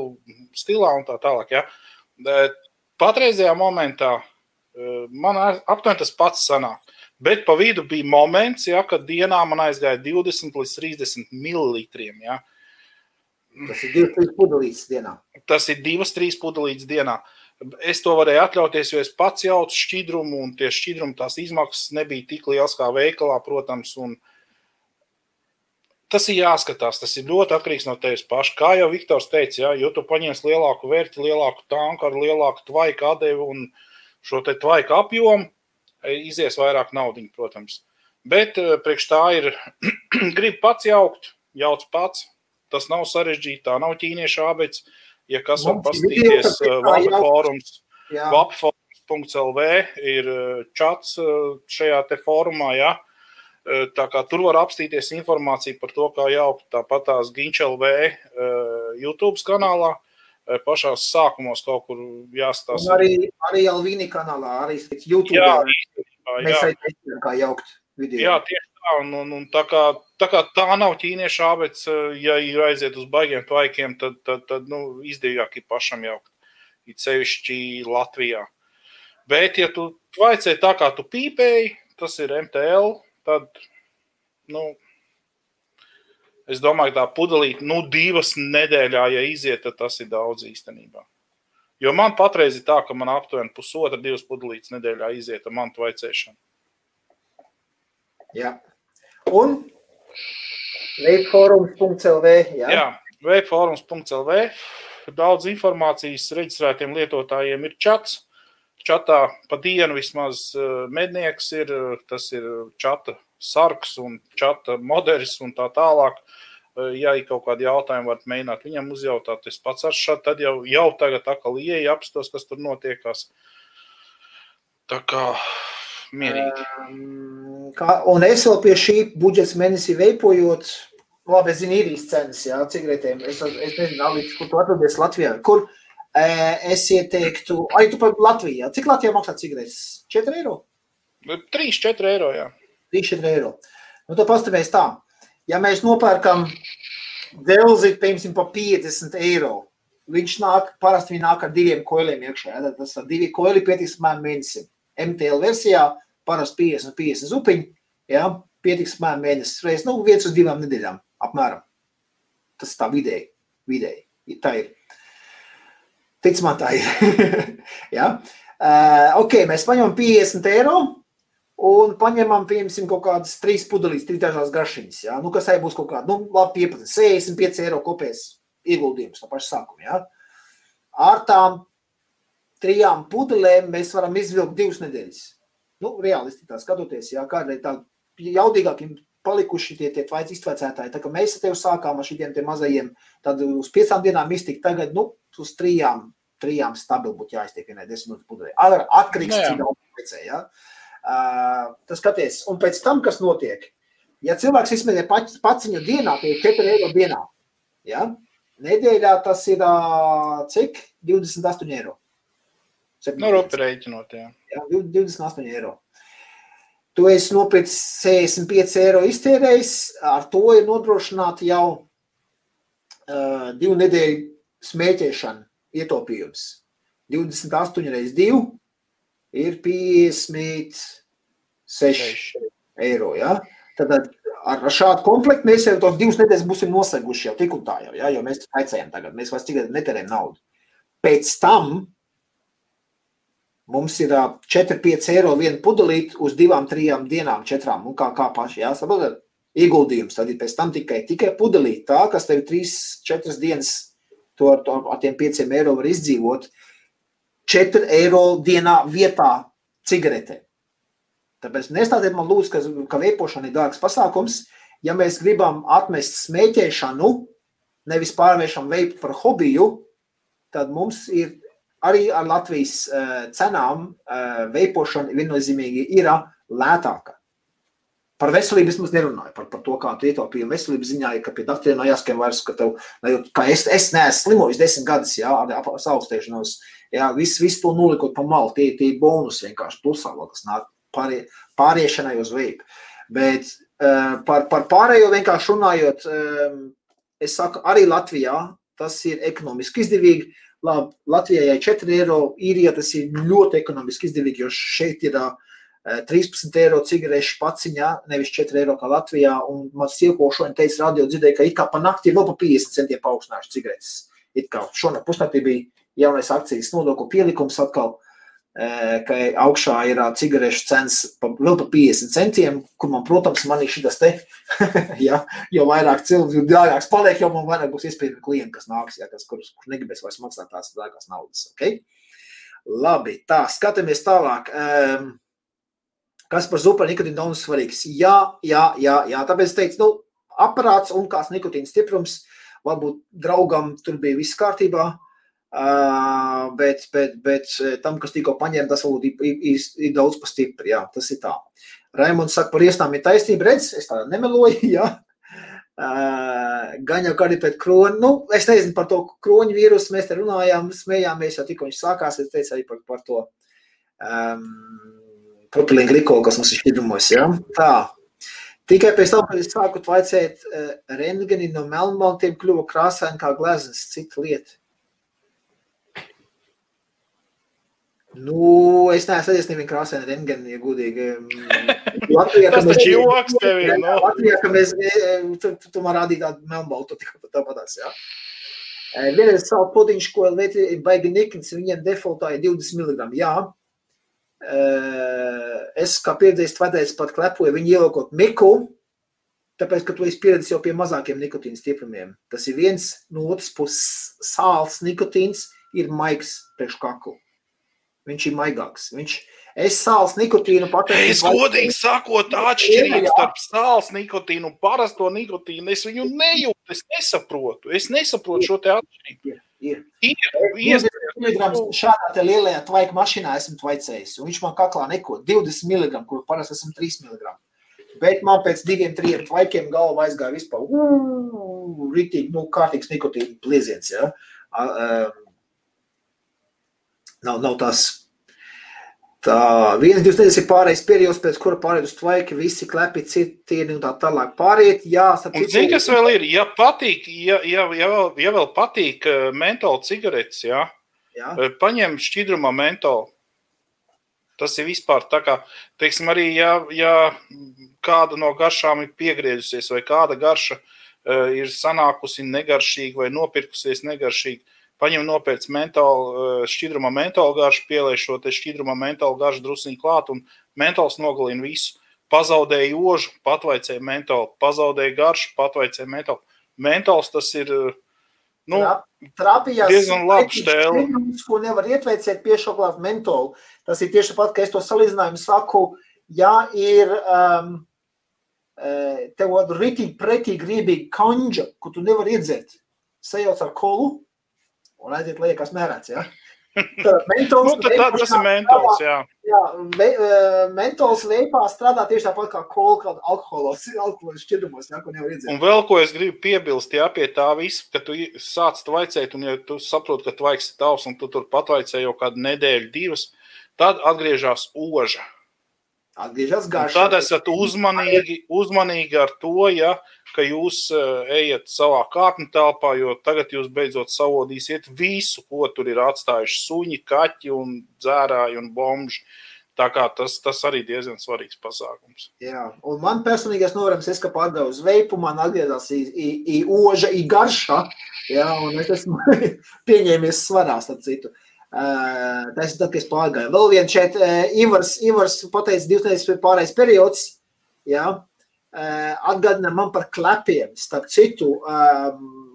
B: stilā un tā tālāk, jā. Eh, patreizajā momentā man aptuveni tas pats sanāk. Bet pa vidu bija moments, ja, kad dienā man aizgāja 20 līdz 30 ml. Ja.
A: Tas ir 2-3 pudelītes dienā.
B: Tas ir 2-3 pudelītes dienā. Es to varēju atļauties, jo es pats jaucu šķidrumu, un tie šķidrumi tās izmaksas nebija tik liels kā veikalā, protams. Tas ir jāskatās, tas ir ļoti atkarīgs no tevis paša. Kā jau Viktors teica, ja, jo tu paņemsi lielāku vērti, lielāku tanku ar lielāku tvaiku atdevi un šo tvaiku apjomu, izies vairāk naudas, protams. Bet eh, priekš tā ir, grib pats jaukt, jauc pats. Tas nav sarežģīti, tā nav ķīniešu abets. Ja kas var paskatīties, Vapa fórums, vapforums.lv ir eh, čats eh, šajā te fórumā, ja. Tā kā tur var apstīties informāciju par to, kā jaukt tāpat tās Ginčelv YouTube kanālā pašās sākumos kaut kur jāstāsta.
A: Arī, arī Alvīni kanālā, arī YouTube. Jā, Mēs arī teicām, kā jaukt video.
B: Jā, tieši tā. Un, un, un tā, kā, tā kā tā nav ķīniešu abets, ja ir aiziet uz baigiem tvaikiem, tad, tad, tad nu, izdevīgāk ir pašam jaukt. It sevišķi Latvijā. Bet, ja tu tvaicē tā, kā tu pīpēji, tas ir MTL, tad, nu, es domāju, tā pudelīt, nu, divas nedēļā, ja iziet, tad tas ir daudz īstenībā. Jo man patreiz ir tā, ka man aptuveni pusotra, divas pudelītes nedēļā iziet ar mantu vaicēšanu.
A: Jā. Un veikforums.lv. Jā, jā
B: veikforums.lv. Daudz informācijas reģistrētiem lietotājiem ir čats. Čatā pa dienu vismaz eh, mednieks ir, tas ir čata sargs un čata modelis un tā tālāk. Uh, ja ir kaut kādi jautājumi, varat mēģināt viņam uzjautāt. Es pats ar šādu tad jau, jau tagad atkal ieeju, apstos, kas tur notiekās. Tā kā mierīgi.
A: Um, kā, un es vēl pie šī budžeta mēnesī veipojot, labi, es zinu īrijas cenas, jā, cigaretēm. Es, es nezinu, Alīts, kur tu atrodies Latvijā. Kur e, es ieteiktu, arī tu par Latviju, jā. Cik Latvijā maksā cigaretes? 4 eiro?
B: 3-4 eiro, jā.
A: 3-4 eiro. Nu, tad pastāvēs tā ja mēs nopērkam dzelzi, piemēram, par 50 eiro, viņš nāk, parasti viņi nāk ar diviem koiliem iekšā. Ja? Tas ir divi koili pietiks apmēram mēnesim. MTL versijā parasti 50 50 zupiņi, ja? pietiks apmēram mēnesis reiz, nu, viens uz divām nedēļām apmēram. Tas tā vidēji, vidēji. Tā ir. Tic man tā ir. ja? uh, ok, mēs paņemam 50 eiro un paņemam, piemēram, kaut kādas trīs pudelītes, trīs dažādas garšiņas. Ja? Nu, kas arī būs kaut kāda, nu, labi, 15, 65 eiro kopējais ieguldījums no paša sākuma. Ja? Ar tām trijām pudelēm mēs varam izvilkt divas nedēļas. Nu, realisti tā skatoties, ja kādai tā jaudīgākiem palikuši tie, tie tvaids iztvecētāji. Tā kā mēs ar tevi sākām ar šiem mazajiem, tad uz piecām dienām iztikt, tagad, nu, uz trijām, trijām stabili būtu jāiztiek vienai desmit minūtes pudelē. Atkarīgs, cik daudz vajadzēja, ja? Tas skaties, un pēc tam, kas notiek, ja cilvēks izmērē paciņu dienā, tie ir 4 eiro dienā, ja? nedēļā tas ir, cik? 28 eiro.
B: Nu, ropi rēķinot, jā.
A: jā. 28 eiro tu esi nopircis 65 eiro iztērējis, ar to ir nodrošināta jau uh, divu nedēļu smēķēšana, ietaupījums. 28 reizes 2 ir 56 6. eiro. Ja? Tad ar šādu komplektu mēs jau tos divus nedēļas būsim noseguši jau tik un tā jau, ja? jo mēs aicējam tagad, mēs vairs tikai neterējam naudu. Pēc tam Mums ir 4-5 eiro viena pudelīte uz divām, trijām dienām, četrām. Un kā, kā paši jāsaprot, ieguldījums. Tad ir pēc tam tikai, tikai pudelīte, tā, kas tev 3-4 dienas to ar, to, ar tiem 5 eiro var izdzīvot. 4 eiro dienā vietā cigaretē. Tāpēc nestāstiet man lūdzu, ka, ka veipošana ir dārgs pasākums. Ja mēs gribam atmest smēķēšanu, nevis pārvēršam veipu par hobiju, tad mums ir arī ar Latvijas uh, cenām uh, veipošana viennozīmīgi ir lētāka. Par veselību es mums nerunāju, par, par to, kā tu ietaupīji veselības ziņā, ja, ka pie doktoriem nav jāskan vairs, ka tev, ka es, es neesmu slimojis desmit gadus, jā, ar saaugstēšanos, jā, visu, visu to nolikot pa malu, tie, tie bonus vienkārši plusā, vēl kas nāk pārie, pāriešanai uz veipu. Bet uh, par, par pārējo vienkārši runājot, um, es saku, arī Latvijā tas ir ekonomiski izdevīgi, Labi, Latvijai 4 eiro īrijā tas ir ļoti ekonomiski izdevīgi, jo šeit ir uh, 13 eiro cigarešu paciņā, nevis 4 eiro kā Latvijā. Un man šodien teica, radio dzirdēja, ka it kā pa nakti ir vēl pa 50 centiem paaugstinājuši cigaretes. It kā šonakt pusnaktī bija jaunais akcijas nodokļu pielikums atkal. Uh, ka augšā ir cigarešu cenas pa, vēl par 50 centiem, kur man, protams, man ir šis te, ja, jo vairāk cilvēku, jo dārgāks paliek, jo man vairāk būs iespējami klienti, kas nāks, ja, kas, kurus kur negribēs vairs maksāt tās dārgās naudas. Okay? Labi, tā, skatāmies tālāk. Um, kas par zupa nikotīnu daudz svarīgs? Jā, jā, jā, jā, tāpēc teicu, nu, aparāts un kāds nikotīna stiprums, varbūt draugam tur bija viss kārtībā, uh, bet, bet, bet tam, kas tikko paņēma, tas varbūt ir, ir, ir daudz par stipri. Jā, tas ir tā. Raimons saka, par iestām ir taisnība. Redz, es tā nemeloju. Jā. Uh, gan jau kādi pēc kroņa, nu, es nezinu par to kroņu vīrusu, mēs te runājām, smējāmies, jau tikko viņš sākās, es teicu arī par, par to um, propilīnu glikolu, kas mums ir šķidrumos, jā. Tā. Tikai pēc tam, kad es sāku vaicēt, uh, rentgeni no melnbaltiem kļuva krāsaini kā gleznas, cita lieta. Nu, es neesmu redzējis nevienu krāsainu rentgenu, ja gudīgi.
B: Latvijā, Tas taču joks tev ir. No?
A: Latvijā, ka mēs, tu, tu, tu man rādīji tādu melnbaltu, tikai tāpatās, jā. Vienreiz savu pudiņš, ko lieti baigi nikns, viņiem defaultā ir 20 mg, jā. Es kā pieredzējis tvadējs pat klepoju, viņi ielokot miku, tāpēc, ka tu esi pieredzis jau pie mazākiem nikotīna stieprumiem. Tas ir viens, no otras puses sāls nikotīns ir maigs priekš kaklu. Viņš ir maigāks. Viņš es sāls nikotīnu pateicu.
B: Es godīgi sakot, tā atšķirība starp sāls nikotīnu un parasto nikotīnu, es viņu nejūtu, es nesaprotu. Es nesaprotu šo te atšķirību.
A: Ir. Ir. Ir. Šādā lielajā tvaika mašīnā esmu tvaicējis, un viņš man kaklā neko 20 mg, kur parasti esam 3 mg. Bet man pēc diviem, trim tvaikiem galva aizgāja vispār. Rītīgi, nu, kārtīgs nikotīna plieziens, ja. Um, nav, nav tās. Tā, viens, divas nedēļas ir pārējais periods, pēc kura pārējais uz tvaiki, visi klepi, citieni un tā tālāk pāriet. Jā,
B: starp citu. Zini, kas vēl ir? Ja patīk, ja, ja, ja, vēl, ja vēl patīk uh, mentola cigaretes, jā, jā. Uh, paņem šķidrumā mentola. Tas ir vispār tā kā, teiksim, arī, ja, ja kāda no garšām ir piegriezusies vai kāda garša uh, ir sanākusi negaršīga vai nopirkusies negaršīga, paņem nopietns mentālu, eh, šķidruma mentālu garšu, pieliek šo šķidruma mentālu garšu drusku klāt, un mentāls nogalina visu. Pazaudēja ožu, patvaicēja mentālu, pazaudēja garšu, patvaicēja mentālu. Mentāls tas ir eh, nu,
A: Trapījās,
B: diezgan labs stēle.
A: Ko nevar ietveicēt piešoklāt mentolu. Tas ir tieši pat, ka es to salīdzinājumu saku, ja ir um, tev ritīgi pretīgi gribīgi kanģa, ko tu nevar iedzert, sajauc ar kolu, un aiziet lejā, kas mērēts. Ja?
B: Mentols, nu, tā, tas ir mentols. Jā,
A: jā ve, mentols veipā strādā tieši tāpat kā kā alkoholos, alkoholos šķidrumos, jā, ko nevar iedzert.
B: Un vēl ko es gribu piebilst, jā, pie tā visa, ka tu sāc tvaicēt, un ja tu saproti, ka tvaiks ir tavs, un tu tur patvaicē jau kādu nedēļu, divas, tad atgriežas oža.
A: Atgriežas garš.
B: Tad esat uzmanīgi, uzmanīgi ar to, ja, ka jūs uh, ejat savā kāpņu telpā, jo tagad jūs beidzot savodīsiet visu, ko tur ir atstājuši suņi, kaķi un dzērāji un bomži. Tā kā tas, tas arī diezgan svarīgs pasākums.
A: Jā, un man personīgais novērojums, es kā pārdevu uz veipu, man atgriezās i, i, i oža, i garša, jā, un es esmu pieņēmies svarā, starp citu. Uh, Tas ir tad, kad es pārgāju. Vēl viens šeit, Ivars, Ivars pateica, divas nedēļas pārējais periods, jā, atgādina man par klepiem. Starp citu,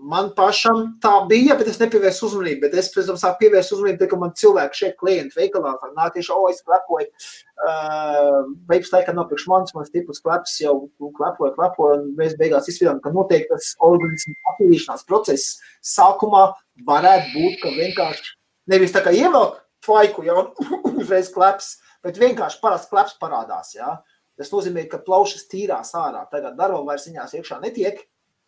A: man pašam tā bija, bet es nepievērsu uzmanību. Bet es, protams, sāku pievērst uzmanību, kad man cilvēki šeit klienti veikalā nāk tieši, o, es klepoju. Veips tā, ka nav priekš manis, man stiprs kleps jau klepoja, klepoja, un mēs beigās izpildām, ka notiek tas organismu attīrīšanās process. Sākumā varētu būt, ka vienkārši Nevis tā kā ievelk tvaiku, jau uzreiz kleps, bet vienkārši parasts kleps parādās. Ja? Tas nozīmē, ka plaušas tīrās ārā. Tagad darba vairs viņās iekšā netiek,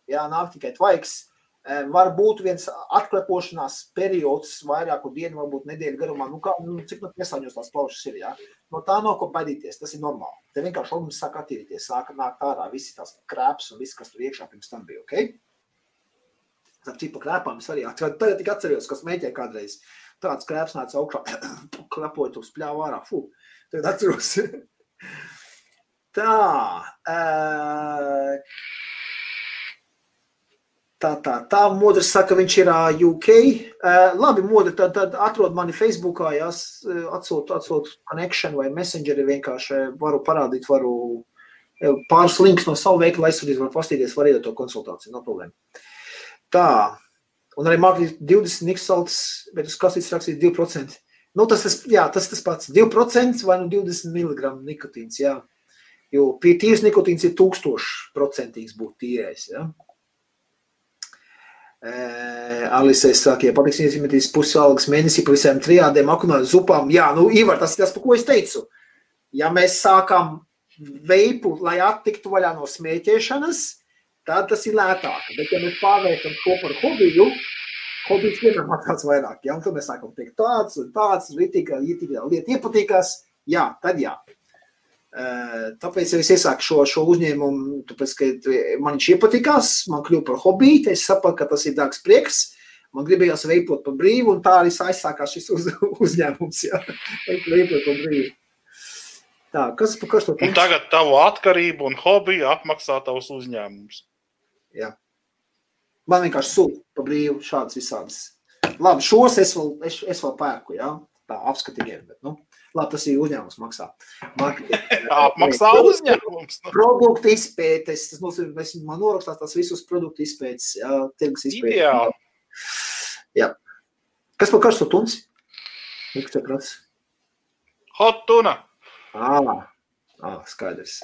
A: jā, nāk tikai tvaiks. Var būt viens atklepošanās periods, vairāku dienu, varbūt nedēļu garumā. Nu, kā, nu, cik nu piesaņos tās plaušas ir, jā. No tā nav ko baidīties, tas ir normāli. Te vienkārši organisms sāk attīrīties, sāk nākt ārā visi tās krēps un viss, kas tur iekšā pirms tam bija, ok? Ar cipu krēpām es arī tagad tik atceros, kas mēģināja kādreiz. Tāds krēps nāca augšā, klepojot uz pļāvā ārā. Fu, tagad atceros. tā. Tā, tā, tā modrs saka, viņš ir UK. Labi, modri, tad, tad atrod mani Facebookā, jā, atsūt, atsūt connection vai messengeri vienkārši varu parādīt, varu pāris links no savu veiklu aizsūtīt, var pastīties, var iedot to konsultāciju, no problēma. Tā, Un arī mākslinieks 20 niksalts, bet uz kasītes rakstīt 2%. Nu, tas, tas, jā, tas tas pats. 2% vai nu 20 mg nikotīns, jā. Jo pie tīras nikotīns ir 1000% būt tīrais, jā. E, Alisē saka, ja patiks iezīmētīs pusalgas mēnesī pa visām trijādēm akunāt zupām. Jā, nu, Ivar, tas ir tas, pa ko es teicu. Ja mēs sākam veipu, lai attiktu vaļā no smēķēšanas, tad tas ir lētāk. Bet, ja mēs pārvērtam to par hobiju, hobijs vienmēr maksās vairāk. Ja? Un tad mēs sākam teikt tāds un tāds, ritīgā, ritīgā lieta iepatīkās, jā, tad jā. Tāpēc es iesāku šo, šo uzņēmumu, tāpēc, ka man viņš iepatikās, man kļuva par hobiju, es sapratu, ka tas ir dārgs prieks, man gribējās veipot pa brīvu, un tā arī aizsākās šis uz, uzņēmums, jā, veipot pa brīvu. Tā, kas par kas to
B: teiks? Tagad tavu atkarību un hobiju apmaksā tavs uzņēmums.
A: Jā. Man vienkārši sūta pa brīvu šādas visādas. Labi, šos es vēl, es, es vēl pērku, jā, tā apskatījiem, bet, nu, labi, tas ir uzņēmums maksā.
B: Apmaksā uzņēmums.
A: Nu. Produktu izpētes, tas nozīmē, mēs man norakstās tās visus produktu izpētes, jā, tirgus izpētes.
B: Ideāli.
A: Jā. Kas par karsto tunci? Kas te prasa?
B: Hot tuna.
A: Ā, ā, skaidrs.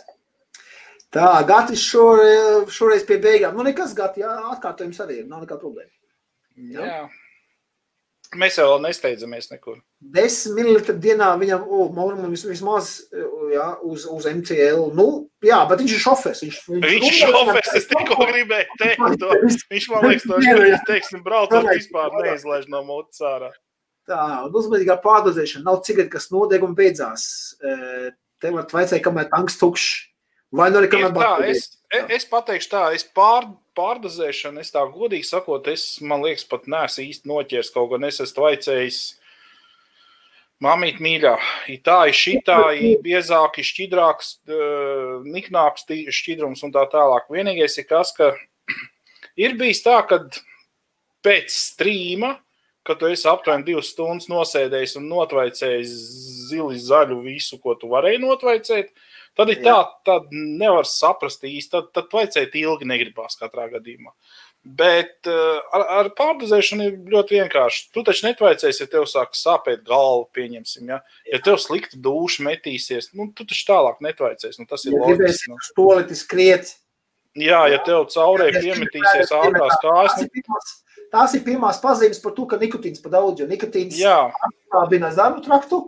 A: Tā, Gatis šore, šoreiz pie beigām. Nu, nekas, Gati, jā, atkārtojums arī ir. Nav nekā problēma.
B: Jā. jā. Mēs jau nesteidzamies nekur.
A: 10 ml dienā viņam, oh, vismaz jā, uz, uz MCL. Nu, jā, bet viņš ir šofers. Viņš,
B: viņš, viņš ir šofers, es tikko gribēju teikt to. Viņš man liekas, to ir, teiksim, braucot vispār neizlaiž no mutes ārā.
A: Tā, un uzmanīgā pārdozēšana nav cigarete, kas nodeg un beidzās. Te var vaicāt, kamēr tanks tukšs. Vai nu arī kamēr
B: tā, es, es pateikšu tā, es pār, pārdozēšanu, es tā godīgi sakot, es, man liekas, pat neesmu īsti noķēris kaut gan es esmu vaicējis Mamīt mīļā, ir tā, ir šitā, ir biezāk, ir šķidrāks, niknāks šķidrums un tā tālāk. Vienīgais ir kas, ka ir bijis tā, ka pēc strīma, kad tu esi aptuveni divas stundas nosēdējis un notvaicējis zili zaļu visu, ko tu varēji notvaicēt, tad ir tā, tad nevar saprast īsti, tad, tad vaicēt ilgi negribās katrā gadījumā. Bet uh, ar, ar pārdozēšanu ir ļoti vienkārši. Tu taču netvaicēsi, ja tev sāk sāpēt galva, pieņemsim. Ja, ja tev slikti duša metīsies, nu, tu taču tālāk netvaicēsi. Nu, tas ir ja loģiski.
A: Nu. Stolīti skriet.
B: Jā, ja tev caurē piemetīsies ātrās kājas.
A: Tās ir pirmās pazīmes par to, ka nikotīns pa daudz, jo nikotīns apkābina zarnu traktu.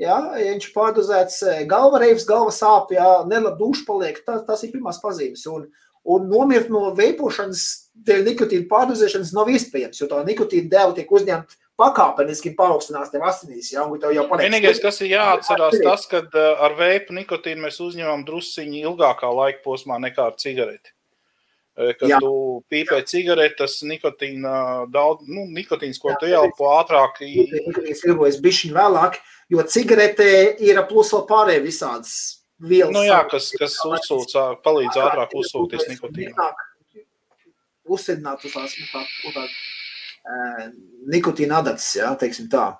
A: Ja, ja viņš pārdozēts eh, galva reivs, galva sāp, ja nelab duša paliek, tas, tas ir pirmās pazīmes. Un, Un nomirt no veipošanas dēļ nikotīna pārdozēšanas nav iespējams, jo tā nikotīna deva tiek uzņemta pakāpeniski paaugstinās tev asinīs. Ja,
B: Vienīgais, kas ir jāatcerās, tas, ka uh, ar veipu nikotīnu mēs uzņemam drusciņi ilgākā laika posmā nekā ar cigareti. Uh, kad Jā. tu pīpē cigareti, tas nikotīna daudz, nu, nikotīns, ko Jā, tu ielpo ātrāk.
A: Nikotīns ilgojas bišķiņ vēlāk, jo cigarete ir plus vēl pārējie visādas vielas.
B: Nu, jā, kas, kas uzsūc, palīdz ātrāk uzsūties nikotīnu.
A: Uzsēdināt uz tās, tā, tā, tā, nikotīna adatas, jā, teiksim tā.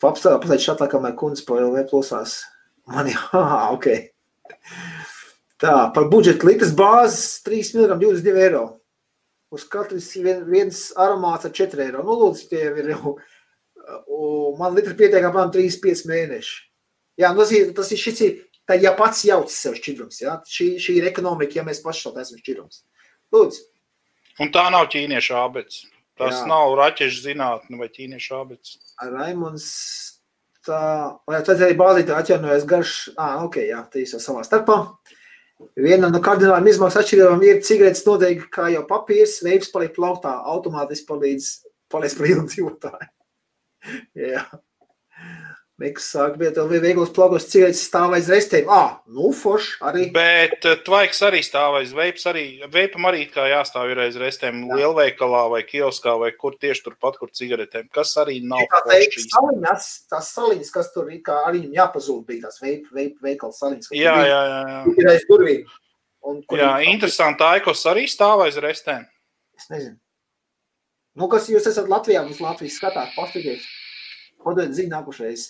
A: Papstāvā pateic šatā, kamēr kundze pa LV plosās. Man jā, ok. Tā, par budžetu litras bāzes 3 mg 22 eiro. Uz katrs vien, viens aromāts ar 4 eiro. Nu, lūdzu, tie ir jau, man litra pietiek apmēram 3-5 mēneši. Jā, nu, tas ir, šis ir, tā, ja pats jauc sev šķidrums, jā, šī, šī ir ekonomika, ja mēs paši šeit esam šķidrums. Lūdzu.
B: Un tā nav ķīniešu abets. Tas jā. nav raķešu zinātne vai ķīniešu abets.
A: Raimons, tā, vai tad arī bāzītā atjaunojas garš, ā, ok, jā, tā jau savā starpā. Viena no kardinālām izmaksu atšķirībām ir cigaretes noteikti, kā jau papīrs, veips paliek plauktā, automātiski palīdz, palīdz ilgu dzīvotāju. Jā. Miks sāk vietot vieglos plagos cigaretes stāv aiz restēm. Ah, nu, forši arī.
B: Bet uh, tvaiks arī stāv aiz veips arī. Veipam arī kā jāstāv ir aiz restēm Jā. lielveikalā vai kioskā vai kur tieši turpat, kur cigaretēm. Kas arī nav
A: tā forši. Saliņas, tās saliņas, kas tur ir, kā arī viņam jāpazūd bija tās veip, veip, veikals saliņas.
B: Jā, jā, jā, jā.
A: Ir aiz durvīm.
B: Un, jā, interesanti. Aikos arī stāv aiz restēm.
A: Es nezinu. Nu, kas jūs esat Latvijā, mums Latvijas skatāt, pastigies. Padodiet ziņu nākušais.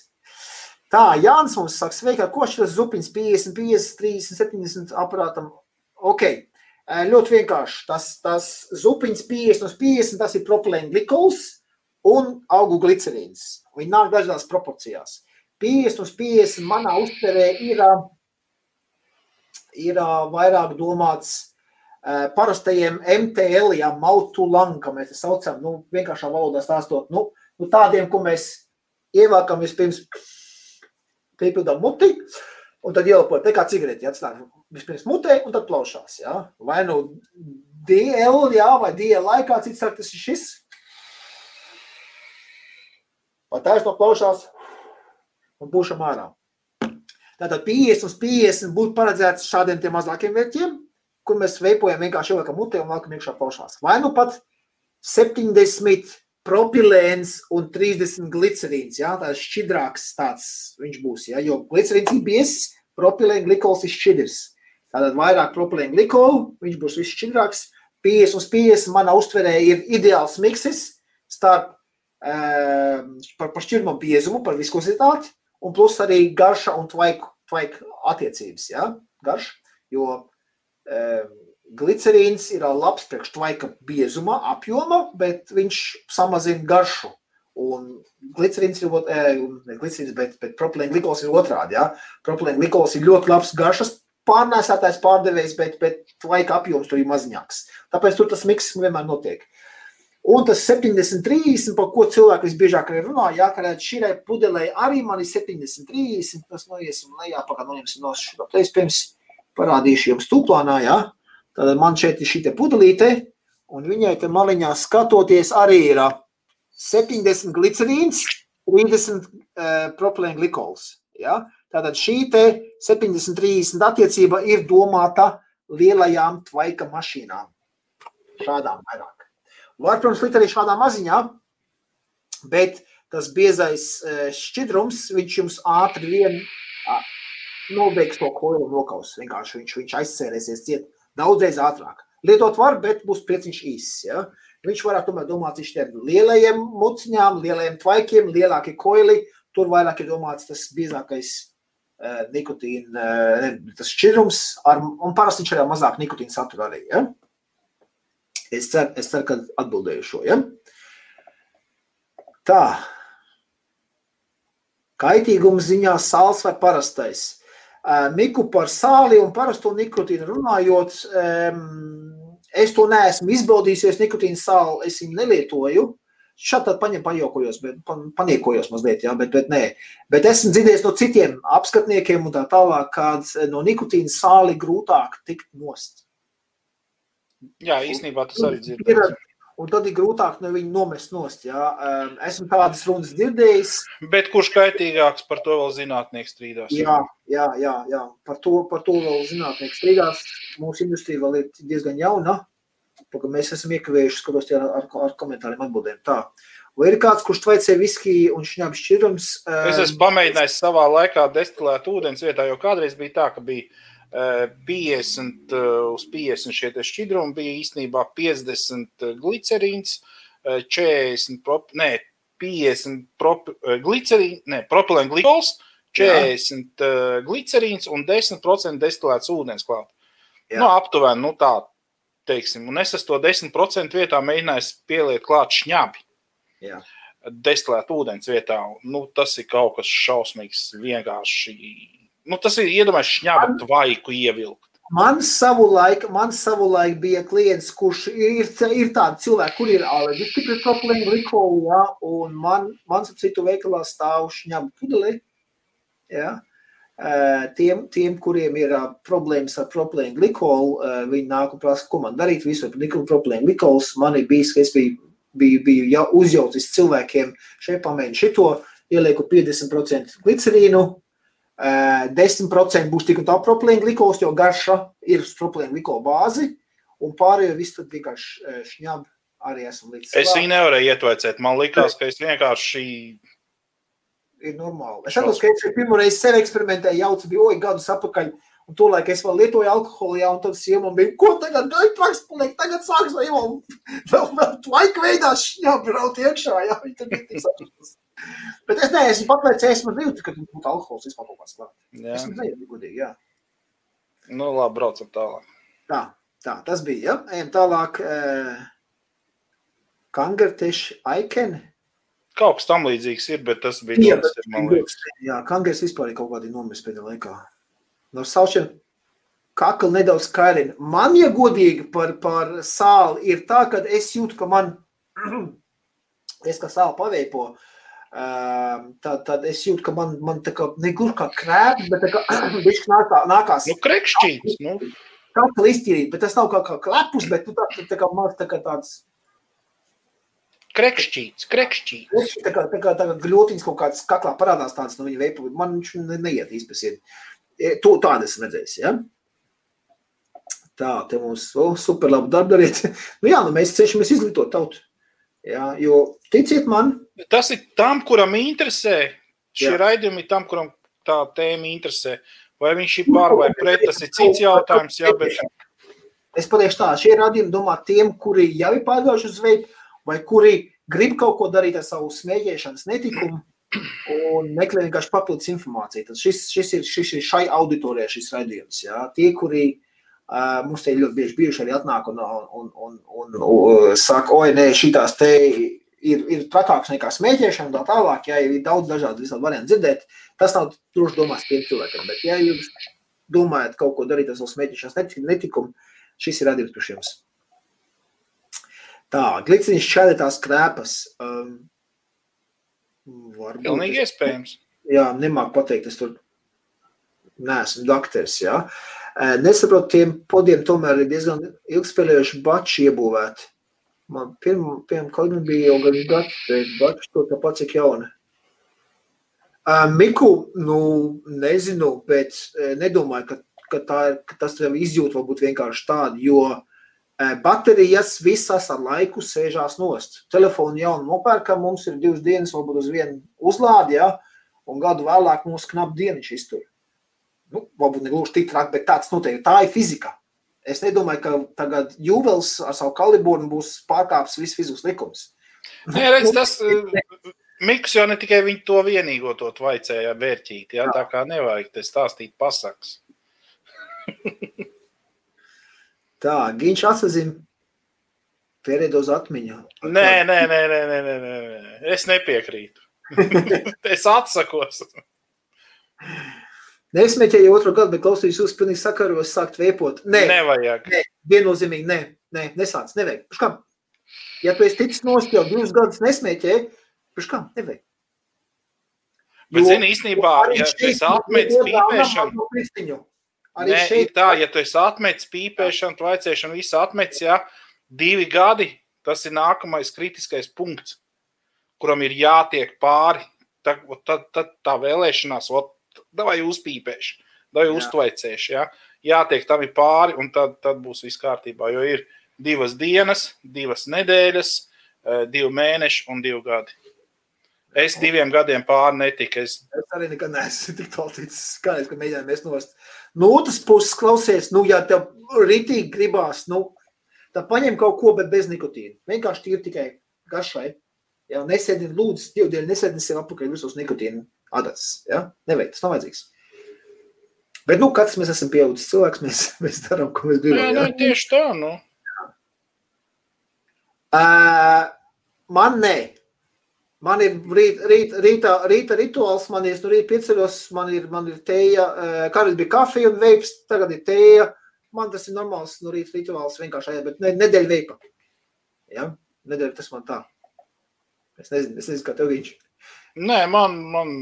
A: Tā, Jānis mums saka, sveiki, ko šis zupiņas 50, 50, 30, 70 aparātam. Ok, ļoti vienkārši. Tas, tas zupiņas 50 uz 50, tas ir propilēna glikols un augu glicerīns. Viņi nāk dažādās proporcijās. 50 uz 50 manā uztverē ir, ir vairāk domāts parastajiem MTL, ja mautulang, kā mēs saucam, nu, vienkāršā valodā stāstot, nu, nu tādiem, ko mēs ievākam vispirms piepildām muti, un tad ielpot, te kā cigareti atstāt vispirms mutē, un tad plaušās, jā. Vai nu DL, jā, vai DL laikā, cits saka, tas ir šis. Vai tā ir no plaušās, un būšam ārā. Tātad 50 uz 50 būtu paredzēts šādiem tiem mazākiem vērķiem, kur mēs veipojam vienkārši ieliekam mutē un liekam iekšā plaušās. Vai nu pat 70 propilēns un 30 glicerīns. Ja? Tā ir šķidrāks tāds viņš būs. Ja? Jo glicerīns ir biezs, propilēna glikols ir šķidrs. Tātad vairāk propilēna glikola, viņš būs viss šķidrāks. 50 uz 50 manā uztverē ir ideāls miksis starp uh, par, par šķirmo biezumu, par viskozitāti, un plus arī garša un tvaiku, tvaiku attiecības. Ja? Garš, jo Glicerīns ir labs priekš tvaika biezuma, apjoma, bet viņš samazina garšu. Un glicerīns ir, ne glicerīns, bet, bet propilēna glikols ir otrādi. Ja? Propilēna glikols ir ļoti labs garšas pārnēsātājs pārdevējs, bet, bet tvaika apjoms tur ir maziņāks. Tāpēc tur tas miks vienmēr notiek. Un tas 70, 30, par ko cilvēki visbiežāk arī runā, jā, ka šī pudelē arī man ir 70, 30, tas noiesim lejā, pagaidām noņemsim no es pirms parādīšu jums tūplānā, jā. Tad man šeit ir šī pudelīte, un viņai te maliņā skatoties arī ir 70 glicerīns, 30 uh, propilēna glikols. Ja? Tātad šī 70-30 attiecība ir domāta lielajām tvaika mašīnām. Šādām vairāk. Var, protams, likt arī šādā maziņā, bet tas biezais šķidrums, viņš jums ātri vien nobeigs to koju un nokaus. Vienkārši viņš, viņš aizsērēsies ciet daudzreiz ātrāk. Lietot var, bet būs prieciņš īss. Ja? Viņš varētu tomēr domāt šiem lielajiem muciņām, lielajiem tvaikiem, lielākie koili. Tur vairāk ir domāts tas biezākais uh, nikotīna, uh, tas šķidrums, ar, un parasti viņš arī mazāk nikotīna satura arī. Ja? Es, ceru, es ceru, ka atbildēju šo. Ja? Tā. Kaitīguma ziņā sāls vai parastais. Miku par sāli un parasto nikotīnu runājot, Es to neesmu izbaudījis, nikotīnu sāli es viņu nelietoju. Šādi paņem, pajokojos, bet paniekojos mazliet, jā, bet, bet nē. Bet esmu dzirdējis no citiem apskatniekiem un tā tālāk, kad no nikotīna sāli grūtāk tikt nost.
B: Jā, īstenībā tas arī dzirdēts
A: un tad ir grūtāk no viņa nomest nost. Jā. Esmu tādas runas dzirdējis.
B: Bet kurš kaitīgāks par to vēl zinātnieks strīdās?
A: Jā, jā, jā, jā. Par, to, par to vēl zinātnieks strīdās. Mūsu industrija vēl ir diezgan jauna. Mēs esam iekavējuši, skatos ar, ar, ar komentāriem atbildēm. Tā. Vai ir kāds, kurš tveicē viskiju un šņābi šķirums?
B: Es esmu pamēģinājis savā laikā destilēt ūdens vietā, jo kādreiz bija tā, ka bija 50 uz 50 šie šķidrumi bija īstenībā 50 glicerīns, 40 prop, ne, 50 prop, glicerīn, ne, propilēna glikols, 40 Jā. glicerīns un 10% destilēts ūdens klāt. Jā. Nu, aptuveni, nu tā, teiksim. Un es to 10% vietā mēģināju pieliet klāt šņabi. Jā. Destilēt ūdens vietā. Nu, tas ir kaut kas šausmīgs, vienkārši nu, tas ir iedomājams šņābu tvaiku ievilkt.
A: Man savulaik, man savulaik bija klients, kurš ir, ir tādi cilvēki, kur ir alerģiski pret propilēnu glikolu, ja, un man, man ap citu veikalā stāv šņabu pudeli, ja. Tiem, tiem, kuriem ir problēmas ar propilēnu glikolu, viņi nāk un prasa, ko man darīt, visu niklu propilēnu glikols. Man ir bijis, ka es biju, biju, biju jau uzjaucis cilvēkiem, šeit pamēģinu šito, ielieku 50% glicerīnu, 10% būs tik un tā propilēna glikols, jo garša ir uz propilēna glikola bāzi, un pārējo viss tad vienkārši šņab arī esam līdz.
B: Es viņu nevarēju ietvaicēt, man likās, ka es vienkārši
A: ir normāli. Es atceros, ka es pirmo reizi sev eksperimentēju, jaucu bija oi gadus apakaļ, un tolaik es vēl lietoju alkoholu, tad sieva man bija, ko tagad, gai traks paliek, tagad sāks vai jau vēl, vēl laika veidā šņab raut iekšā, jā, tad bija tik sačutas. Bet es neesmu pateicis, man bija, ka būtu alkohols vispār kaut kāds klāt. Es nezinu, godīgi, jā.
B: Nu, labi, braucam tālāk.
A: Tā, tā, tas bija, ja? Ejam tālāk. Uh, Kangarteši Aiken.
B: Kaut kas tam līdzīgs ir, bet tas bija jā, tas, man liekas.
A: Jā, Kangars vispār ir kaut kādi nomis pēdējā laikā. No saušana kakla nedaudz kairina. Man, ja godīgi par, par sāli, ir tā, ka es jūtu, ka man, es kā sāli paveipo, uh, tad, tad es jūtu, ka man, man tā kā negluži kā krēps, bet tā viņš nākā, nākās.
B: Nu, krekšķīts, nu.
A: Kā kā iztīrīt, bet tas nav kā, kā klepus, bet nu, tā, tā kā man tā kā tāds.
B: Krekšķīts, krekšķīts.
A: Tā kā, tā kā, tā kā gļotiņas kaut kāds kaklā parādās tāds no viņa veipa, man viņš ne, neiet īspasiet. To tādu esmu redzējis, ja? Tā, te mums oh, super labu darbu dariet. nu jā, nu mēs cenšamies izglītot tautu. Jā, jo ticiet man.
B: Tas ir tam, kuram interesē. Šie raidījumi ir tam, kuram tā tēma interesē. Vai viņš ir pār vai pret, tas ir cits jautājums. Jā, bet...
A: Es pateikšu tā, šie raidījumi domā tiem, kuri jau ir pārgājuši uz veidu, vai kuri grib kaut ko darīt ar savu smēķēšanas netikumu un meklē vienkārši papildus informāciju. Tad šis, šis, ir, šis ir šai auditorijai šis raidījums. Jā. Tie, kuri uh, mums te ļoti bieži bijuši arī atnāk un, un, un, un, un saka, oi, nē, šitās te ir, ir trakāks nekā smēķēšana, tā tālāk, ja ir daudz dažādu visādi variantu dzirdēt, tas nav droši domās tiem cilvēkiem, bet ja jūs domājat kaut ko darīt ar savu smēķēšanas netikumu, šis ir radījums priekš jums. Tā, gliciņš šķēdētās krēpas. Um,
B: varbūt. Pilnīgi iespējams.
A: Jā, nemāk pateikt, es tur neesmu doktors, jā. Nesaprotu, tiem podiem tomēr ir diezgan ilgspēlējuši bači iebūvēti Man pirmā, kalima bija jau gan gads, bet gads to tāpat cik jauna. Uh, Miku, nu, nezinu, bet nedomāju, ka, ka, tā, ka tas tev izjūt varbūt vienkārši tādu, jo baterijas visas ar laiku sēžās nost. Telefonu jaunu nopērkam, mums ir divas dienas, varbūt uz vienu uzlādi, ja, un gadu vēlāk mums knap dieniņš iztur. Nu, varbūt ne gluži tik traki, bet tāds noteikti. Tā ir fizika. Es nedomāju, ka tagad Jūvels ar savu kaliburnu būs pārkāpis visu fizikas likumus.
B: Nē, redz, tas eh, Miks jau ne tikai viņu to vienīgo to vaicēja vērtīt, ja? tā kā nevajag te stāstīt pasakas.
A: Tā, Giņš atsazina Pierēdos atmiņu.
B: Nē, nē, nē, nē, nē, nē, nē. nē. es nepiekrītu. es atsakos.
A: Nesmēķēju otru gadu, bet klausījos jūs pilnīgi sakaros sākt vēpot. Nē,
B: Nevajag.
A: nē viennozīmīgi, nē, nē, nesāc, nevajag. Pirms kam? Ja tu esi ticis nost jau divus gadus nesmēķēji, pirms kam? Nevajag.
B: Bet,
A: Jo-
B: zini, īstenībā, ja tu esi atmetis pīpēšanu.
A: Arī
B: Nē,
A: šeit
B: tā, ja tu esi atmetis pīpēšanu, tvaicēšanu, visu atmetis, ja divi gadi, tas ir nākamais kritiskais punkts, kuram ir jātiek pāri. Tad, tad, tad tā vēlēšanās, ot, vai uzpīpēšu, vai
A: Jā.
B: uztvaicēšu. Ja? Jātiek tam ir pāri, un tad, tad būs viss kārtībā. Jo ir divas dienas, divas nedēļas, eh, divi mēneši un divi gadi. Es diviem gadiem pāri netiku. Es
A: Es arī nekad neesmu tik tālu ticis. Kādreiz, kad mēģinājām mēs nost. No otras puses, klausies, nu, ja tev rītīgi gribās, nu, tad paņem kaut ko, bet bez nikotīna. Vienkārši tīri tikai garšai. Ja, nesēdini, lūdzu, divu dienu nesēdini sev apakaļ visos nikotīna adatas. Ja? Nevajag, tas nav vajadzīgs. Bet, nu, katrs mēs esam pieaugušas cilvēks, mēs, mēs darām, ko mēs
B: Jā,
A: gribam.
B: nu,
A: Ja?
B: tieši tā. Nu.
A: Uh, man nē. Man ir rīt, rīt, rītā, rīta rituāls, man ir no rīta pieceļos, man ir, man ir tēja, uh, kādreiz bija kafija un veips, tagad ir tēja. Man tas ir normāls no rīta rituāls vienkārši aiziet, bet ne, nedēļa veipa. Ja? Nedēļa tas man tā. Es nezinu, es nezinu kā tev viņš.
B: Nē, man, man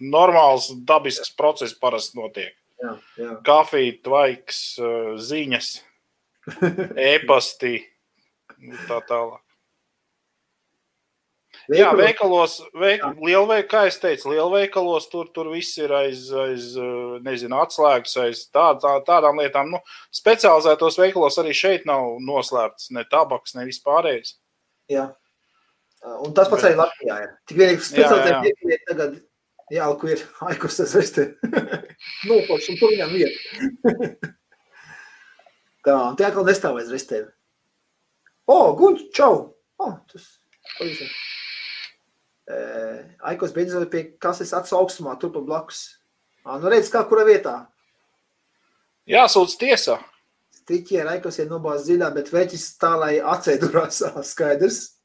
B: normāls dabisks process parasti notiek.
A: Jā, jā.
B: Kafija, tvaiks, ziņas, e-pasti, un tā tālāk. Jā, veikalos, veik, lielveik, kā es teicu, lielveikalos tur, tur viss ir aiz, aiz nezinu, atslēgas, aiz tā, tā, tādām lietām. Nu, specializētos veikalos arī šeit nav noslēpts ne tabaks, ne vispārējais.
A: Jā. Uh, Un tas pats arī Latvijā ir. Tik vienīgi
B: Jā,
A: speciāli
B: jā.
A: tie tagad jāliku ir aikus tas restē. Nopakš un tur viņam vieta. Tā, un tie atkal nestāv aiz restēm. O, guļ, čau! O, tas pavisam. Uh, Aikos beidzot pie kases acu augstumā, tur pa blakus. Ā, nu redz, kā kura vietā.
B: Jāsūdz tiesā.
A: Stiķi ar Aikos ir nobāz dziļā, bet veķis tā, lai acēdurās skaidrs.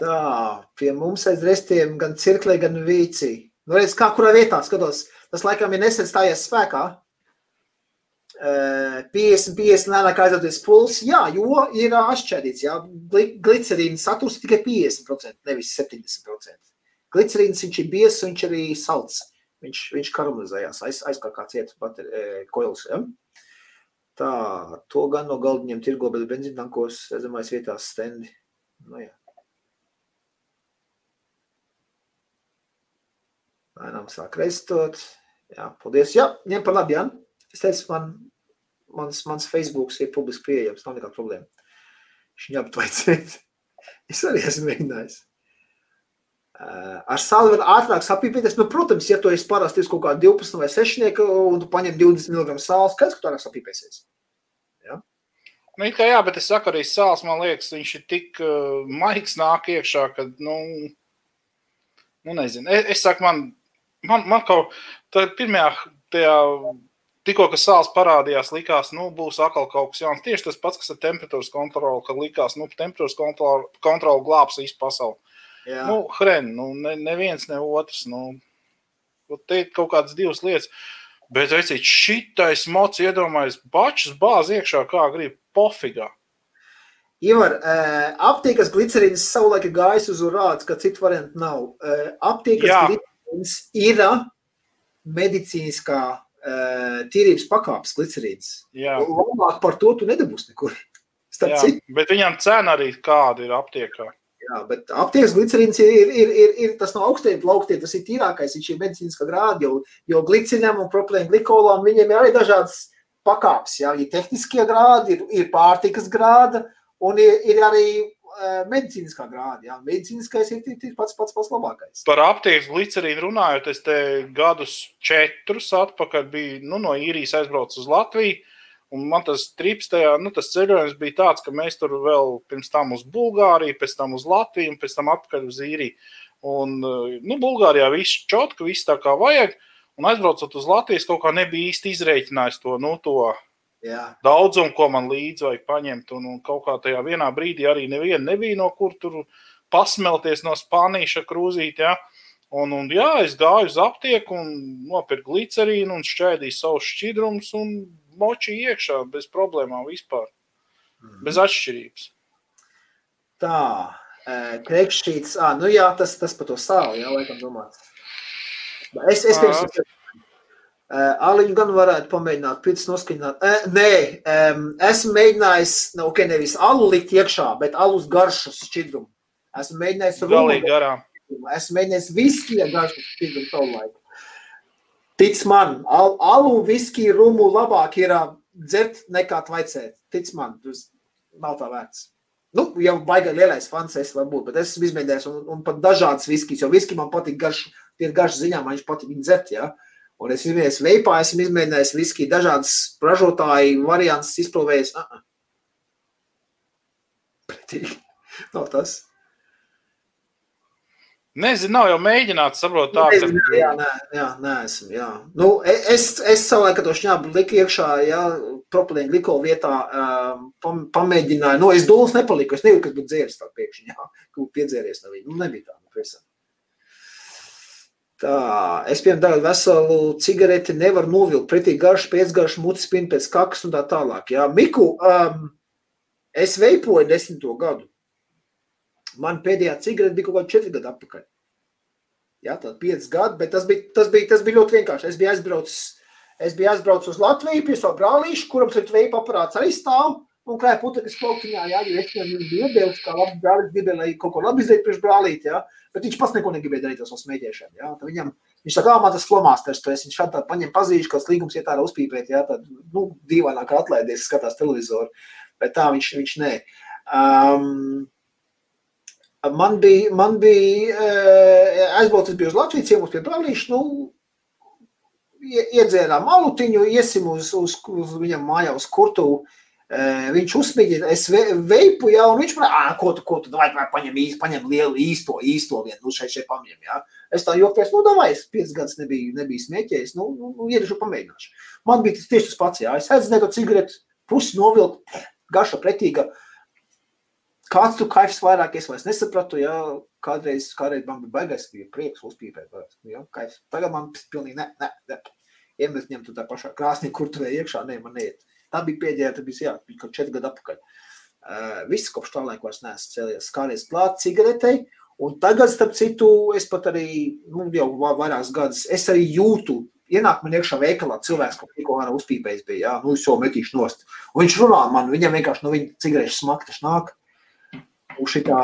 A: Tā, pie mums aiz restiem gan cirklē, gan vīcī. Nu, redz, kā kurā vietā skatos. Tas laikam ir nesen stājies spēkā. Eh, 50, 50 lēnāk aizdoties puls. Jā, jo ir atšķēdīts. Jā, Gli- glicerīna saturs tikai 50%, nevis 70%. Glicerīns viņš ir bies, viņš arī salds. Viņš, viņš karamelizējās aiz, aiz kā kāds iet bateri, e, koils. Ja? Tā, to gan no galdiņiem tirgo, bet benzīntankos redzamais vietās stendi. Nu, jā. Lēnām sāk restot. Jā, paldies. Jā, ņem par labi, Jan. Es teicu, man, mans, mans Facebooks ir publiski pieejams, nav nekāda problēma. Viņš viņu aptvaicēt. Es arī esmu mēģinājis. Uh, ar var ātrāk sapīpēties. Nu, protams, ja tu esi parasti kaut kāda 12 vai 6 un tu paņem 20 mg sāls, kāds, ka tu ātrāk sapīpēsies?
B: Nu, it kā jā, bet es saku, arī sāls, man liekas, viņš ir tik uh, maigs nāk iekšā, ka, nu, nu nezinu. Es, es saku, man, man, man kaut tā pirmajā, tajā, tikko, ka sāls parādījās, likās, nu, būs atkal kaut kas jauns. Tieši tas pats, kas ar temperatūras kontroli, kad likās, nu, temperatūras kontroli, kontroli glābs visu pasauli.
A: Jā,
B: Nu, hren, nu, ne, neviens, ne otrs, nu, nu, te ir kaut kādas divas lietas. Bet, reiciet, šitais mocs iedomājas bačas bāzi iekšā, kā grib, pofigā.
A: Ivar, aptiekas glicerīns savulaik gājis uz urāts, ka citu variantu nav. Aptiekas
B: Jā.
A: Glicerīns ir medicīniskā uh, tīrības pakāpes glicerīns.
B: Jā.
A: Labāk par to tu nedabūsi nekur. Starp
B: Jā,
A: citu,
B: bet viņam cena arī kāda ir aptiekā.
A: jā, bet aptiekas glicerīns ir, ir, ir, ir, ir tas no augstiem plauktiem, tas ir tīrākais, viņš ir medicīniskā grāda, jo, jo glicinam un propilēm glikolam viņiem ir arī dažādas pakāpes, jā, ir tehniskie grādi, ir, ir pārtikas grāda un ir, ir arī medicīniskā grāda, jā, medicīniskais ir, ir pats pats pats labākais.
B: Par aptiekas glicerīnu runājot, es te gadus četrus atpakaļ biju nu, no īrijas aizbraucis uz Latviju. Un man tas trips tajā, nu, tas ceļojums bija tāds, ka mēs tur vēl pirms tam uz Bulgāriju, pēc tam uz Latviju un pēc tam atpakaļ uz īriju. Un, nu, Bulgārijā viss čotka, viss tā kā vajag. Un aizbraucot uz Latvijas, kaut kā nebija īsti izreikinājis to, nu, to
A: Jā,
B: daudzumu, ko man līdzi vajag paņemt. Un, un kaut kā tajā vienā brīdī arī neviena nebija no kur tur pasmelties no Spānijas krūzīt. Ja? Un, un jā, es gāju uz aptieku un nopirku glicerīnu un šķēdīju savus šķidrumus un moči iekšā bez problēmām vispār. Bez atšķirības.
A: tā, krekšķīts, ā, nu jā, tas, tas par to sāli, jā, laikam domāts. Es, es pirms, Aliņu gan varētu pamēģināt, pēc noskaņot. Uh, nē, um, esmu mēģinājis, nu, ok, nevis alu likt iekšā, bet alus garšas šķidrumu. Esmu mēģinājis
B: Galīgi garām.
A: Esmu mēģinājis viskija garšas šķidrumu savu laiku. Tic man, al, alu viskiju rumu labāk ir ā, dzert nekā tvaicēt. Tic man, tas nav tā vērts. Nu, jau baigā lielais fans es varbūt, bet es esmu izmēģinājis un, un pat dažādas viskijas, jo viski man patīk garš, tie ir garš ziņā, man viņš patīk viņu dzert, jā. Un es izmēģinājis veipā, esmu izmēģinājis viskiju, dažādas ražotāju variants izprovējis. Uh -uh. Pretīgi. Nav tas.
B: Nezinu, nav jau mēģināts saprast, tā
A: Nezinu, Jā, nē, jā, nē, esmu. Jā. Nu, e- es, es savulaik, kad to šņābu liku iekšā, jā, propilēnu glikolu vietā, um, pam, pamēģināju. Nu, es dūlis nepaliku, es nebiju, kas būtu dzēris tā pēkšņi, jā, ka būtu piedzēries no viņa. Nu, nebija tā, nu, presā. Tā, es, piemēram, veselu cigareti nevaru novilkt pretī garšu, pēcgaršu, mutes spinu pēc kakas un tā tālāk. Jā, Miku, um, es veipoju desmito gadu. Man pēdējā cigarete bija kaut kāda četri gadu atpakaļ. Jā, tad pieci gadi, bet tas bija, tas bija, tas bija ļoti vienkārši. Es biju aizbraucis, es biju aizbraucis uz Latviju pie savu brālīšu, kuram tur veipa aparāts arī stāv. Kā putekļi plauktiņā, jā, jo es viņam biju iedevis, kā labi brālis gribēja, lai kaut ko labi izdarītu priekš brālīt, jā. Bet viņš pats neko negribēja darīt ar savu smēķēšanu, jā. Tad viņam, viņš kā man tas flomāsters, tu esi, viņš šādā paņem pazīšu, kāds līgums iet ārā uzpīpēt, jā, tad, nu, dīvaināk atlaidies, skatās televizoru. Bet tā viņš, viņš nē. Um, man bija, man bija aizbraucis bija uz Latviju, ciemos pie brālīša, nu, ie- iedzērām malutiņu, iesim uz, uz, uz viņam mājā uz kurtuvu. Viņš uzspīdīja, es ve- veipu, jā, un viņš man, ā, ko tu, ko tu, vai, vai paņem īsti, paņem lielu īsto, īsto vienu, nu, šeit, šeit paņem, jā. Es tā jokties, nu, davai, es piecas gadus nebiju, nebiju smēķējis, nu, nu, nu iedušu pamēģināšu. Man bija tas tieši tas pats, jā, es aizdzēju to cigareti, pusi novilkt, garša pretīga, kāds tu kaifs vairāk, es vairs nesapratu, jā, kādreiz, kādreiz man bija baigais, bija prieks uzpīpēt, jā, kaifs. Tagad man pilnīgi ne, ne, ne. Iemest ņemt tā pašā krāsnī, kur tu vēji iekšā, ne, man neiet. Tā bija pēdējā, tā bija, jā, kaut četri gadu atpakaļ. Uh, viss kopš tā laika vairs neesmu cēlies, skāries klāt cigaretei, un tagad, starp citu, es pat arī, nu, jau va- vairākus gadus, es arī jūtu, ienāk man iekšā veikalā cilvēks, ko tikko ārā uzpīpējis bija, jā, nu, es jau metīšu nost. Un viņš runā man, viņam vienkārši no viņa cigarešu smaktas nāk. Šitā,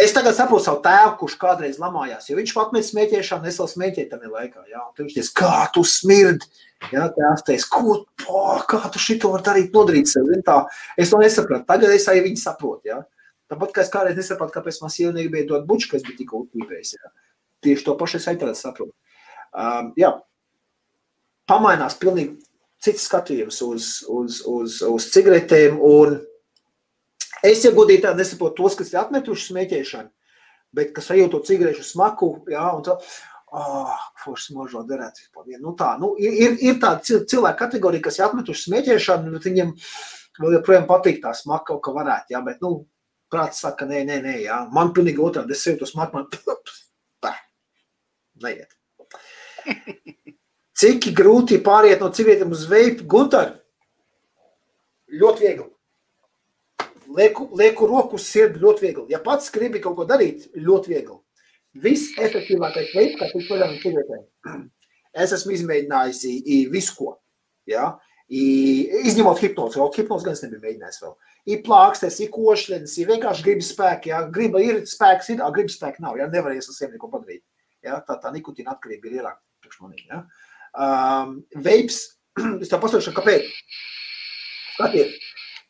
A: es tagad saprotu savu tēvu, kurš kādreiz lamājās, viņš pat met smēķēšanu, es vēl smēķēju tam laikā, jā, viņš teica, kā tu smirdi, jā, tēvs teica, ko, po, kā tu šito var darīt, nodarīt sev, tā, es to nesapratu, tagad es arī viņu saprotu, jā. Tāpat, kā es kādreiz nesapratu, kāpēc man sieva negribēja dot buču, kas bija tikko uzpīpējis, jā. Tieši to pašu es arī tagad saprotu. Um, jā, pamainās pilnīgi cits skatījums uz, uz, uz, uz cigaretēm. Un es ieguldīju tādu nesaprotu tos, kas ir atmetuši smēķēšanu, bet kas arī to cigarešu smaku, jā, un tā, oh, forši smaržo derēt vispār. Nu tā, nu, ir, ir, tāda cil- cilvēka kategorija, kas ir atmetuši smēķēšanu, bet viņiem vēl joprojām patīk tā smaka, kaut kā varētu, jā, bet, nu, prāts saka, nē, nē, nē, jā, man pilnīgi otrādi, es to smaku, man, tā, neiet. Cik grūti pāriet no civietēm uz veipu? Gunter, ļoti viegli. Lieku, lieku roku uz sirdi ļoti viegli. Ja pats gribi kaut ko darīt, ļoti viegli. Visefektīvākais veids, kā tikt vaļā no civietēm. Es esmu izmēģinājis i- i visu ko. Ja? Izņemot hipnozi, vēl hipnozi gan es nebiju mēģinājis vēl. Ir plāksnes, ir košļens, ir vienkārši gribas spēki, jā, griba ir spēks, ir, gribas spēki nav, jā, nevarēs ar sevi neko padarīt. Jā, tā, tā nikotīna atkarība ir lielāka priekš manī, jā. Um, veips, es tev pasakošu, kāpēc. Skatiet,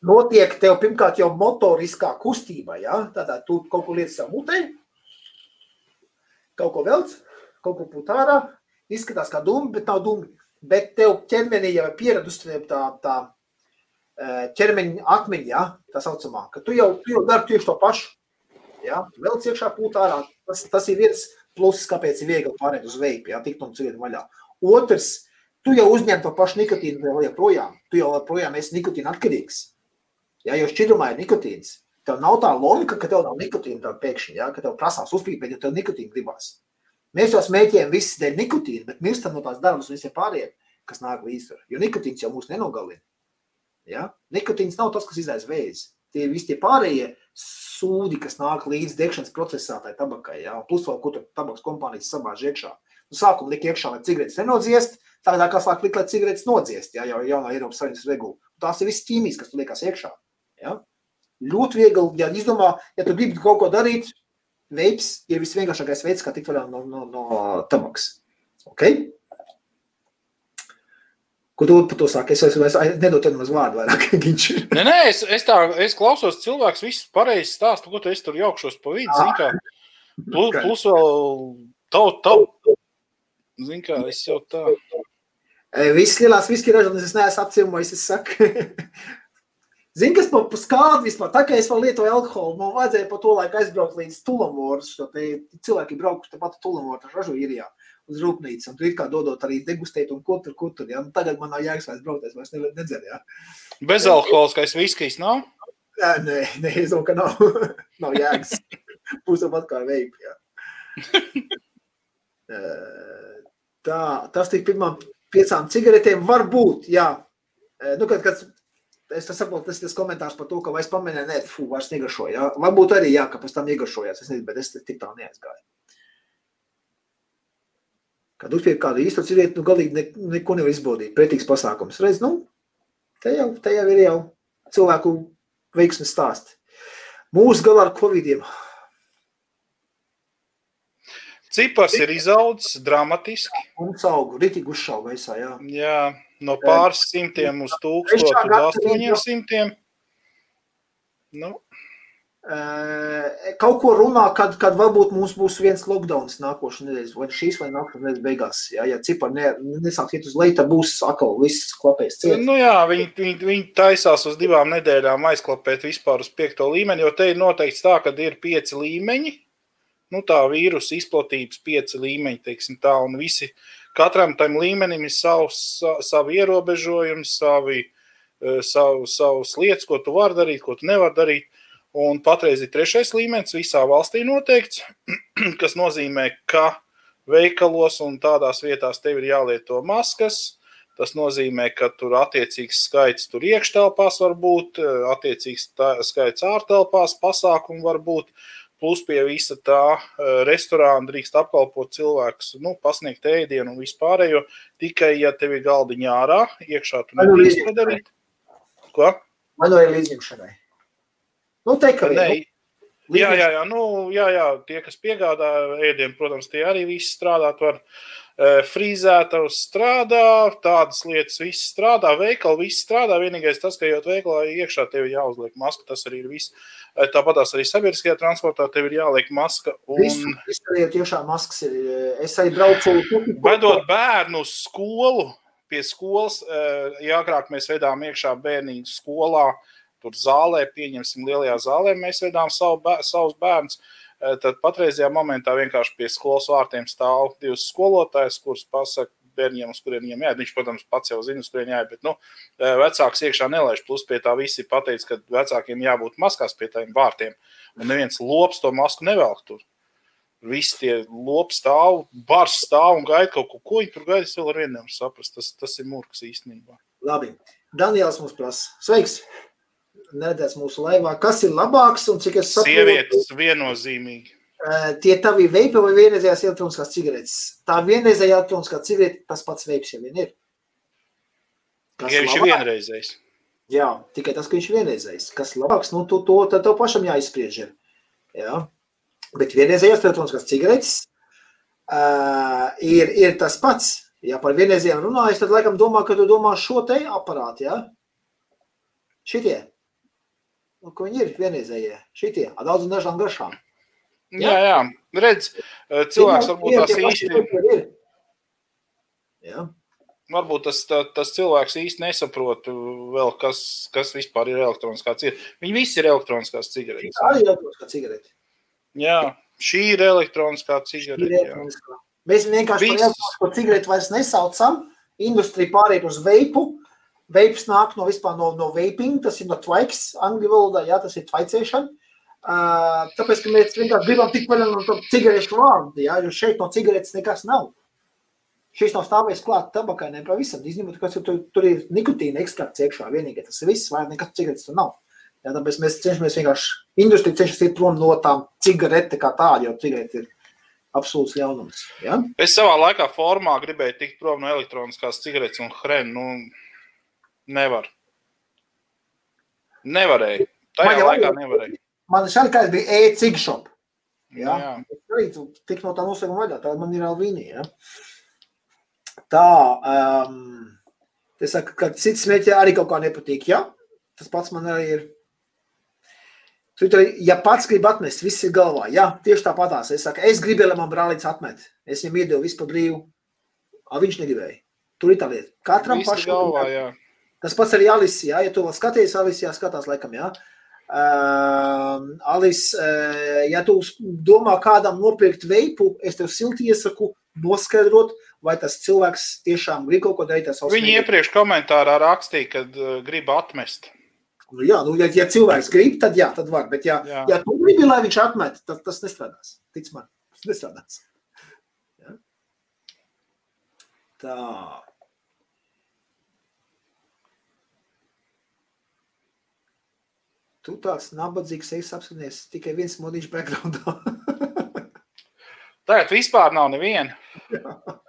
A: notiek tev pirmkārt jau motoriskā kustība, jā, tātad tu kaut ko lietas savu mutē, kaut ko velc, kaut ko pūt ārā, izskatās kā dumi, bet nav dumi bet tev ķermenī jau ir pieradusi tā, tā ķermeņa atmiņa, ja, tā saucamā, ka tu jau, tu jau dari tieši to pašu. Ja, vēl ciešā pūt ārā. Tas, tas ir viens pluss, kāpēc ir viegli pārēt uz veipu, ja, tikt un ciet vaļā. Otrs, tu jau uzņem to pašu nikotīnu vēl joprojām. Tu jau joprojām esi nikotīna atkarīgs. Ja, jo šķidrumā ir nikotīns. Tev nav tā logika, ka tev nav nikotīna tā pēkšņi, ja, ka tev prasās uzpīpēt, ja tev nikotīna gribās. Mēs jau smēķējam visu dēļ nikotīna, bet mirstam no tās darbas visiem pārējiem, kas nāk līdzi. Jo nikotīns jau mūs nenogalina. Ja? Nikotīns nav tas, kas izraisa vēzi. Tie visi tie pārējie sūdi, kas nāk līdz degšanas procesā, tai tabakai, ja? plus vēl ko tur tabaks kompānijas sabāž iekšā. Nu, sākumā lika iekšā, lai cigaretes nenodziest, tādā kā sāk likt, lai cigaretes nodziest, ja? jau jaunā Eiropas Savienības regula. Tās ir viss ķīmijas, kas tur liekas iekšā. Ja? Ļoti viegli, ja izdomā, ja tu gribi kaut ko darīt, veips ir visvienkāršākais veids, kā tikt vaļā no, no, no tabaks. Okay? Ko tu par to saki? Es, es, es nedodu tev maz vārdu vairāk.
B: nē, nē, es, es, tā, es klausos cilvēks, viss pareizi stāsta, ko tu es tur jaukšos pa vidu. Zin, kā, plus, plus vēl taut, taut. Zin kā, es jau tā.
A: Viss lielās viski ražotnes es neesmu apciemojis, es saku. Zini, kas par pa skādu vispār, tā kā es vēl lietoju alkoholu, man vajadzēja pa to laiku aizbraukt līdz Tulamors, šo te cilvēki braukuši tepat Tulamors, ražu īrijā uz rūpnīcu, un tur it kā dodot arī degustēt un ko tur, ko tur, ja? Nu, tagad man nav jēgas vairs braukt, es vairs nedzeru, ja?
B: Bezalkoholiskais viskijs nav?
A: Nē, nē, nē, es domāju, ka nav, nav jēgas. Pusam atkal veip, ja. Tā, tas tik pirmām piecām cigaretēm var būt, jā. Nu, kad, kad es saprotu, tas ir komentārs par to, ka vairs pamanīju, nē, fū, vairs negašoju. Ja? Varbūt arī, jā, ka pēc tam negašojās, es nezinu, bet es tik tā neaizgāju. Kad uzpieku kādu īstu civieti, nu galīgi ne, neko nevar izbaudīt. Pretīgs pasākums. Redz, nu, te jau, te jau ir jau cilvēku veiksmes stāsti. Mūsu galā ar covidiem.
B: Cipars ir izaudzis dramatiski.
A: Un augu, ritīgi uzšauga visā, jā.
B: Jā, no pāris simtiem uz tūkstotu uz astoņiem simtiem. Nu,
A: kaut ko runā, kad, kad varbūt mums būs viens lockdowns nākošais nedēļas, vai šīs vai nākošais nedēļas beigās. Ja, ja cipari ne, nesāks iet uz leju, tad būs atkal viss klapējis ciet.
B: Nu jā, viņi, viņi, viņi taisās uz divām nedēļām aizklapēt vispār uz piekto līmeni, jo te ir noteikts tā, ka ir pieci līmeņi. Nu tā vīrusu izplatības pieci līmeņi, teiksim tā, un visi, katram tam līmenim ir savs, savi ierobežojumi, savi, savu, savas lietas, ko tu vari darīt, ko tu nevari darīt. Un patreiz ir trešais līmenis visā valstī noteikts, kas nozīmē, ka veikalos un tādās vietās tev ir jālieto maskas. Tas nozīmē, ka tur attiecīgs skaits tur iekštelpās var būt, attiecīgs tā, skaits ārtelpās, pasākumu var būt. Plus pie visa tā restorāna drīkst apkalpot cilvēkus, nu, pasniegt ēdienu un vispārējo. Tikai, ja tev ir galdiņā ārā, iekšā tu nedrīkst to darīt. Ko?
A: Man no ir līdzņemšanai. Nu, teikam,
B: Nē, nu, jā, jā, jā, nu, jā, jā, tie, kas piegādā ēdienu, protams, tie arī visi strādāt var. Frīzētavs strādā, tādas lietas viss strādā, veikali viss strādā. Vienīgais tas, ka jau veikalā iekšā tev ir jāuzliek maska, tas arī ir viss. Tāpat arī sabiedriskajā transportā tev ir jāliek maska. Un...
A: Visu, visu tiešām maskas ir. Es arī braucu.
B: Vedot bērnu uz skolu, pie skolas, ja agrāk mēs vedām iekšā bērniņu skolā, uh, tur zālē, pieņemsim, lielajā zālē, mēs vedām savu, bēr, savus bērnus. Eh, tad patreizajā momentā vienkārši pie skolas vārtiem stāv divas skolotājas, kuras pasaka bērniem, uz kuriem viņiem jāiet. Viņš, protams, pats jau zina, uz kuriem jāiet, bet nu, eh, vecāks iekšā nelaiž. Plus pie tā visi pateica, ka vecākiem jābūt maskās pie tiem vārtiem. Un neviens lops to masku nevelk tur. Visi tie lopi stāv, bars stāv un gaida kaut ko, ko viņi tur gaida. Es vēl ar vienu nevaru saprast. Tas, tas ir murgs īstenībā.
A: Labi. Daniels mums prasa. Sveiks! Neredzēts mūsu laivā. Kas ir labāks un cik es
B: saprotu? Sievietes viennozīmīgi.
A: Tie tavi veipi vai vienreizējās elektroniskās cigaretes? Tā vienreizējā elektroniskā cigarete, tas pats veips jau vien ir.
B: Kas ja viņš ir vienreizējs.
A: Jā, tikai tas, ka viņš ir vienreizējs. Kas labāks, nu, to, to tad tev pašam jāizspriež. Ir. Jā. Bet vienreizējās elektroniskās cigaretes uh, ir, ir tas pats. Ja par vienreizējām runājas, tad laikam domā, ka tu domā šo te aparātu, jā? Šitie. Nu, ko viņi ir vienreizējie? Šitie, ar daudz un dažām garšām.
B: Jā, jā, jā. redz, cilvēks varbūt tās īsti. Jā. Varbūt tas, tā, tas cilvēks īsti nesaprot, vēl, kas, kas vispār ir elektroniskā cigarete. Viņi visi ir elektroniskās cigaretes.
A: Tā ir elektroniskā cigarete.
B: Jā, šī ir elektroniskā cigarete.
A: Mēs vienkārši par elektronisko cigareti vairs nesaucam. Industrija pārējai uz veipu. Veips nāk no vispār no, no vaping, tas ir no tvaiks, angļu valodā, jā, tas ir tvaicēšana. Uh, tāpēc, ka mēs vienkārši gribam tikt vaļā no to cigarešu vārdu, jā, jo šeit no cigaretes nekas nav. Šis nav stāvējis klāt tabakai ne pavisam, izņemot, ka tur, tur ir nikotīna ekstrakts iekšā vienīgais. Tas ir viss, vai nekas cigaretes tur nav. Jā, tāpēc mēs cenšamies vienkārši, industrija cenšas iet prom no tām cigarete kā tāda, jo cigarete ir absolūts ļaunums. Ja?
B: Es savā laikā formā gribēju tikt prom no elektroniskās cigaretes un hrēnu. Nu, nevar. Nevarēju. Tajā man laikā nevarēju.
A: Man šādi kā bija e-cigshop. Ja? Jā. Arī tik no tā noslēguma vaļā. Tā man ir Alvīnija. Ja? Tā, um, es saku, ka cits smēķē arī kaut kā nepatīk, ja? Tas pats man arī ir. Tu, ja pats grib atmest, viss ir galvā. Jā, tieši tāpatās. Es saku, es gribēju, lai man brālīts atmet. Es viņam iedevu visu pa brīvu. A, viņš negribēja. Tur ir tā lieta. Katram pašam.
B: Galvā, jā.
A: Tas pats arī Alis, jā, ja tu vēl skaties, Alis, jā, skatās laikam, jā. Uh, Alis, uh, ja tu domā kādam nopirkt veipu, es tev silti iesaku noskaidrot, vai tas cilvēks tiešām grib kaut ko darīt.
B: Viņi iepriekš komentārā rakstīja, ka uh, grib atmest.
A: Nu, jā, nu, ja, ja cilvēks grib, tad jā, tad var. Bet, ja, jā. ja tu gribi, lai viņš atmet, tad tas nestrādās. Tic man, tas nestrādās. Ja? Tā. Tu tāds nabadzīgs esi apskatījis tikai viens modiņš backgroundā.
B: Tagad vispār nav neviena.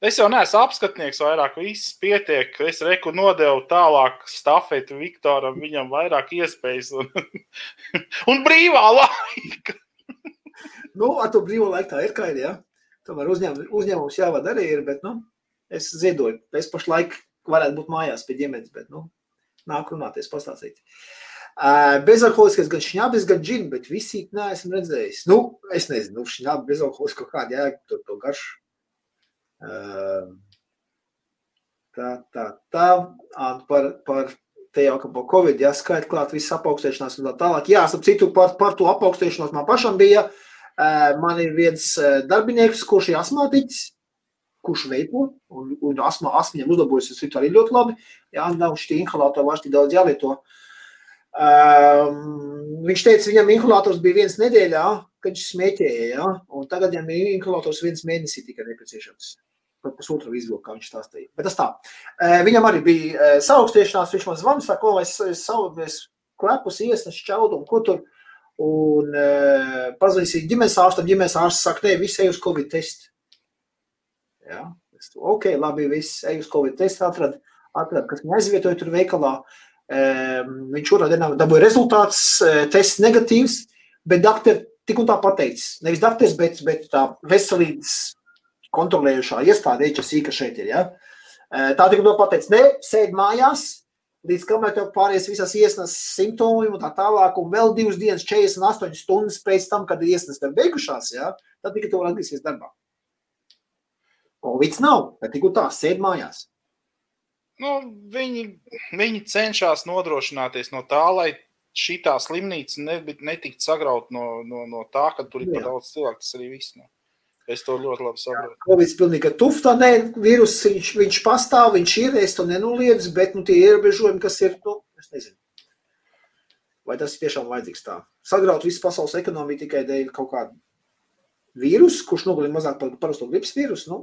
B: Es jau neesmu apskatnieks, vairāk viss pietiek. Es reku nodevu tālāk stafeti Viktoram, viņam vairāk iespējas un, un brīvā laika.
A: nu, ar to brīvo laiku tā ir ir, jā. Tomēr uzņēm, uzņēmums jāvada arī ir, bet, nu, es ziedoju. Es pašlaik varētu būt mājās pie ģimenes, bet, nu, nāk runāties, pastāstīt. Uh, bezalkoholiskais gan šņabis, gan džin, bet visi neesmu redzējis. Nu, es nezinu, nu, šņabi bezalkoholisko kādu jēgu, to, to garšu Tā, tā, tā. Par, par te jau par Covid, ja skaita klāt visas apaugstēšanās un tā tālāk. Jā, ap citu par, par to apaugstēšanos man pašam bija. Man ir viens darbinieks, kurš ir asmātiķis, kurš veipo, un, un asma, asmiņam uzlabojas, tas ir arī ļoti labi. Jā, nav šī inhalātora vairs tik daudz jālieto. Um, viņš teica, viņam inhalators bija viens nedēļā, kad viņš smēķēja, ja? un tagad viņam ir inhalators viens mēnesī tikai nepieciešams par pusotru izvilku, kā viņš stāstīja. Bet tas tā. Viņam arī bija saaugstiešanās, viņš man zvanīja, saka, ko es, es savu, klepus iesnesu čaudu un ko tur. Un uh, pazīstīju ģimenes ārstam, ģimenes ārsts saka, nē, viss ej uz Covid testu. Jā, es ok, labi, viss ej uz Covid testu, atrad, atrad, kas viņa aizvietoja tur veikalā. Um, viņš otrā dienā dabūja rezultāts, uh, tests negatīvs, bet doktori tik un tā pateicis. Nevis doktors, bet, bet tā veselības kontrolējušā iestāde, HSI, kas šeit ir. Ja? Tā tika to pateicis, ne, sēdi mājās, līdz kamēr tev pāries visas iesnas simptomi un tā tālāk, un vēl divas dienas, 48 stundas pēc tam, kad iesnas tev beigušās, ja? tad tikai tu vari atgriezties darbā. Covid nav, bet tik un tā, sēdi mājās.
B: Nu, viņi, viņi cenšas nodrošināties no tā, lai šī tā slimnīca netiktu sagrauta no, no, no tā, ka tur ir par daudz cilvēku. Tas arī viss. No. Es to ļoti labi saprotu.
A: Covid pilnīgi tufta, nē, vīrus, viņš, viņš pastāv, viņš ir, es to nenoliedzu, bet nu, tie ierobežojumi, kas ir, nu, es nezinu. Vai tas ir tiešām vajadzīgs tā? Sagraut visu pasaules ekonomiku tikai dēļ kaut kāda vīrusu, kurš nogalina mazāk par parasto gripas vīrusu? Nu?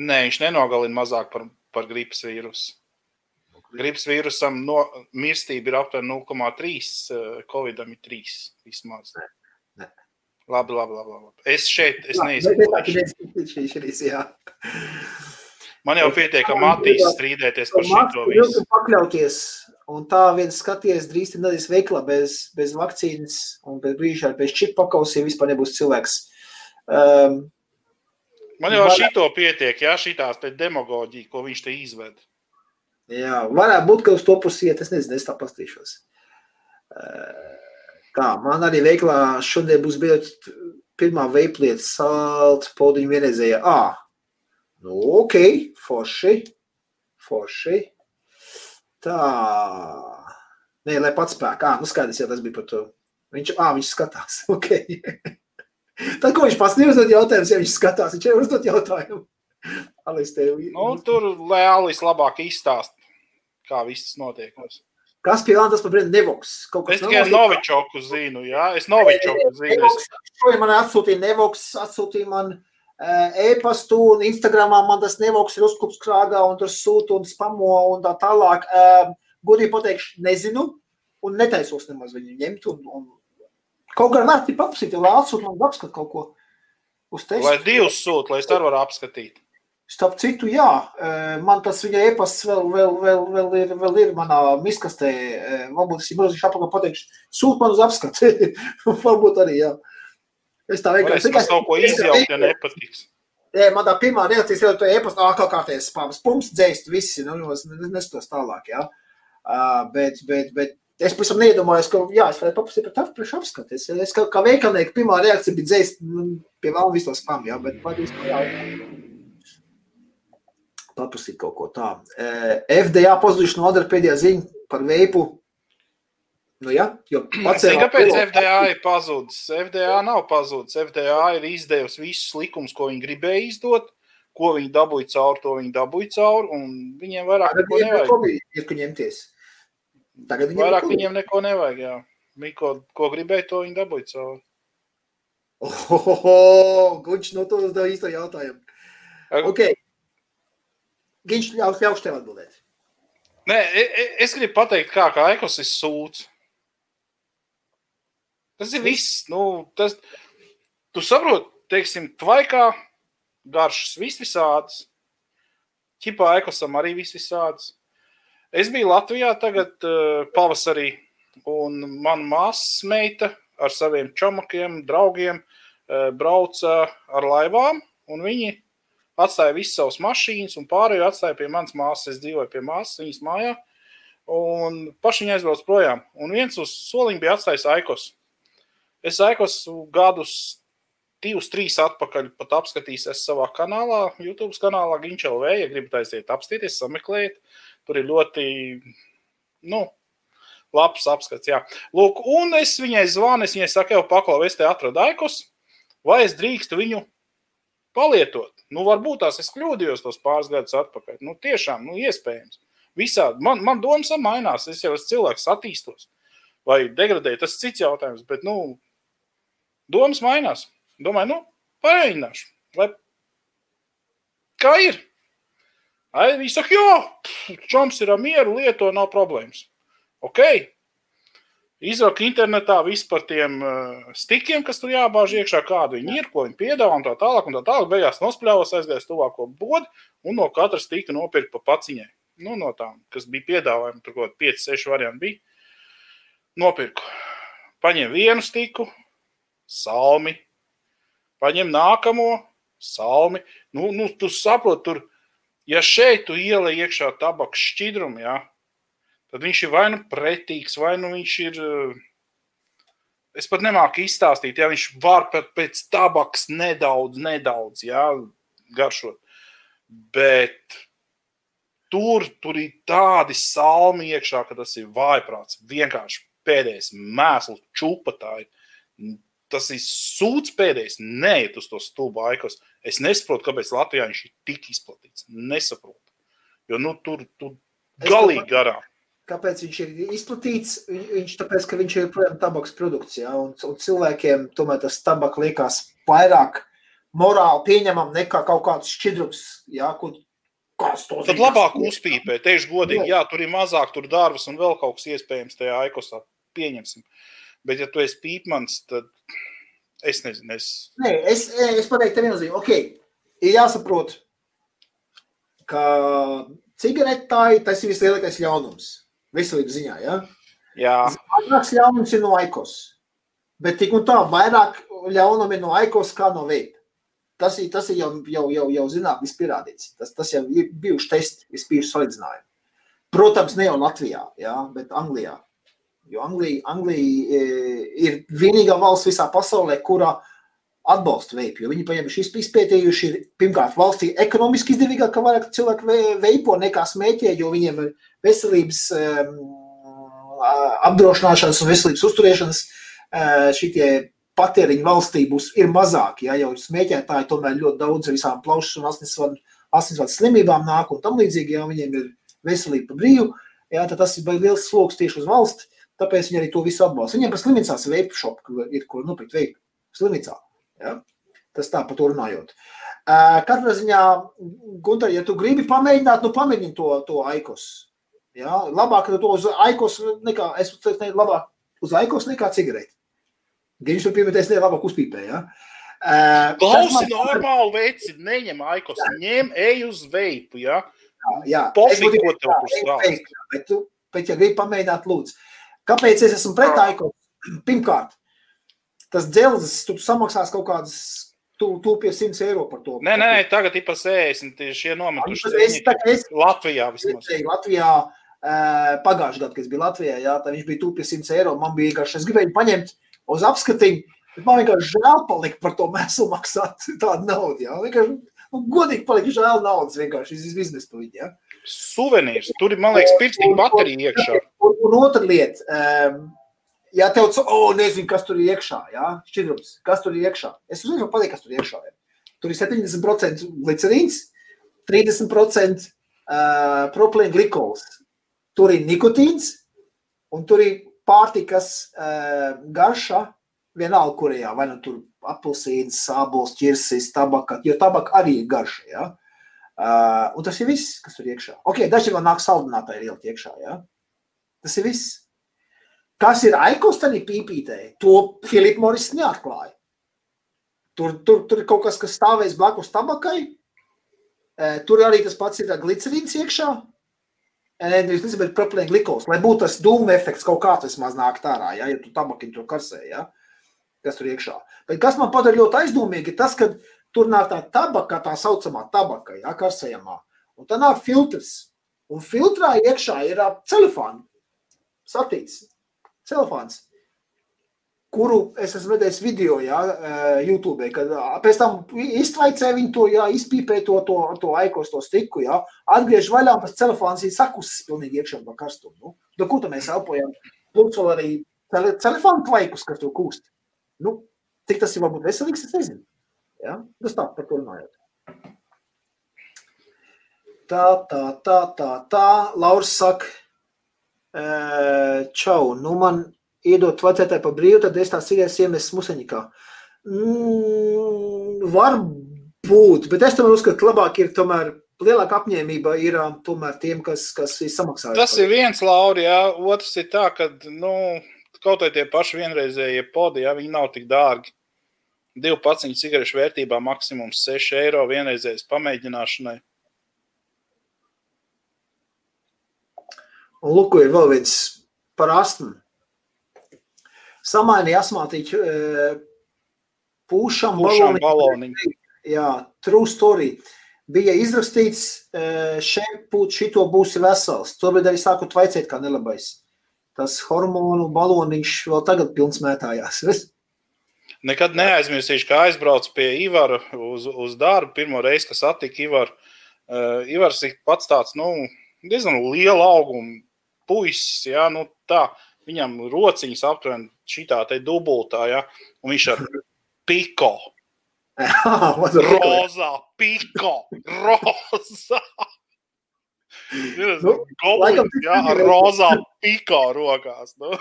B: Nē, viņš nenogalina mazāk par, par gripas vīrusu. Gripas vīrusam no, mirstība ir aptuveni 0,3, Covidam ir 3 vismaz. Nē. Labi, labi, labi. labi. Es šeit es neizsaku. Man jau pietiek, ka Matīs strīdēties par šo
A: visu. Pakļauties, un tā viens skaties drīz nedēļas veiklā bez, bez vakcīnas un bez brīža bez čipa pakausiem vispār nebūs cilvēks. Um,
B: Man jau ar šito pietiek, jā, šitās te demagoģija, ko viņš te izved.
A: Jā, varētu būt, ka uz to pusi iet, es nezinu, es tā pastīšos. Uh, tā, man arī veiklā šodien būs bijot pirmā veiplieta salt podiņu vienreizējā. Ā, Nu, ok, forši. Forši. Tā. Nē, lai pats spēk. Ah, nu skaidrs, ja tas bija par to. Viņš, ah, viņš skatās. Ok. Tad, ko viņš pats neuzdod jautājumus, ja viņš skatās, viņš jau uzdod jautājumu. Alis tev.
B: Nu, tur, lai Alis labāk izstāst, kā viss notiek.
A: Kas pie Lantas par Brendu Nevoks?
B: Es tikai Novičoku zinu, jā. Es Novičoku zinu.
A: Šodien man atsūtīja Nevoks, atsūtīja man e-pastu, un Instagramā man tas nevoks ir uzklups krāgā, un tur sūta un spamo un tā tālāk. Godīgi pateikšu, nezinu, un netaisos nemaz viņu ņemt. Un, un kaut kā vērtī papsīt, lai atsūt man apskat kaut ko uz testu.
B: Lai divus sūt, lai es arī varu apskatīt.
A: Starp citu, jā, man tas viņa e-pasts vēl, vēl, vēl, vēl, ir, vēl ir manā miskastē. Varbūt es jums apakā pateikšu, sūt man uz apskati. Varbūt arī, jā.
B: Es tā vienkārši tikai kaut ko izjaukt, ja nepatiks.
A: Jā, man tā pirmā reakcija ir, ka e-pastā ārkārtā kārtējas spāmas. Pumps dzēst visi, nu, nestos tālāk, jā. Uh, bet, bet, bet es pēc tam neiedomājos, ka, jā, es varētu paprasīt par tādu priekš apskatu. Es, es kā, kā veikalnieki, pirmā reakcija bija dzēst nu, pie vēl visu to spām, jā, bet pat vispār jā. Paprasīt kaut ko tā. Uh, FDA pazuduši no Adara pēdējā ziņa par veipu Nu, ja,
B: pacēlā, kāpēc FDA ir pazudis? FDA nav pazudis. FDA ir izdevusi visus likumus, ko viņi gribēja izdot, ko viņi dabūja cauri, to viņi dabūja cauri, viņiem vairāk
A: Tagad neko nevajag. Ir, ka ņemties.
B: Tagad viņiem vairāk viņiem neko nevajag, jā. Miko, ko gribēja, to viņi dabūja cauri.
A: Ohoho, Guņš no to uzdev īsto jautājumu. Ok. Giņš ļaus, ļaus tev atbildēt.
B: Nē, e, e, es gribu pateikt, kā, kā ekos ir sūds. Tas ir viss. Nu, tas, tu saproti, teiksim, tvaikā garšas vis visādas. Ķipā ekosam arī vis visādas. Es biju Latvijā tagad uh, pavasarī, un man māsas meita ar saviem čomakiem, draugiem brauca ar laivām, un viņi atstāja visas savas mašīnas, un pārējo atstāja pie manas māsas. Es dzīvoju pie māsas, viņas mājā, un paši viņi aizbrauc projām. Un viens uz soliņa bija atstājis Aikos. Es aikos gadus, divus, trīs atpakaļ pat apskatīsies savā kanālā, YouTube kanālā Ginčelv. Ja gribat aiziet, apstīties, sameklējiet. Tur ir ļoti, nu, labs apskats. Jā. Lūk, un es viņai zvanu, es viņai saku, jau paklau, es te atradu aikos, vai es drīkstu viņu palietot. Nu, varbūt tās es kļūdījos tos pāris gadus atpakaļ. Nu, tiešām, nu, iespējams. Visādi. Man, man domas mainās, es jau esmu cilvēks, attīstos. Vai degradēju, tas ir cits jautājums. Bet, nu, domas mainās. Domāju, nu, pamēģināšu. Lai... Kā ir? Ai, viņi saka, jo, čoms ir mieru, lieto, nav problēmas. Ok. Izraka internetā viss par tiem uh, stikiem, kas tur jābāž iekšā, kādu viņi ir, ko viņi piedāvā un tā tālāk. Un tā tālāk beigās nospļāvās, aizgājis tuvāko bodu un no katra stika nopirka pa paciņai. Nu, no tām, kas bija piedāvājumi, tur kaut kādi 5, 6 varianti bija. Nopirku. Paņēmu vienu stiku, salmi. Paņem nākamo salmi. Nu, nu, tu saproti, tur, ja šeit tu ielai iekšā tabaks šķidrumu, ja, tad viņš ir vai nu pretīgs, vai nu viņš ir. Es pat nemāku izstāstīt, ja viņš var pat pēc tabaks nedaudz, nedaudz ja, garšot. Bet tur, tur ir tādi salmi iekšā, ka tas ir vājprāts. Vienkārši pēdējais mēsls, čupa tā ir tas ir sūds pēdējais, neiet uz to stulbu aikos. Es nesaprotu, kāpēc Latvijā viņš ir tik izplatīts. Nesaprotu. Jo nu, tur tur galīgi garām.
A: Kāpēc viņš ir izplatīts? Viņš tāpēc, ka viņš ir joprojām tabaks produkts. Ja? Un, un cilvēkiem tomēr tas tabaks liekas vairāk morāli pieņemam nekā kaut kāds šķidrums. Ja? Kur,
B: Tad labāk uzpīpē, teikšu godīgi, jā. jā, tur ir mazāk, tur dārvas un vēl kaut kas iespējams tajā aikosā. Pieņemsim. Bet, ja tu esi pīpmans, tad Es nezinu. Es,
A: Nē, es, es pateiktu, tev viennozīmīgi, ok, ir jāsaprot, ka cigaretāji tas ir vislielākais ļaunums. Veselības ziņā, ja?
B: Jā.
A: Vairāks ļaunums ir no aikos. Bet tik un tā, vairāk ļaunumi no aikos kā no veipa. Tas ir, tas ir jau, jau, jau, jau zinātnis pierādīts. Tas, tas jau ir bijuši testi, ir bijuši salīdzinājumi. Protams, ne jau Latvijā, ja, bet Anglijā. Jo Anglija, Anglija e, ir vienīgā valsts visā pasaulē, kurā atbalsta veipu. Viņi paņēmuši izpētījuši, pirmkārt, valstī ekonomiski izdevīgāk, ka vairāk cilvēku veipo nekā smēķē, jo viņiem ir veselības um, apdrošināšanas un veselības uzturēšanas uh, šitie patēriņi valstī būs ir mazāki. Ja, jau smēķētāji tomēr ļoti daudz visām plaušas un asinsvadu, asinsvadu slimībām nāk un tam līdzīgi, ja viņiem ir veselība brīvu, ja, tad tas ir liels sloks tieši uz valsti, tāpēc viņi arī to visu atbalsta. Viņiem par slimnīcās veipu šopu ir, kur nopirkt veipu slimnīcā. Ja? Tas tā par to runājot. Katrā ziņā, Gunter, ja tu gribi pamēģināt, nu pamēģini to, to aikos. Ja? Labāk to uz aikos nekā, es teiktu, labāk uz aikos nekā cigareti. Viņš tur piemetēs ne labāk uzpīpē, ja?
B: Klausi man... normāli veici, neņem aikos, ņem ej uz veipu, ja?
A: Jā, jā.
B: Pofīgi, ko tev tur
A: stāst. Bet, tu, bet, ja gribi pamēģināt, lūdzu. Kāpēc es esmu pret aikos? Pirmkārt, tas dzelzs, tu samaksās kaut kādas tu, tu pie 100 eiro par to.
B: Nē, nē, tagad ir pa 60. Šie nometuši.
A: Es, es,
B: Latvijā vismaz.
A: Latvijā pagājušajā gadā, kad es biju Latvijā, jā, tad viņš bija tu pie 100 eiro. Man bija vienkārši, es gribēju paņemt uz apskatījumu, bet man vienkārši žēl palika par to mēslu maksāt tādu naudu. Jā. Vienkārši, nu, godīgi palika žēl naudas vienkārši iz biznesa pa viņu.
B: Suvenīrs. Tur ir, man liekas, pirkstiņa baterija iekšā.
A: Un, un otra lieta, um, ja tev ir, oh, nezinu, kas tur ir iekšā, jā, šķidrums, kas tur ir iekšā. Es uzreiz varu pateikt, kas tur ir iekšā. Jā. Tur ir 70% glicerīns, 30% uh, propilēna glikols. Tur ir nikotīns, un tur ir pārtikas uh, garša, vienalga, kurajā, vai nu tur apelsīns, sābols, ķirsis, tabaka, jo tabaka arī ir garša, jā. Uh, un tas ir viss, kas tur iekšā. Ok, daži vēl nāk saldinātāji ielikt iekšā, jā. Tas ir viss. Kas ir aikostani pīpītē, to Filipa Moris neatklāja. Tur, tur, tur ir kaut kas, kas stāvēs blakus tabakai. Tur arī tas pats ir glicerīns iekšā. Nevis glicerīns, bet propilēna glikols. Lai būtu tas dūma efekts kaut kāds vismaz nāk ārā, ja, ja tu tabakiņu tur karsē, ja, kas tur iekšā. Bet kas man padara ļoti aizdomīgi, ir tas, ka tur nāk tā tabaka, tā saucamā tabaka, ja, karsējamā. Un tā nāk filtrs. Un filtrā iekšā ir telefoni satīts telefons, kuru es esmu redzējis video, jā, YouTube, kad pēc tam iztvaicē viņu to, jā, izpīpē to, to, to aikos, to stiku, jā, atgriež vaļā, pēc telefons ir sakusis pilnīgi iekšā pa karstumu. Nu, da, ko tam mēs elpojam? Plus vēl arī tele, telefonu tvaikus, kas tur kūst. Nu, cik tas ir varbūt veselīgs, es nezinu. Jā, tas tā, par ko runājot. Tā, tā, tā, tā, tā. Lauris saka, čau, nu man iedot vajadzētāji pa brīvu, tad es tās sīkās iemest museņikā. Mm, var būt, bet es tomēr uzskatu, ka labāk ir tomēr lielāka apņēmība ir tomēr tiem, kas, kas ir samaksājuši.
B: Tas ir viens, Lauri, jā. Otrs ir tā, ka, nu, kaut vai tie paši vienreizējie podi, jā, viņi nav tik dārgi. Divu paciņu cigarešu vērtībā maksimums 6 eiro vienreizējas pamēģināšanai.
A: Un lūk, ir vēl viens par astmu. Samainīja asmātīķu pūšam
B: baloniņu.
A: Jā, true story. Bija izrakstīts, šeit būt šito būsi vesels. Tobrīd arī sāku tvaicēt kā nelabais. Tas hormonu baloniņš vēl tagad pilns mētājās.
B: Nekad neaizmirsīšu, kā aizbraucu pie Ivara uz, uz darbu. Pirmo reizi, kad satiku Ivaru. Uh, Ivars ir pats tāds, nu, diezgan liela auguma puisis, ja, nu tā, viņam rociņas aptuveni šitā te dubultā, ja, un viņš ar piko. Rozā, piko, rozā. Nu, Goblins, jā, ar rozā piko rokās. Nu.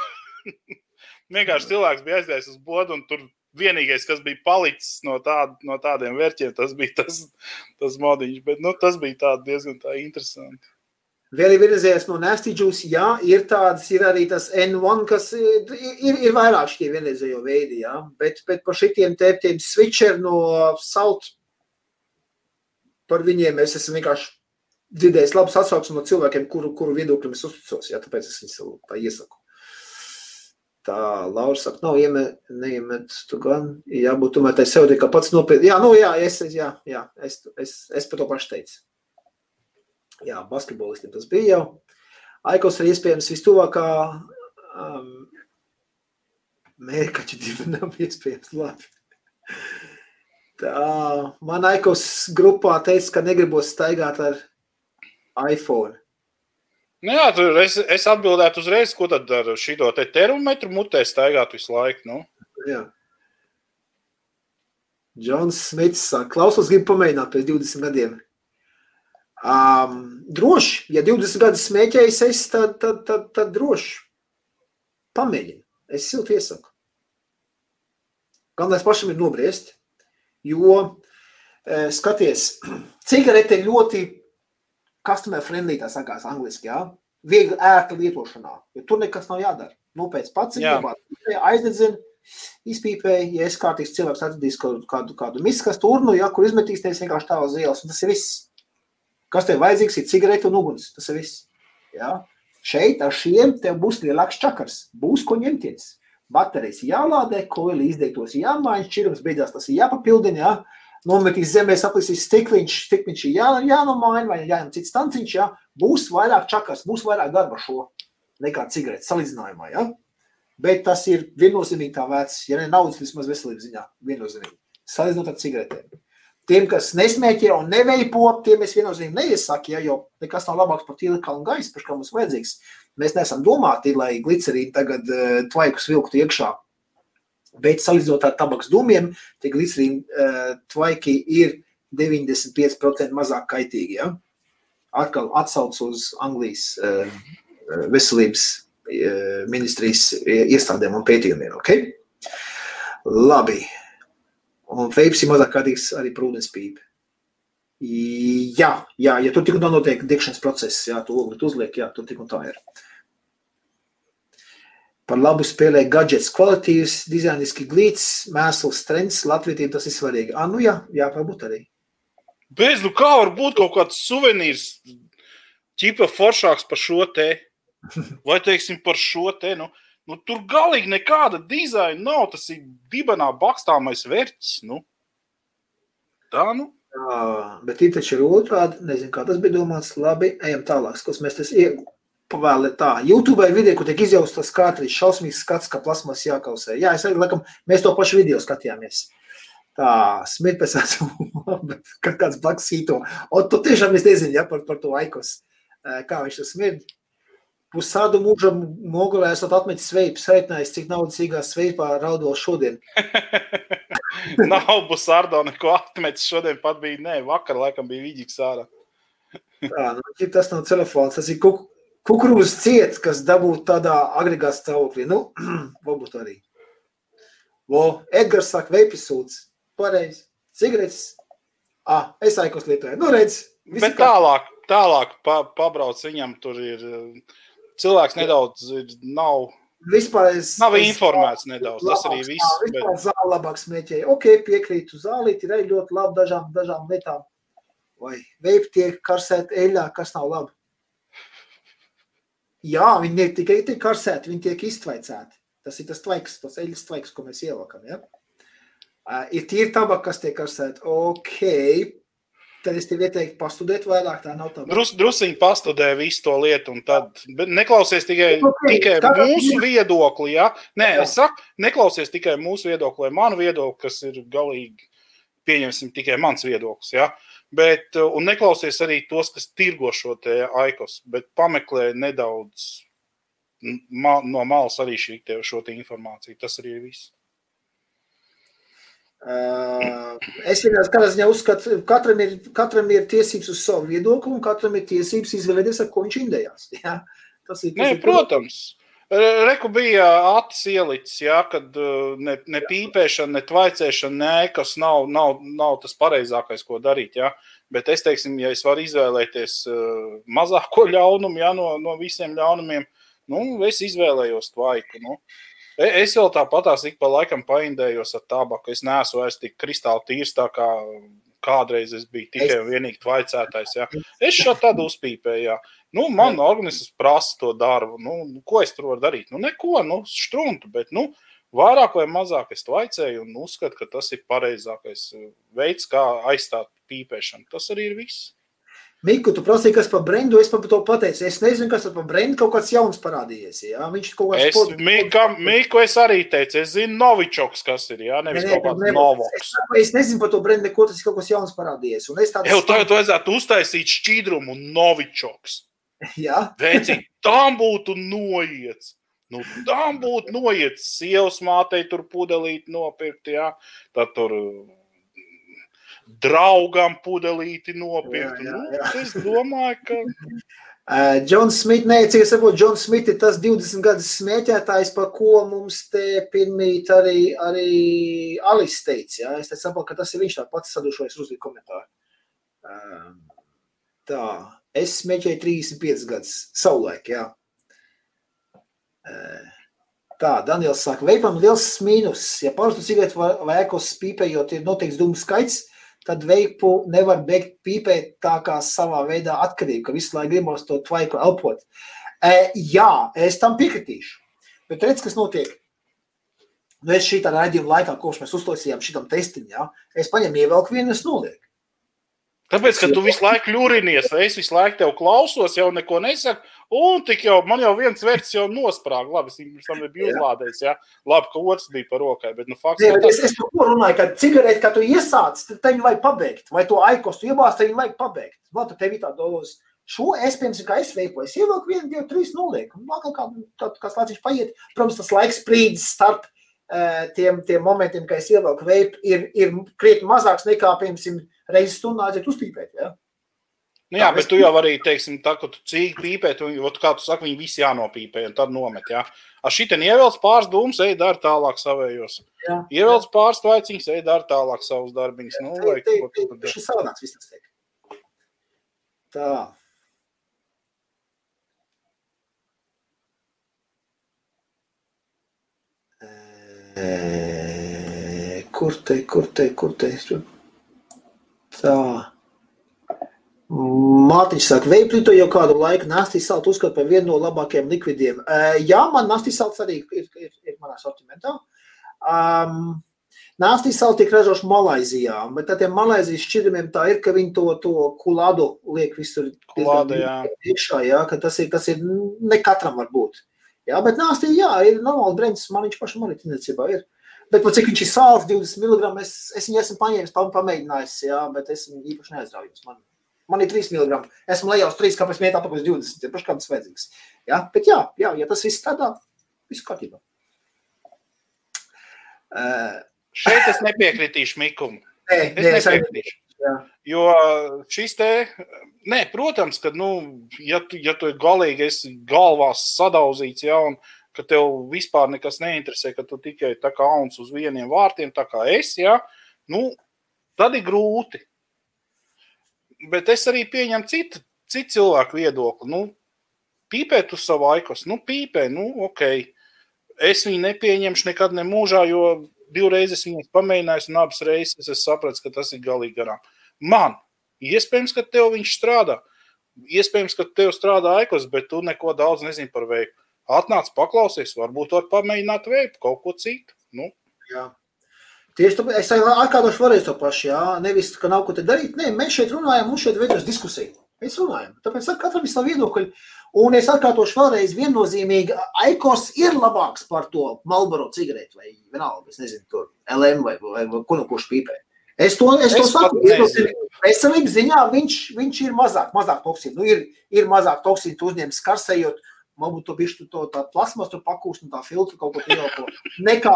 B: Vienkārši cilvēks bija aizgājis uz bodu, un tur vienīgais, kas bija palicis no, tād, no tādiem vērķiem, tas bija tas, tas modiņš. Bet nu, tas bija diezgan tā interesanti.
A: Virzies no nestīģus, jā, ir tādas, ir arī tas N1, kas ir, ir, ir vairāk šie vienreizējo veidi, jā, bet, bet par šitiem te, tiem switcher no salt, par viņiem es esmu vienkārši dzirdējis labus atsauksmes no cilvēkiem, kuru, kuru viedokļiem es uzticos. Jā, tāpēc es viņus tā iesaku. Tā Laura saka, nav iemet, neiemet tu gan, jābūt tomēr tai sev kā pats nopietni. Jā, nu jā, es, jā, jā, es, es, es par to pašu teicu. Jā, basketbolistiem tas bija jau. Aikos ir iespējams vistuvākā um, mērkaķa divi nav iespējams labi. Tā, man Aikos grupā teica, ka negribos staigāt ar iPhone.
B: Nu jā, tur es, es atbildētu uzreiz, ko tad ar šo te termometru mutē staigāt visu laiku. Nu?
A: Jā. Džons Smits saka, klausos, gribu pamēģināt pēc 20 gadiem. Um, droši, ja 20 gadus smēķējis es, tad, tad, tad, tad droši. Pamēģini. Es silti iesaku. Galvenais pašam ir nobriest, jo, e, skaties, cigarete ļoti customer friendly, tā sakās angliski, jā, viegli ērta lietošanā, jo tur nekas nav jādara. Nopēc pats, aizdedzina, izpīpēja, ja es kārtīgs cilvēks atradīs kādu, kādu, kādu miskas turnu, ja, kur izmetīsties vienkārši tā uz ielas, un tas ir viss. Kas tev vajadzīgs, ir cigarete un uguns, tas ir viss. Ja? Šeit ar šiem tev būs lielāks čakars, būs ko ņemties. Baterijas jālādē, koili izdegtos jāmaiņa, šķirums beidzās tas ir jāpapildina, ja? nometīs zemē, saplisīs stikliņš, stikliņš jā, jānomaina vai jāņem cits tanciņš, jā, būs vairāk čakars, būs vairāk darba šo nekā cigaretes salīdzinājumā, jā. Bet tas ir viennozīmīgi tā vērts, ja ne naudas, vismaz veselības ziņā, viennozīmīgi. Salīdzinot ar cigaretēm. Tiem, kas nesmēķē un neveipo, tiem es viennozīmīgi neiesaku, ja, jo nekas nav labāks par tīlikalu un gaisu, par kā mums vajadzīgs. Mēs neesam domāti, lai glicerīnu tagad uh, tvaikus vilktu iekšā Bet salīdzinot ar tabaks dūmiem, tie glicerīna uh, tvaiki ir 95% mazāk kaitīgi. Ja? Atkal atsauc uz Anglijas uh, veselības uh, ministrijas iestādēm un pētījumiem. Okay? Labi. Un veips ir mazāk kaitīgs arī prūdens pīpe. Jā, jā, ja tur tik un tā notiek degšanas process, jā, tu ogli uzliek, jā, tur tik un tā ir. Par labu spēlē gadgets, kvalitīvs, dizainiski glīts, mēsls, trends, latvietība tas ir svarīgi. Ah, nu jā, jā, varbūt arī.
B: Bez, nu kā var būt kaut kāds suvenīrs, ķipa foršāks par šo te, vai teiksim par šo te, nu, nu tur galīgi nekāda dizaina nav, tas ir dibenā bakstāmais vērķis, nu. Tā, nu.
A: Jā, bet ir taču ir otrādi, nezinu, kā tas bija domāts, labi, ejam tālāk, skos mēs tas iegūst pavēlēt tā. YouTube video, kur tiek izjausts tas kārtīs, šausmīgs skats, ka plasmas jākausē. Jā, es arī, laikam, mēs to pašu video skatījāmies. Tā, smirt pēc esmu, bet kāds blakus sīto. O, tu tiešām es nezinu, ja, par, par to aikos, kā viņš to smirt. Pusādu mūža mogulē esat atmetis sveipu, sveitinājis, cik naudas īgās sveipā raudot šodien.
B: Nav busārdo neko atmetis šodien pat bija, nē, vakar laikam bija vidīgs ārā.
A: Tā, nu, tas nav telefons, tas ir kuk, kukurūzas ciet, kas dabūtu tādā agregāta stāvoklī. Nu, varbūt arī. Vo, Edgars saka, veipis sūds. Pareizi. Cigaretes. Ah, es aikos lietoju. Nu, redz.
B: Bet kā... tālāk, tālāk pa, pabrauc viņam tur ir cilvēks nedaudz nav.
A: Vispār es,
B: nav es, informēts nedaudz. Labāks, tas arī viss.
A: Tā, vispār bet... zāle labāk smēķēja. Ok, piekrītu. Zālīt ir ļoti labi dažām, dažām lietām. Vai veipi tiek karsēt eļļā, kas nav labi. Jā, viņi ne tikai tiek karsēti, viņi tiek iztvaicēti. Tas ir tas tvaiks, tas eļas tvaiks, ko mēs ievākam. Ja? Uh, ir tīri tabaka, kas tiek karsēta. Ok, tad es tev ieteiktu pastudēt vairāk. Tā nav tā.
B: Drus, drusiņi pastudē visu to lietu, un tad neklausies tikai, okay, tikai mūsu viedokli. Ja? Nē, Jā. es saku, neklausies tikai mūsu viedokli vai manu viedokli, kas ir galīgi, pieņemsim, tikai mans viedoklis. Ja? Bet, uh, un neklausies arī tos, kas tirgo šo aikos, bet pameklē nedaudz no malas arī šī, te, šo te informāciju. Tas arī ir viss.
A: Es vienkārši kādā ziņā uzskatu, ka katram ir, katram ir tiesības uz savu viedokli, un katram ir tiesības izvēlēties, ar ko viņš indējās. Ja?
B: Tas ir, tas Nē, ir protams. Reku bija acis ielicis, ja, kad ne, ne pīpēšana, ne tvaicēšana, ne kas nav, nav, nav tas pareizākais, ko darīt. Ja. Bet es teiksim, ja es varu izvēlēties mazāko ļaunumu ja, no, no visiem ļaunumiem, nu, es izvēlējos tvaiku. Nu. E, es vēl tāpatās ik pa laikam paindējos ar tabaku. Es neesmu vairs tik kristāli tīrs tā kā kādreiz es biju tikai un vienīgi vaicētājs. Jā. Es šādi tādu uzpīpēju. Jā. Nu, man organisms prasa to darbu. Nu, ko es tur varu darīt? Nu, neko, nu, struntu, bet nu, vairāk vai mazāk es to aicēju un uzskatu, ka tas ir pareizākais veids, kā aizstāt pīpēšanu. Tas arī ir viss.
A: Miku, tu prasīji, kas par brendu, es par to pateicu. Es nezinu, kas par brendu kaut kāds jauns parādījies. Jā? Viņš kaut kāds
B: sport... Mika, Miku, es arī teicu, es zinu Novičoks, kas ir, jā, nevis ne, ne, kaut kāds Novoks.
A: Es, es nezinu par to brendu, neko tas ir kaut kas jauns parādījies. Un es
B: tāds... Jau tagad vajadzētu uztaisīt šķīdrumu Novičoks.
A: Jā.
B: Veci, tam būtu noiets. Nu, tam būtu noiets. Sievas mātei tur pudelīt nopirkt, jā. Tad tur draugam pudelīti nopirkt. Jā, jā, nu, jā. Nu, es domāju, ka.
A: Džons uh, Smits, nē, cik es saprotu, Džons Smits ir tas 20 gadus smēķētājs, par ko mums te pirmīt arī, arī Alis teica. Jā? Es saprotu, ka tas ir viņš tā pats sadušojas uzlīt komentāru. Uh, tā, es smēķēju 35 gadus, savulaik, jā. Uh, Tā, Daniels saka, veipam liels mīnus. Ja parastu cigaretu vai, vai ekos spīpējot, ir noteikts dūmu skaits, tad veipu nevar beigt pīpēt tā kā savā veidā atkarību, ka visu laiku gribos to tvaiku elpot. E, jā, es tam piekritīšu. Bet redz, kas notiek. Nu, es šī tā raidījuma laikā, kopš mēs uztaisījām šitam testiņu, ja, es paņemu ievelku vienu, es nolieku.
B: Tāpēc, ka tu visu laiku ļurinies, es visu laiku tev klausos, jau neko nesaku, un tik jau man jau viens vērts jau nosprāga. Labi, es viņam tam nebiju uzlādējis, jā. Labi, ka otrs bija par rokai, bet, nu, fakts
A: ir tas. Es, es par ko runāju, ka cigareti, kad tu iesāc, tad tevi vajag pabeigt, vai to aikos tu iebāz, tevi vajag pabeigt. Man tu tevi tā dolos. Šo es, piemēram, kā es veipoju, es ievilku vienu, divu, trīs nulieku. Un vēl kā, kā, kā slāciņš paiet, protams, tas laiks sprīdis starp uh, tiem, tiem momentiem, kad es ievilku veipu, ir, ir krietni mazāks nekā, piemēram, reizes stundā aiziet uzpīpēt. Ja?
B: Nu jā, bet tu jau arī, teiksim, tā, ka tu cīgi pīpē, tu, kā tu saki, viņi visi jānopīpē, un tad nomet, jā. A šitien ievelc pāris dūmus, ej dar tālāk savējos. Jā. Ievelc pāris tvaiciņus, ej dar tālāk savus darbiņus. Nu, vai,
A: te, te, te, šis savādāks viss tas tiek. Tā. E, kur te, kur te, kur te? Tā. Mārtiņš saka, veiplīto jau kādu laiku nastīs saltu uzskata par vienu no labākajiem likvidiem. Uh, jā, man nastīs salts arī ir, ir, ir manā sortimentā. Um, Nāstīs salti tiek ražoši Malaizijā, bet tādiem Malaizijas šķidrumiem tā ir, ka viņi to, to kulādu liek visur
B: Kulāda, jā.
A: iekšā, jā, ka tas ir, tas ir ne katram var būt. Jā, bet nāstī, jā, ir normāli drēņas, man viņš pašam arī tirniecībā ir. Bet, cik viņš ir sāls, 20 mg, es, es viņu esmu paņēmis, pamēģinājis, jā, bet es viņu īpaši neaizraujos. Man, man ir 3 mg. Esmu lejā uz 3, kāpēc mēt apakaļ uz 20. Ir paši kāds vajadzīgs. Jā, bet jā, jā, ja tas viss strādā, viss kārtībā.
B: Uh, Šeit es nepiekritīšu Mikumu.
A: Nē,
B: es nē, nepiekritīšu. Jā. Jo šis te, nē, protams, ka, nu, ja tu, ja tu galīgi esi galvās sadauzīts, jā, un ka tev vispār nekas neinteresē, ka tu tikai tā kā auns uz vieniem vārtiem, tā kā es, ja, nu, tad ir grūti. Bet es arī pieņemu citu, citu cilvēku viedokli. Nu, pīpēt uz savu aikos, nu, pīpē, nu, ok. Es viņu nepieņemšu nekad ne mūžā, jo divreiz es viņu pamēģināju, un abas reizes es sapratu, ka tas ir galīgi garām. Man, iespējams, ka tev viņš strādā. Iespējams, ka tev strādā aikos, bet tu neko daudz nezini par veiku. Atnāc, paklausies, varbūt var pamēģināt veikt kaut ko citu. Nu.
A: Jā. Tieši tāpēc es atkārtošu vēlreiz to pašu. Jā. Nevis, ka nav ko te darīt. Nē, mēs šeit runājam, mums šeit veidos diskusiju. Mēs runājam. Tāpēc katram ir savi viedokļi. Un es atkārtošu vēlreiz viennozīmīgi, Aikos ir labāks par to Malboro cigareti vai vienalga, es nezinu, tur LM vai, vai, vai ko no kurš pīpē. Es to, es to es saku. Veselības ziņā viņš, viņš ir mazāk, mazāk toksīnu. Nu, ir, ir mazāk toksīnu, tu uzņem skarsējot, varbūt to bišķi to tā plasmas tur pakūst un tā filtru kaut ko ieelpo. Nekā,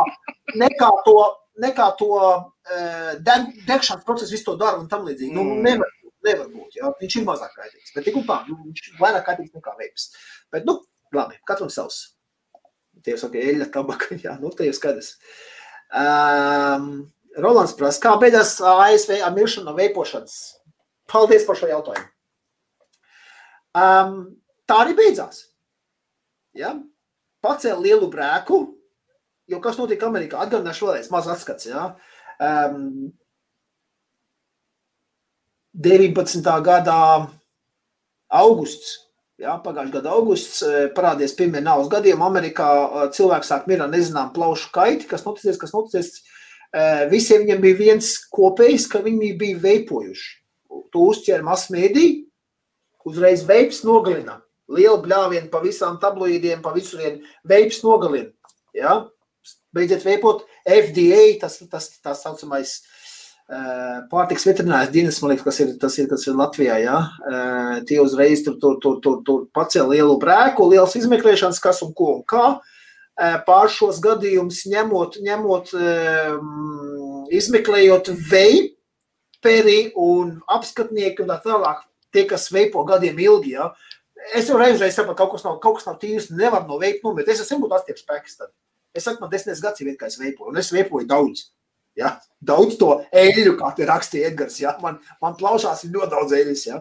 A: nekā to, nekā to uh, deg, degšanas procesu visu to dara un tam līdzīgi. Nu, mm. nevar, nevar būt, jā. Viņš ir mazāk kaitīgs. Bet tik un tā, nu, viņš ir vairāk kaitīgs nekā veips. Bet, nu, labi, katram savs. Tie saka, eļļa, tabaka, jā, nu, te jau skaidrs. Um, Rolands prasa, kā beidzās ASV ar miršanu no veipošanas? Paldies par šo jautājumu. Um, tā arī beidzās ja, pacēla lielu brēku, jo kas notika Amerikā? Atgādināšu vēlreiz, maz atskats. Ja. Um, 19. gadā augusts. Jā, pagājušā gada augusts parādījās pirmie nāves gadījumi. Amerikā cilvēks sāk mirt ar nezināmu plaušu kaiti, kas noticies, kas noticies. Visiem viņiem bija viens kopējs, ka viņi bija veipojuši. Tu uzķēri masmēdī, uzreiz veips nogalina. Liela bļāviena pa visām tabloīdiem, pa visurien veips nogalina. Ja? Beidziet veipot FDA, tas, tas, tas saucamais pārtiks veterinārais dienas, man liekas, kas ir, tas ir, kas ir Latvijā, ja? Tie uzreiz tur, tur, tur, tur, tur pacēla lielu brēku, liels izmeklēšanas, kas un ko un kā. Pār šos gadījumus ņemot, ņemot izmeklējot veiperi un apskatnieki un tā tālāk, tie, kas veipo gadiem ilgi, ja? Es jau reizē saprotu, ka kaut kas nav, kaut kas nav tīrs, nevar no veipa nomirt. Es esmu būt astieps spēks tad. Es saku, man desmit gadus ir vienkārši veipoju, un es veipoju daudz. Ja? Daudz to eļļu, kā te rakstīja Edgars. Ja? Man, man plaušās ir ļoti daudz eļļas. Ja?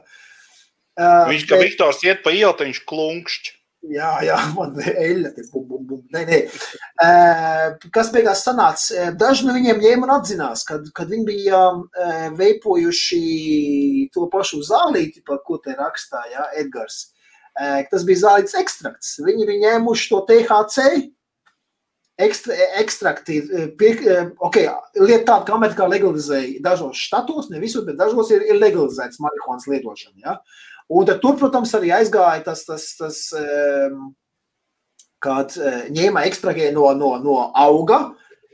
B: Uh, viņš, ka bet... Viktors iet pa ielu, viņš klunkšķi.
A: Jā, jā, man eļļa. Bum, bum, bum. Nē, nē. Uh, kas beigās sanāca? Daži no viņiem ņēma un atzinās, kad, kad viņi bija uh, veipojuši to pašu zālīti, par ko te rakstāja Edgars. Uh, tas bija zālītes ekstrakts. Viņi bija ņēmuši to THC, ekstra, ekstrakti. Pie, okay, lieta tāda, ka Amerikā legalizēja dažos štatos, ne visur, bet dažos ir, ir legalizēts marihuānas lietošana. Ja? Un tad tur, protams, arī aizgāja tas, tas, tas kad ņēma ekstrahē no, no, no auga,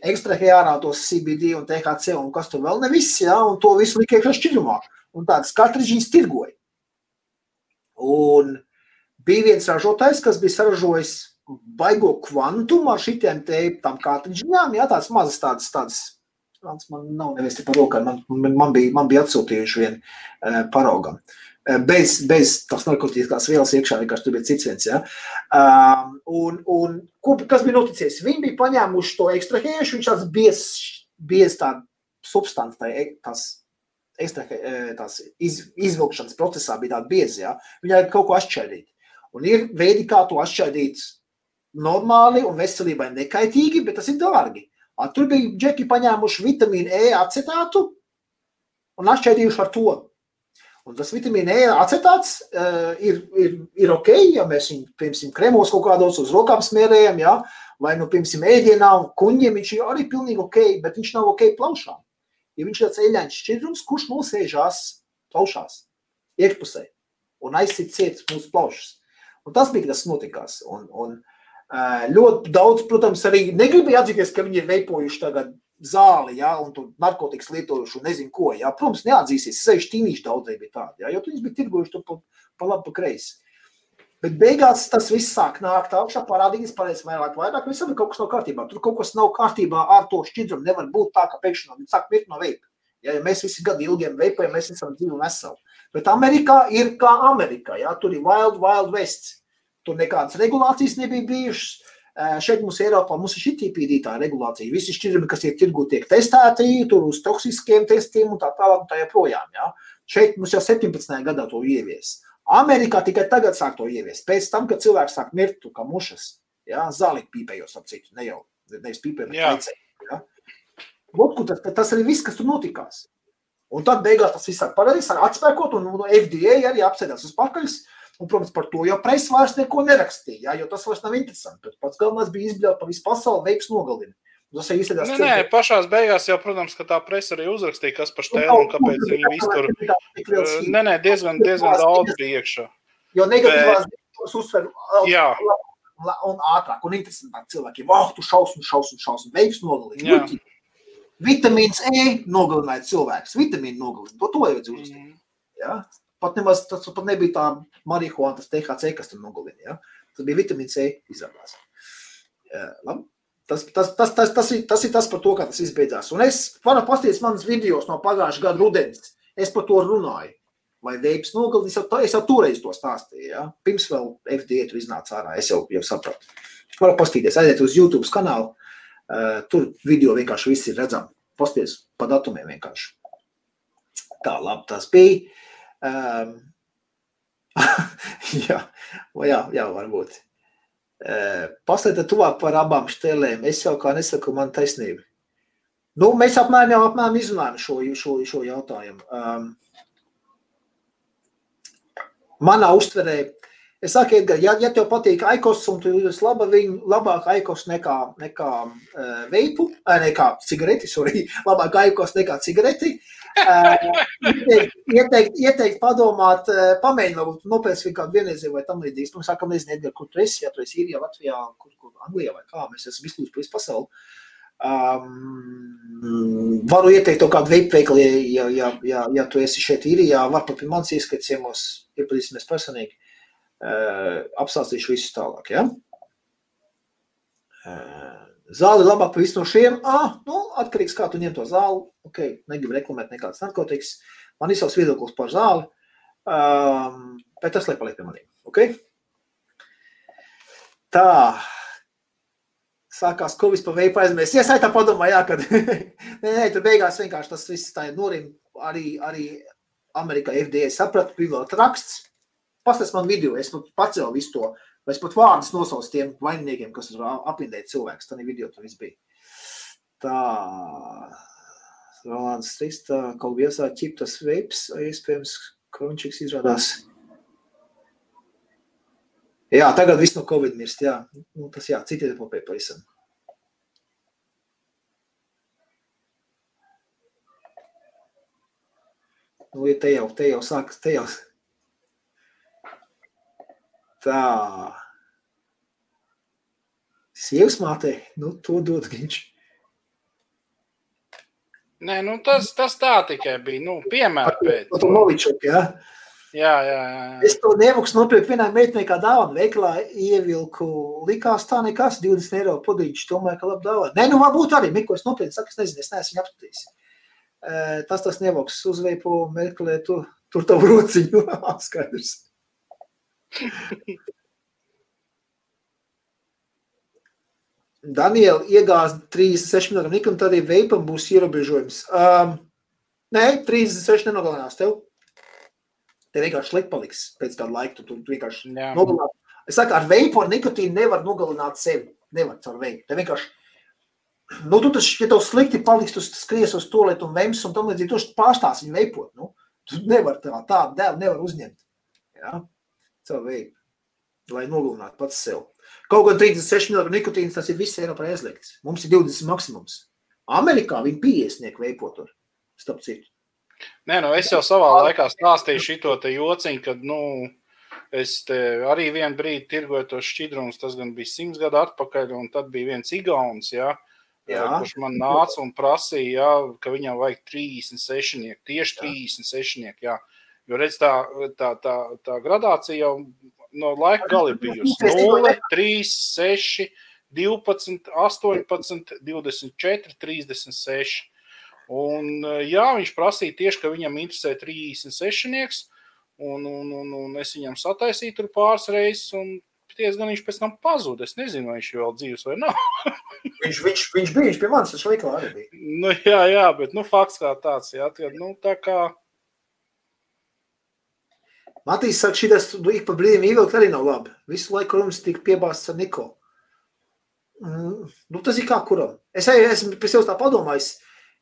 A: ekstrahē ārā tos CBD un THC un kas tur vēl ne viss, ja? un to visu lika iekšā šķidrumā. Un tādas kartriģiņas tirgoja. Un bija viens ražotājs, kas bija saražojis baigo kvantumu ar šitiem te tam kārtiņām, jā, tāds mazas tādas, tādas, man nav neviens te par rokām, man, man, bija, man bija atsūtījuši vien uh, paraugam. Uh, bez, bez tās narkotiskās vielas iekšā, vienkārši tur bija cits viens, jā. Uh, un, un ko, kas bija noticies? Viņi bija paņēmuši to ekstrahējuši, viņš tāds bies, bies tā substance, tā, tās ekstrahē, tās iz, izvilkšanas procesā bija tāda biezi, jā. Viņai kaut ko atšķaidīt. Un ir veidi, kā to atšķaidīt normāli un veselībai nekaitīgi, bet tas ir dārgi. Tur bija džeki paņēmuši vitamīnu E acetātu un atšķaidījuši ar to. Un tas vitamīna E acetāts uh, ir, ir, ir ok, ja mēs viņu, piemēram, kremos kaut kādos uz rokām smērējam, ja? vai, nu, piemēram, ēdienā un kuņģiem viņš ir arī pilnīgi ok, bet viņš nav ok plaušām. Ja viņš ir tāds eļļains šķidrums, kurš nosēžās plaušās, iekšpusē un aizsit ciet mūsu plaušas. Un tas bija tas notikās. Un, un, Ļoti daudz, protams, arī negribēja atzīties, ka viņi ir veipojuši tagad zāli, ja, un tur narkotikas lietojuši un nezinu ko. Ja. Protams, neatzīsies, sevišķi tīnīši daudzēji bija tādi, ja, jo viņi bija tirgojuši to pa, pa labi, pa kreisi. Bet beigās tas viss sāk nākt augšā, parādīties pareizi vairāk, vairāk, visam ir kaut kas nav kārtībā. Tur kaut kas nav kārtībā ar to šķidrumu. Nevar būt tā, ka pēkšņi viņi sāk mirt no veipa. Ja, ja mēs visi gadi ilgiem veipojam, mēs esam dzīvi un veseli. Bet Amerikā ir kā Amerikā, ja, tur ir wild, wild west. Tur nekādas regulācijas nebija bijušas. Šeit mums Eiropā mums ir šī tīpīdītā regulācija. Visi šķidrumi, kas ir tirgu, tiek testēti, tur uz toksiskiem testiem un tā tālāk un tā joprojām. Ja? Šeit mums jau 17. gadā to ievies. Amerikā tikai tagad sāk to ieviest. Pēc tam, kad cilvēks sāk mirt, kā mušas, ja? zālīt pīpējos ap citu, ne jau nevis pīpējot, bet. Ja? Lūk, tas, tas arī viss, kas tur notikās. Un tad beigās tas viss sāk atspēkot, un FDA arī apsēdās uz pakaļas, Un, protams, par to jau presa vairs neko nerakstīja, jo tas vairs nav interesanti. Pats galvenais bija izbļaut pa visu pasauli, veiks nogalina. Tas ir izsēdās.
B: Nē, nē, pašās beigās jau, protams, ka tā presa arī uzrakstīja, kas par stēlu un kāpēc viņi visur. Nē, nē, diezgan, diezgan daudz bija iekšā.
A: Jo negatīvās Bet... uzsver un ātrāk un interesantāk cilvēkiem. Vau, tu šaus un šaus un šaus un veiks nogalina. Vitamīns E nogalināja cilvēks. Vitamīnu nogalina. To to vajadzēja uzrakstīt. Mm. Ja? Pat nemaz tas pat nebija tā marihuāna, tas THC, kas tur nogalina. Ja? Tas bija vitamīns C izrādās. Labi. Tas, tas, tas, tas, tas, ir, tas ir tas par to, kā tas izbeidzās. Un es varu paskatīties manas video no pagājušā gada rudens. Es par to runāju. Vai veips nogalina? Es jau, es jau toreiz to stāstīju. Ja? Pirms vēl FDA tur iznāca ārā. Es jau, jau sapratu. Varu paskatīties, aiziet uz YouTube kanālu. Uh, tur video vienkārši viss ir redzams. Pasties pa datumiem vienkārši. Tā labi tas bija. Um, jā, jā, jā, varbūt. Uh, Pastāstiet tuvāk par abām stēlēm. Es jau kā nesaku, man taisnība. Nu, mēs apmēram jau apmēram izrunājam šo, šo, šo jautājumu. Um, manā uztverē, es saku, Edgar, ja, ja tev patīk aikos un tu jūtas laba viņu, labāk aikos nekā, nekā uh, veipu, uh, nekā cigareti, sorry, labāk aikos nekā cigareti, uh, ieteikt, ieteikt, ieteikt padomāt, uh, pamēģināt, varbūt nopērst kādu vienreizi vai tam līdzīgs. Nu, sākam, nezinu, Edgar, kur tu esi, ja tu esi Īrijā, Latvijā, kur, kur Anglijā vai kā, mēs esam pa visu pasauli. Um, varu ieteikt to kādu veikli, ja, ja, ja, ja tu esi šeit īrijā, var pat pie manis ieskats ciemos, iepazīsimies personīgi, apstāstīšu visu tālāk, ja? Uh, zāli labāk pa visu no šiem, ah, nu, atkarīgs kā tu ņem to zāli, ok, negribu reklamēt nekāds narkotikas, man ir savs viedoklis par zāli, um, bet tas lai paliek pie maniem, ok? Tā, sākās Covid pa veidu aizmēs. Es tā padomāju, jā, kad nē, nē, tur beigās vienkārši tas viss tā norim. Arī, arī Amerikā FDA saprata, bija vēl raksts. Pastāst man video, es pat pacēlu visu to, vai es pat vārdus nosaucu tiem vaininiekiem, kas tur apindēja cilvēks. Tā video tur viss bija. Tā, Rolands Strista, kaut viesā ķiptas veips, iespējams, viņš izrādās. Jā, tagad viss no Covid mirst. Jā, nu, tas jā, citi epopēja pavisam. Nu, ja te jau, te jau sākas, te jau. Tā. Sievas mātei, nu, to dod viņš.
B: Nē, nu tas, tas tā tikai bija, nu, piemēra pēc.
A: To Novičuk, jā.
B: Jā, jā, jā.
A: Es to nevuks nopirku vienai meitenei kā dāvanu. Veiklā ievilku, likās tā nekas, 20 eiro pudīņš, domāju, ka labi dāvā. Nē, nu varbūt arī, Miko, es nopietni saku, es nezinu, es neesmu apskatījis. Tas tas nevuks uzveipo Merkelē, tu, tur tavu rociņu, skaidrs. Daniela iegāz 36 mg nikam, tad arī veipam būs ierobežojums. Um, nē, 36 nenogalinās tev tev vienkārši slikti paliks pēc kāda laika. Tu, tu, tu vienkārši nogalināt. Es saku, ar veipu, ar nikotīnu nevar nogalināt sevi. Nevar caur veipu. Tev vienkārši, nu, tu taču, ja tev slikti paliks, tu skries uz to lietu un vems un tam līdzīgi, tu pārstās viņu veipot. Nu, tu nevar tā, tādu dēlu nevar uzņemt. Jā, caur veipu. Lai nogalinātu pats sev. Kaut gan 36 mg nikotīns, tas ir viss Eiropā aizliegts. Mums ir 20 maksimums. Amerikā viņi 50 nieki veipo tur, starp citu.
B: Nē, nu es jau savā laikā stāstīju šo te jociņu, kad, nu, es arī vienu brīdi tirgoju tos šķidrumus, tas gan bija simts gadu atpakaļ, un tad bija viens igauns, jā, jā. kurš man nāca un prasīja, jā, ka viņam vajag 36 nieki, tieši 36 nieki, jā. Jo redz, tā, tā, tā, tā gradācija jau no laika gala ir bijusi 0, 3, 6, 12, 18, 24, 36. Un, jā, viņš prasīja tieši, ka viņam interesē 36. Un, un, un, un es viņam sataisīju tur pāris reizes, un diezgan viņš pēc tam pazuda. Es nezinu, vai viņš vēl dzīves vai nav.
A: viņš, viņš, viņš bija, viņš pie manis tas veiklā arī bija.
B: Nu, jā, jā, bet nu, fakts kā tāds, jā, tad, nu, tā kā.
A: Matīs saka, šitas ik pa brīdim ievilkt arī nav labi. Visu laiku rums tika piebāsts ar Niko. Mm, nu, tas ir kā kuram. Es esmu pie sevis tā padomājis,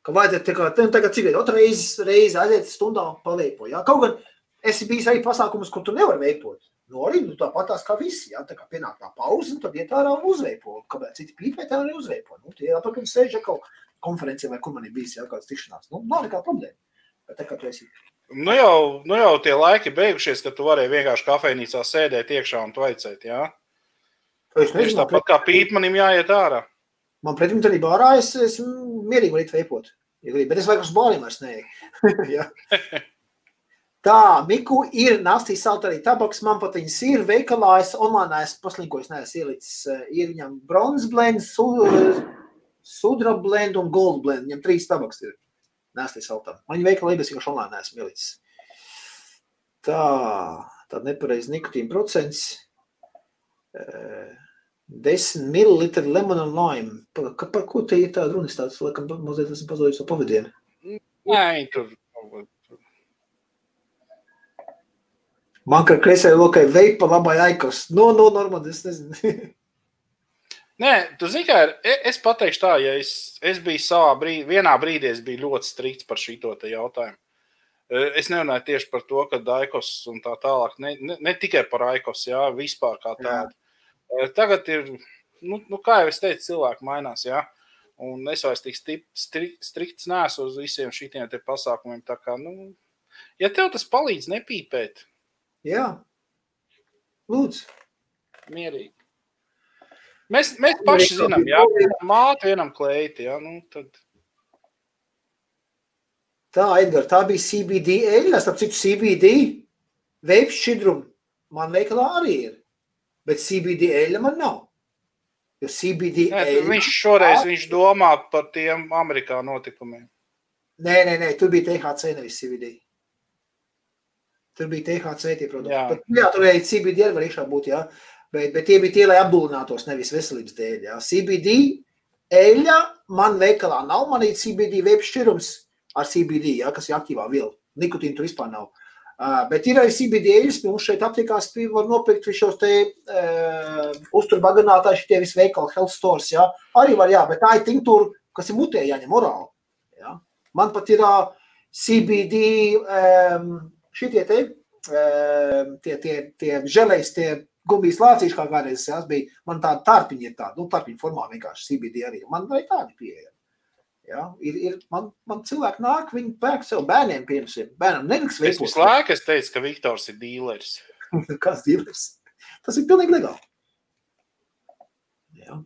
A: ka vajadzētu kā, nu, tagad cik otru reizi, reizi aiziet stundā palīpo. Ja? Kaut gan esi bijis arī pasākumus, kur tu nevari veipot. Nu, arī nu, tāpatās kā visi. Ja? Tā kā pienāk tā pauze, un tad iet ārā un uzveipo. Kāpēc citi pīpē, tā arī uzveipo. Nu, tie atpakaļ sēž kaut konferencē vai kur man ir bijis, ja kāds tikšanās. Nu, nav nekā problēma. Bet tā kā tu esi
B: Nu jau, nu jau tie laiki beigušies, kad tu varēji vienkārši kafejnīcā sēdēt iekšā un tvaicēt. Jā? Es nezinu, tāpat kā pīpmanim jāiet ārā.
A: Man pretim arī bārā es, es mierīgi varu veipot. Ja grib, bet es vajag uz bāliem vairs neeju. Tā, Miku ir nastīs salt arī tabaks, man pat viņas ir veikalā, es online esmu paslinkojis, neesmu ielicis, eh, ir viņam bronze blend, su, sudra blend un gold blend, viņam trīs tabaks ir nastīs saltam. Man viņa veikalā bet vienkārši online esmu ielicis. Tā, tāda nepareiz nikotīna procents. Uh, 10 ml lemon un lime. Par, par ko te ir tāda runa? Es tāds, laikam, mazliet esmu pazudis savu pavadienu.
B: Nē, tur.
A: Man kā kreisai lokai veipa labai aikos. No, no, normāli, es nezinu.
B: Nē, tu zini, kā. E, es pateikšu tā, ja es, es biju savā brīdī, vienā brīdī es biju ļoti strikts par šito jautājumu. Es nerunāju tieši par to, ka Daikos un tā tālāk, ne, ne, ne tikai par Aikos, jā, vispār kā tādu. Tagad ir, nu, nu, kā jau es teicu, cilvēki mainās, jā. Un es vairs tik stri, strikts neesmu uz visiem šiem pasākumiem. Tā kā, nu, ja tev tas palīdz nepīpēt,
A: jā, lūdzu.
B: Mierīgi. Mēs, mēs paši zinām, jā, vienam māte, vienam kleiti, jā, nu, tad.
A: Tā, Edgar, tā bija CBD eļļa, starp citu CBD veips šķidrumu man veikalā arī ir, bet CBD eļļa man nav. Jo CBD
B: Nē,
A: eļļa...
B: viņš šoreiz viņš domā par tiem Amerikā notikumiem.
A: Nē, nē, nē, tur bija THC, nevis CBD. Tur bija THC tie produkti.
B: Jā.
A: Bet, jā, tur arī CBD var iekšā būt, jā. Bet, bet tie bija tie, lai apdulinātos, nevis veselības dēļ. Jā. CBD eļļa man veikalā nav, man ir CBD veips šķirums ar CBD, jā, kas ir aktīvā viela. Nikotīna tur vispār nav. Uh, bet ir arī CBD eļļas, mums šeit aptikās var nopirkt šos te uh, uzturbaginātāji, šitie visi veikali, health stores, jā. Arī var, jā, bet tā ir tinktūra, kas ir mutē jāņem orāli. Jā. Man pat ir uh, CBD um, šitie te, um, tie, tie, tie želejs, tie gumijas lācīši, kā kādreiz jā, bija, man tāda tarpiņa ir tāda, nu, tarpiņa formā vienkārši CBD arī. Man arī tādi pieejami. Ja, ir, ir, man, man cilvēki nāk, viņi pērk sev bērniem, piemēram, bērnam neliks
B: Es
A: veikot.
B: visu laiku es teicu, ka Viktors ir dīlers.
A: Kāds dīlers? Tas ir pilnīgi legāli. Ja.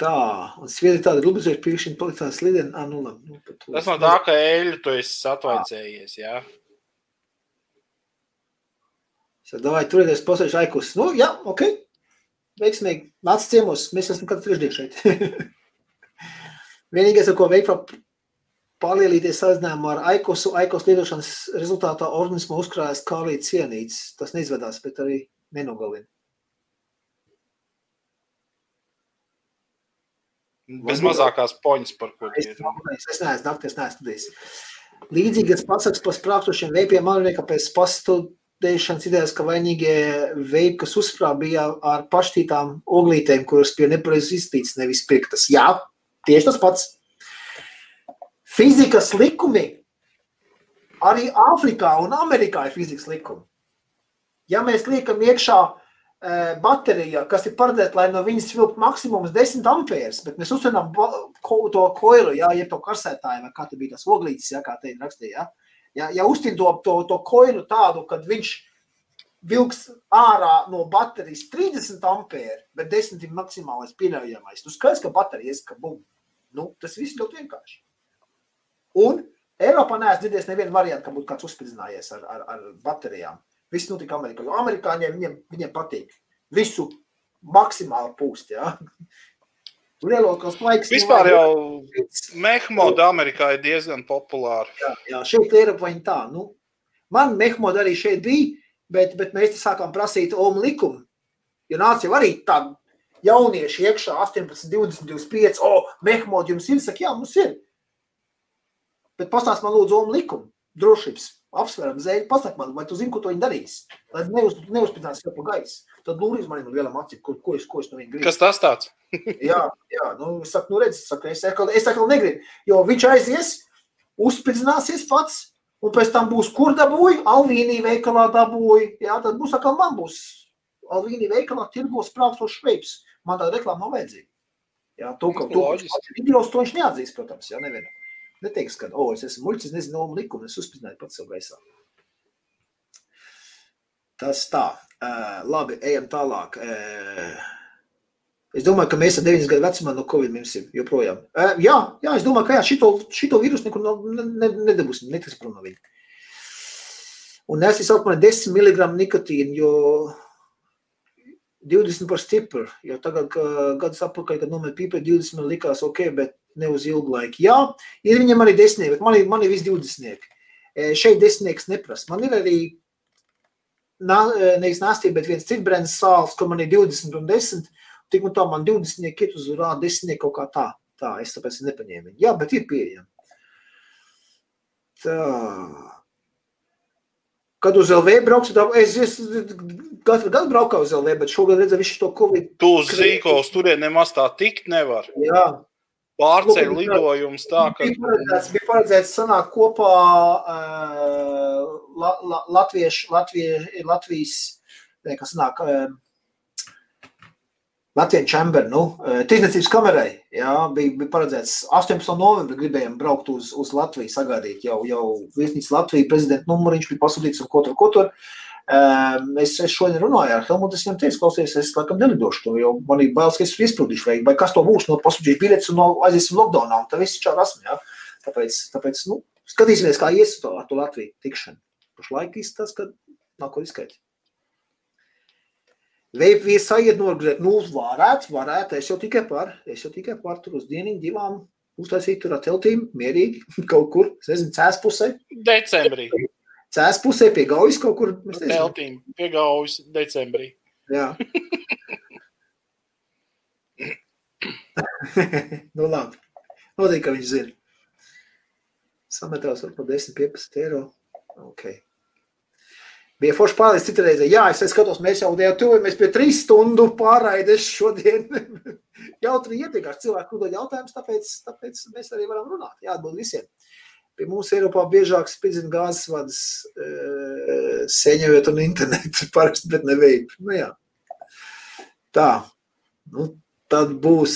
A: Tā, un sviedri tāda rubizēša piekšņa palicās slidien. Ah, nu, labi. Nu,
B: Tas
A: es
B: no tā, ka eļļu tu esi atvaicējies, jā.
A: Es Davai, turieties posēšu aikus. Nu, jā, ok. Veiksmīgi. Nāc ciemos. Mēs esam katru trešdienu šeit. Vienīgais, ar ko veikt, palielīties salīdzinājumā ar aikosu, aikos lietošanas rezultātā organismā uzkrājas kālija cienīts. Tas neizvedās, bet arī nenogalina.
B: Bez mazākās poņas, par ko ir.
A: es, es neesmu dakteris, neesmu studējis. Līdzīgas pasakas par sprākstošiem veipiem, man liekas, pēc pastudēšanas idejas, ka vainīgie veipi, kas uzsprā, bija ar paštītām oglītēm, kuras bija nepareizi iztīts, nevis pirktas. Jā, tieši tas pats. Fizikas likumi arī Āfrikā un Amerikā ir fizikas likumi. Ja mēs liekam iekšā e, baterijā, kas ir paredzēta, lai no viņas vilkt maksimums 10 ampērs, bet mēs ko- to koilu, jā, ja to karsētāju, vai kā te bija tas oglītis, jā, kā te ir rakstīja, jā. Ja, ja uztin to, to, to koilu tādu, kad viņš vilks ārā no baterijas 30 ampēri, bet 10 ir maksimālais pieļaujamais, nu skaidrs, ka baterija ies, ka bum. Nu, tas viss ļoti vienkārši. Un Eiropā neesmu dzirdējis nevienu variantu, ka būtu kāds uzspridzinājies ar, ar, ar baterijām. Viss notika Amerikā, jo amerikāņiem viņiem, viņiem patīk visu maksimāli pūst, jā. Lielākos laiks.
B: Vispār jau Mehmoda Amerikā ir diezgan populāra.
A: Jā, jā šeit Eiropa viņa tā, nu, man Mehmod arī šeit bija, bet, bet mēs sākām prasīt omu likumu, jo nāca jau arī tādi jaunieši iekšā 18, 20, 25, o, Mehmod jums ir, saka, jā, mums ir. Bet pastāst man lūdzu omu likumu, drošības, apsveram zēļu, pasaka man, vai tu zini, ko to viņi darīs, lai neuz, neuzspridzinās sev pa gaisu. Tad lūdzu maniem lielam acīm, ko, ko, es, ko es no viņa gribu.
B: Kas tas tāds?
A: Jā, jā, nu, es saku, nu, redz, saku, es atkal, es atkal negribu, jo viņš aizies, uzspridzināsies pats, un pēc tam būs, kur dabūja, Alvīnī veikalā dabūja, jā, tad būs atkal man būs Alvīnī veikalā tirgos sprākstos šveips. Man tāda reklāma nav vajadzīga. Jā, to, ka
B: Loģiski.
A: videos to viņš neatzīst, protams, jā, nevienam. Neteiks, ka, o, es esmu muļķis, nezinu, no likumu, es uzspridzināju pats sev gaisā. Tas tā. Uh, labi, ejam tālāk. Uh, Es domāju, ka mēs ar 9 gadu vecumā no Covid mirsim joprojām. Uh, jā, jā, es domāju, ka jā, šito, šito vīrusu nekur no, ne, ne, nedabūsim, netiks prom no viņa. Un es izsaucu man 10 mg nikotīnu, jo 20 par stipru, jo tagad, ka gadus atpakaļ, kad nomet pīpē 20 man likās ok, bet ne uz ilgu laiku. Jā, ir viņam arī desmitnieki, bet man ir, man ir visi 20. E, šeit desmitnieks neprasa. Man ir arī e, nevis nāstība, bet viens cits brands sāls, kur man ir 20 un 10. Tik un tā man 20 ir uz rāda, 10 kaut kā tā. Tā, es tāpēc nepaņēmu viņu. Jā, bet ir pieejami. Tā. Kad uz LV braucu, tad es, es katru gadu braucu uz LV, bet šogad redzēju visu to Covid.
B: Tu zini, ka uz turieni nemaz tā tikt nevar.
A: Jā,
B: Pārceļ lidojums tā, ka
A: bija paredzēts, bija paredzēts sanākt kopā uh, la, la, latviešu, latvie, Latvijas, kas nāk, Latvijas Chamber, nu, tirdzniecības kamerai, jā, bija, bija paredzēts 18. novembrī gribējām braukt uz, uz Latviju, sagaidīt jau, jau viesnīca Latviju, prezidenta numuriņš bija pasūtīts un ko tur, ko tur. Es, es šodien runāju ar Helmutu, es viņam teicu, klausies, es laikam nelidošu to, jo man ir bailes, ka es izpildīšu, vai, vai kas to būs, no pasūtīšu biļetes un no aiziesim lockdownā, un tā viss čā rasmi, jā. Tāpēc, tāpēc nu, skatīsimies, kā ies to, ar to Latviju tikšanu. Pašlaik izskatās, ka nav ko izskaidrot. Vai viesaiet norganizēt? Nu, varētu, varētu. Es jau tikai par, es jau tikai par tur uz dieniņu divām uztaisīt tur ar teltīm, mierīgi, kaut kur, es nezinu, cēs pusē.
B: Decembrī.
A: Cēs pusē pie gaujas kaut kur.
B: Teltīm, pie gaujas decembrī.
A: Jā. nu labi. Noteikti, ka viņš zina. Sametās par 10, 15 eiro. Okay. Bija forši pārējais citā reizē. Jā, es skatos, mēs jau tuvojamies pie trīs stundu pārraides šodien. Jautri ietekās cilvēku uzdod jautājumus, tāpēc, tāpēc mēs arī varam runāt. Jāatbild visiem. Pie mums Eiropā biežāk spridzina gāzes vadas e, seņojot un internetu parasti, bet ne veip. Nu jā. Tā. Nu, tad būs,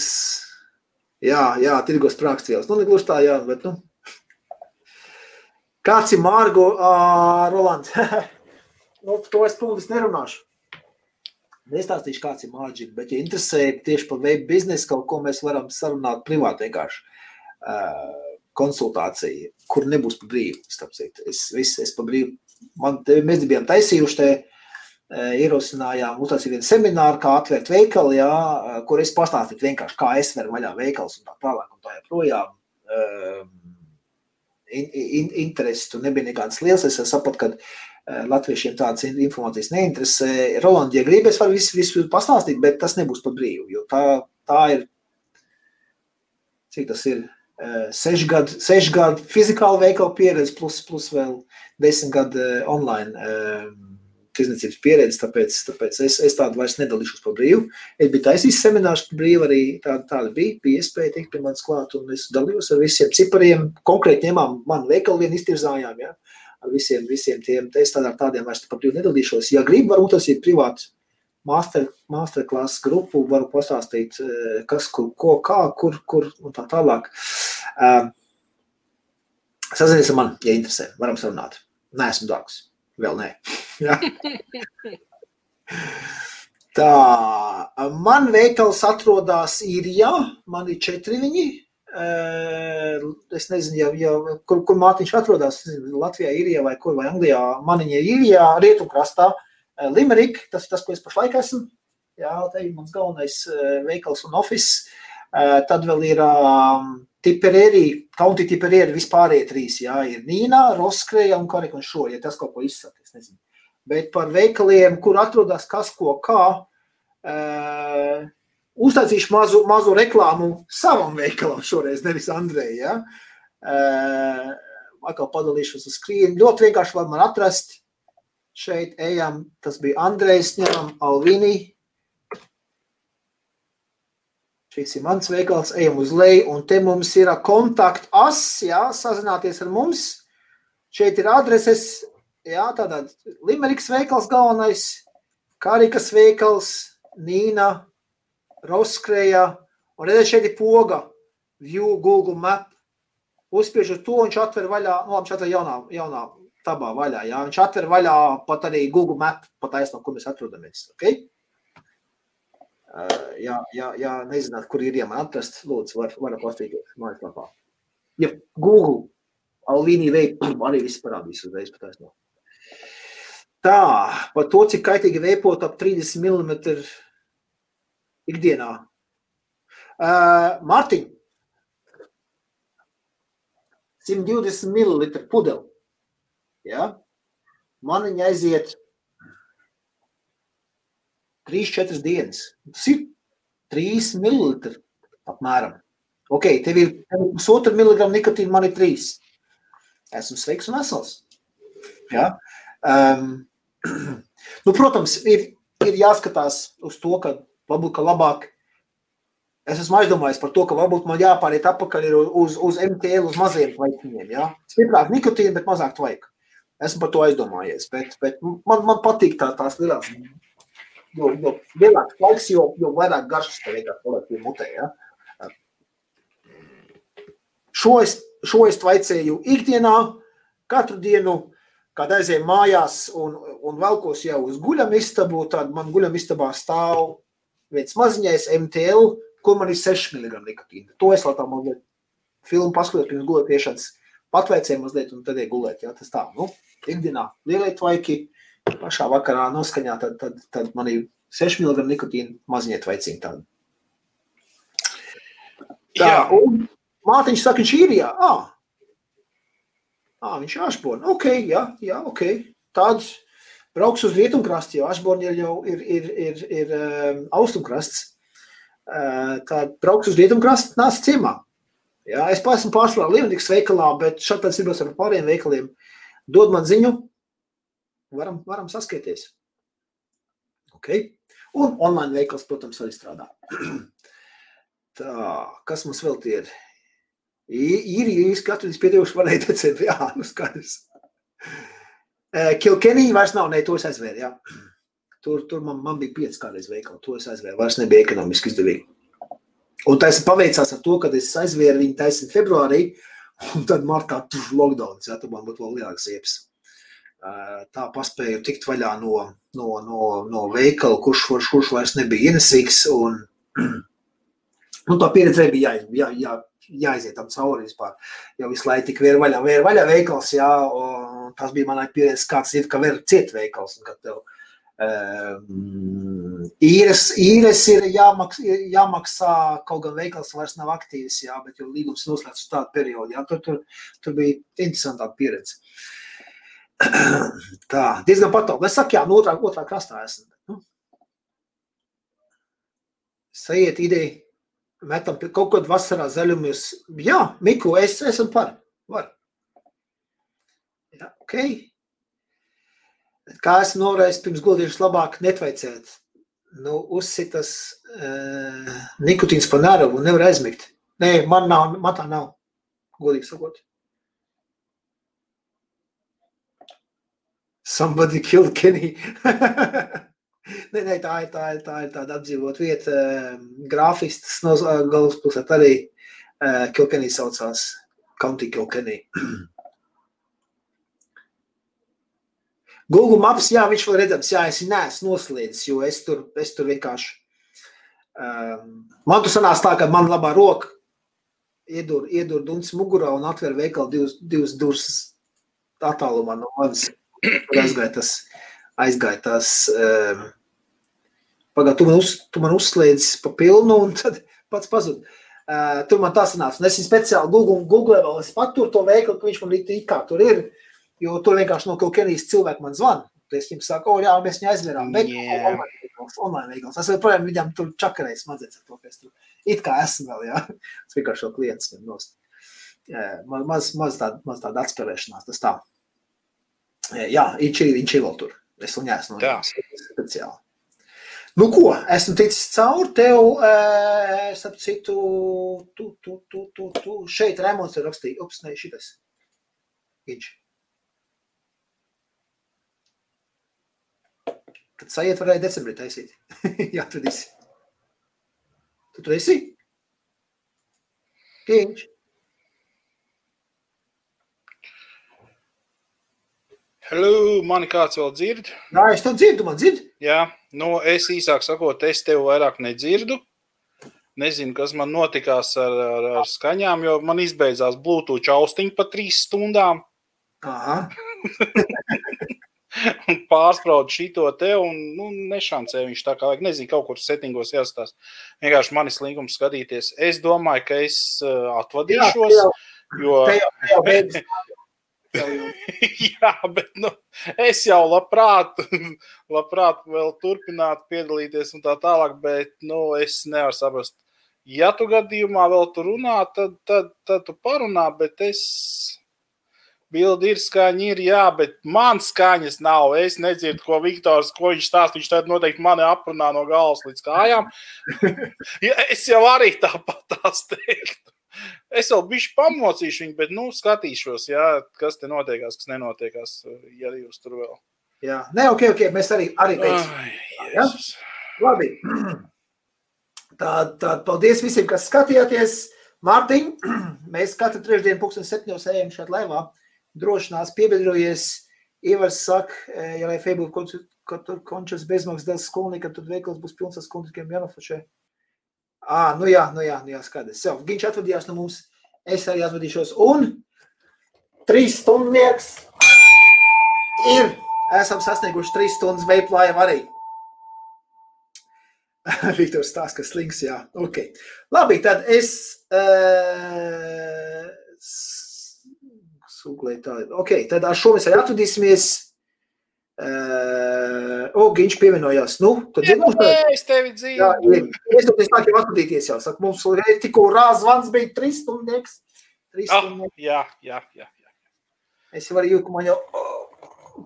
A: jā, jā, tirgos prākstvielas. Nu, ne gluži tā, jā, bet, nu, Kāds ir Mārgo, uh, Rolands? nu, to es publiski nerunāšu. Nestāstīšu, kāds ir Mārģis, bet, ja interesē tieši par web biznesu, kaut ko mēs varam sarunāt privāti vienkārši uh, konsultāciju, kur nebūs pa brīvu. Es, viss, es pa brīvu, man, te, mēs bijām taisījuši te, uh, ierosinājām, uztaisīt vienu semināru, kā atvērt veikalu, jā, kur es pastāstītu vienkārši, kā es veru vaļā veikals un tā tālāk un tā joprojām. Uh, in, in, interesi tur nebija nekāds liels. Es sapratu, ka uh, latviešiem tādas informācijas neinteresē. Roland, ja gribi, es varu visu, visu pastāstīt, bet tas nebūs par brīvu, jo tā, tā ir, cik tas ir, uh, seši gadu, seši gadu fizikāla veikala pieredze plus, plus vēl desmit gadu uh, online. Uh, tirdzniecības pieredzi, tāpēc, tāpēc es, es tādu vairs nedalīšos par brīvu. Es biju taisījis seminārus par brīvu, arī tāda, tāda bija, bija iespēja tikt pie manis klāt, un es dalījos ar visiem cipariem, konkrēti ņemām manu veikalu vienu iztirzājām, ja, ar visiem, visiem tiem, es tādā tādiem vairs par brīvu nedalīšos. Ja grib, varbūt tas ir privāts master, masterclass grupu, varu pastāstīt, eh, kas, kur, ko, kā, kur, kur, un tā tālāk. Um, Sazinies ar mani, ja interesē, varam sarunāt. Nē, esmu dārgs. Vēl nē. Ja? Tā, man veikals atrodas īrijā, man ir četri viņi. Es nezinu, ja, ja, kur, kur Mārtiņš atrodas, Latvijā, Īrijā vai kur, vai Anglijā. Maniņa ir Īrijā, rietumkrastā. Limerick, tas ir tas, ko es pašlaik esmu. Jā, tā ir mans galvenais veikals un office. Tad vēl ir Tiperēri, County Tiperēri vispārējie trīs, jā, ir Nīnā, Roskreja un Karika un šo, ja tas kaut ko izsaka, es nezinu bet par veikaliem, kur atrodas kas ko kā. Uh, uztaisīšu mazu, mazu reklāmu savam veikalam šoreiz, nevis Andrejai. Ja? Uh, atkal padalīšos uz skrīnu. Ļoti vienkārši var man atrast. Šeit ejam, tas bija Andrejs, ņemam Alvini. Šis ir mans veikals, ejam uz leju, un te mums ir kontakt as, jā, sazināties ar mums. Šeit ir adreses, Jā, tātad Limeriks veikals galvenais, Karikas veikals, Nīna, Roskreja, un redzēt, šeit ir poga, View, Google Map. Uzspiež uz to, viņš atver vaļā, nu, viņš atver jaunā, jaunā tabā vaļā, jā, viņš atver vaļā pat arī Google Map, pat aizno, kur mēs atrodamies, ok? Uh, jā, jā, jā, nezināt, kur ir ieman atrast, lūdzu, var, var pastīties mājaslapā. Ja Google Alvīnī veik, arī viss parādīs uzreiz pat aizno. Tā, par to, cik kaitīgi veipot ap 30 mm ikdienā. Uh, Mārtiņ, 120 ml pudeli. Ja? Man viņa aiziet 3-4 dienas. Tas ir 3 ml apmēram. Ok, tev ir pusotra miligrama nikotīna, man ir 3. Esmu sveiks un vesels. Ja? Um, nu, protams, ir, ir jāskatās uz to, ka varbūt ka labāk. Es esmu aizdomājies par to, ka varbūt man jāpāriet atpakaļ uz, uz MTL, uz maziem tvaikiem. Ja? Stiprāk nikotīnu, bet mazāk tvaiku. Esmu par to aizdomājies, bet, bet man, man patīk tā, tās lielās, jo, jo lielāks laiks, jo, jo vairāk garšas tev vienkārši paliek pie mutē, ja? Šo es, šo es tvaicēju ikdienā, katru dienu, kad aizēju mājās un, un velkos jau uz guļamistabu, tad man guļamistabā stāv viens maziņais MTL, kur man ir 6 mg nikotīna. To es labāk mazliet filmu paskatot pirms gulētiešanas patveicēju mazliet un tad iegulēt. Jā, tas tā, nu, ikdienā lieliet vaiki, pašā vakarā noskaņā, tad, tad, tad man ir 6 mg nikotīna maziņiet vaiciņi tādi. Tā, jā. un mātiņš saka, viņš ir, jā, ā, ā viņš ir Ašborn, ok, jā, jā, ok, tāds, brauks uz rietumkrastu, jo Ašborn ir jau ir, ir, ir, ir um, austrumkrasts, uh, tā brauks uz rietumkrastu, nāc ciemā, Jā, es esmu pārsvarā Lievnieks veikalā, bet pēc ir ar pāriem veikaliem. Dod man ziņu, varam, varam saskaities. Okay. Un online veikals, protams, arī strādā. Tā, kas mums vēl tie ir? Ir īri skatījums piedevuši varēja decembrī. Jā, nu skaidrs. Kilkenī vairs nav, ne, to es aizvēru, jā. Tur, tur man, man bija pieci kādreiz veikali, to es aizvēru, vairs nebija ekonomiski izdevīgi. Un tas paveicās ar to, ka es aizvēru viņu taisnību februārī, un tad martā tur lockdowns, ja tur man būtu vēl lielāks iepas. Tā paspēju tikt vaļā no, no, no, no veikala, kurš, kurš, vairs nebija ienesīgs. Un, nu, tā pieredze bija jā, jā, jā, jāiziet tam cauri vispār. Jo visu laiku tik vēr vaļā, vēr vaļā veikals, jā, un tas bija manai pieredze, kāds ir, ka vēr ciet veikals, un kad tev Um, īres, īres ir jāmaks, jāmaksā, kaut gan veikals vairs nav aktīvs, jā, bet jau līgums noslēdz uz tādu periodu. Jā, tur, tur, tur bija interesantāka pieredze. Tā, diezgan patāli. Es saku, jā, no otrā, otrā krastā esmu. Nu. Sajiet ideja, metam kaut kādu vasarā zaļumus. Jā, Miku, es esmu par. Var. Jā, ok. Kā esmu norējis pirms godīgas labāk netveicēt. Nu, uzsitas uh, nikotīns pa nēravu un nevar aizmigt. Nē, man nav, man tā nav, godīgi sakot. Somebody killed Kenny. nē, nē, tā ir, tā ir, tā ir tāda apdzīvot vieta. Grāfistas no galvaspilsēt arī uh, Kilkenī saucās County Kilkenī. Google Maps, jā, viņš vēl redzams, jā, es neesmu noslēdzis, jo es tur, es tur vienkārši. Um, man tur sanāca tā, ka man labā roka iedur, iedur duncis mugurā un atver veikalu divas, divas durvis attālumā no manis. Tur aizgāja tas, aizgāja tas, um, pagā, tu man, uz, tu man uzslēdzi pa pilnu un tad pats pazud. Uh, tur man tā sanāca, un es viņu speciāli Google, Google vēl, es paturu to veikalu, ka viņš man it kā tur ir, uh, Jo tur vienkārši no kaut kādas cilvēki man zvana. Es viņam saku, o, jā, mēs viņu aizvērām. Bet yeah. online veikals, online veikals. Es joprojām viņam tur čakarēju smadzenes ar to, ka es tur it kā esmu vēl, jā. Es vienkārši šo klientu viņam nost. Maz, maz tāda, maz tāda atspēlēšanās, tas tā. Jā, viņš ir, viņš ir vēl tur. Es viņu esmu no speciāli. Nu, ko? Esmu ticis cauri tev, es ap citu, tu, tu, tu, tu, tu. Šeit Rēmons ir rakstījis, ups, ne, šitas. Viņš. Tad sajiet varēja decembrī taisīt. Jā, tad esi. Tu tur esi? Kiņš.
B: Hello, mani kāds vēl dzird?
A: Jā, es to dzirdu, man dzird.
B: Jā, nu es īsāk sakot, es tev vairāk nedzirdu. Nezinu, kas man notikās ar, ar, ar skaņām, jo man izbeidzās Bluetooth austiņa pa trīs stundām.
A: Aha.
B: un pārsprāud šito te, un nu, nešancē viņš tā kā vajag, nezinu, kaut kur settingos jāstās. Vienkārši manis līgums skatīties. Es domāju, ka es uh, atvadīšos, jā, jo... Jau, jau Jā, bet nu, es jau labprāt, labprāt vēl turpinātu piedalīties un tā tālāk, bet nu, es nevaru saprast. Ja tu gadījumā vēl tur runā, tad, tad, tad tu parunā, bet es Bildi ir skaņa, ir jā, bet man skaņas nav. Es nedzirdu, ko Viktors, ko viņš stāsta. Viņš tad noteikti mani aprunā no galvas līdz kājām. es jau arī tāpat tās teiktu. es vēl bišķi pamocīšu viņu, bet, nu, skatīšos, jā, kas te notiekās, kas nenotiekās, ja jūs tur vēl.
A: Jā, nē, ok, ok, mēs arī, arī
B: veiksim.
A: Ja? Labi. Tā, tā, paldies visiem, kas skatījāties. Mārtiņ, mēs katru trešdienu pulksten septiņos ejam šeit laivā. Drošinās piebiedrojies. Ivars saka, ja lai Facebook končas bezmaksas dēļ skolniekam, tad veikals būs pilns ar skolniekiem jānofošē. À, nu jā, nu jā, nu jā skaidrs. Jau, viņš atvadījās no mums, es arī atvadīšos. Un trīs stundnieks ir, esam sasnieguši trīs stundas veiplājam arī. Viktors stāsta, ka slings, jā. Ok. Labi, tad es uh, sūklēju tā. Ok, tad ar šo mēs arī atvadīsimies. Uh, o, viņš pievienojās. Nu, tad
B: zinu, ka es tevi dzīvoju. Jā,
A: es domāju, ka jau atskatīties jau. Saka, mums tikko rāzvans bija trīs stundnieks. Trīs
B: ah, stundnieks. Jā, jā, jā, jā.
A: Es jau arī jūtu, ka man jau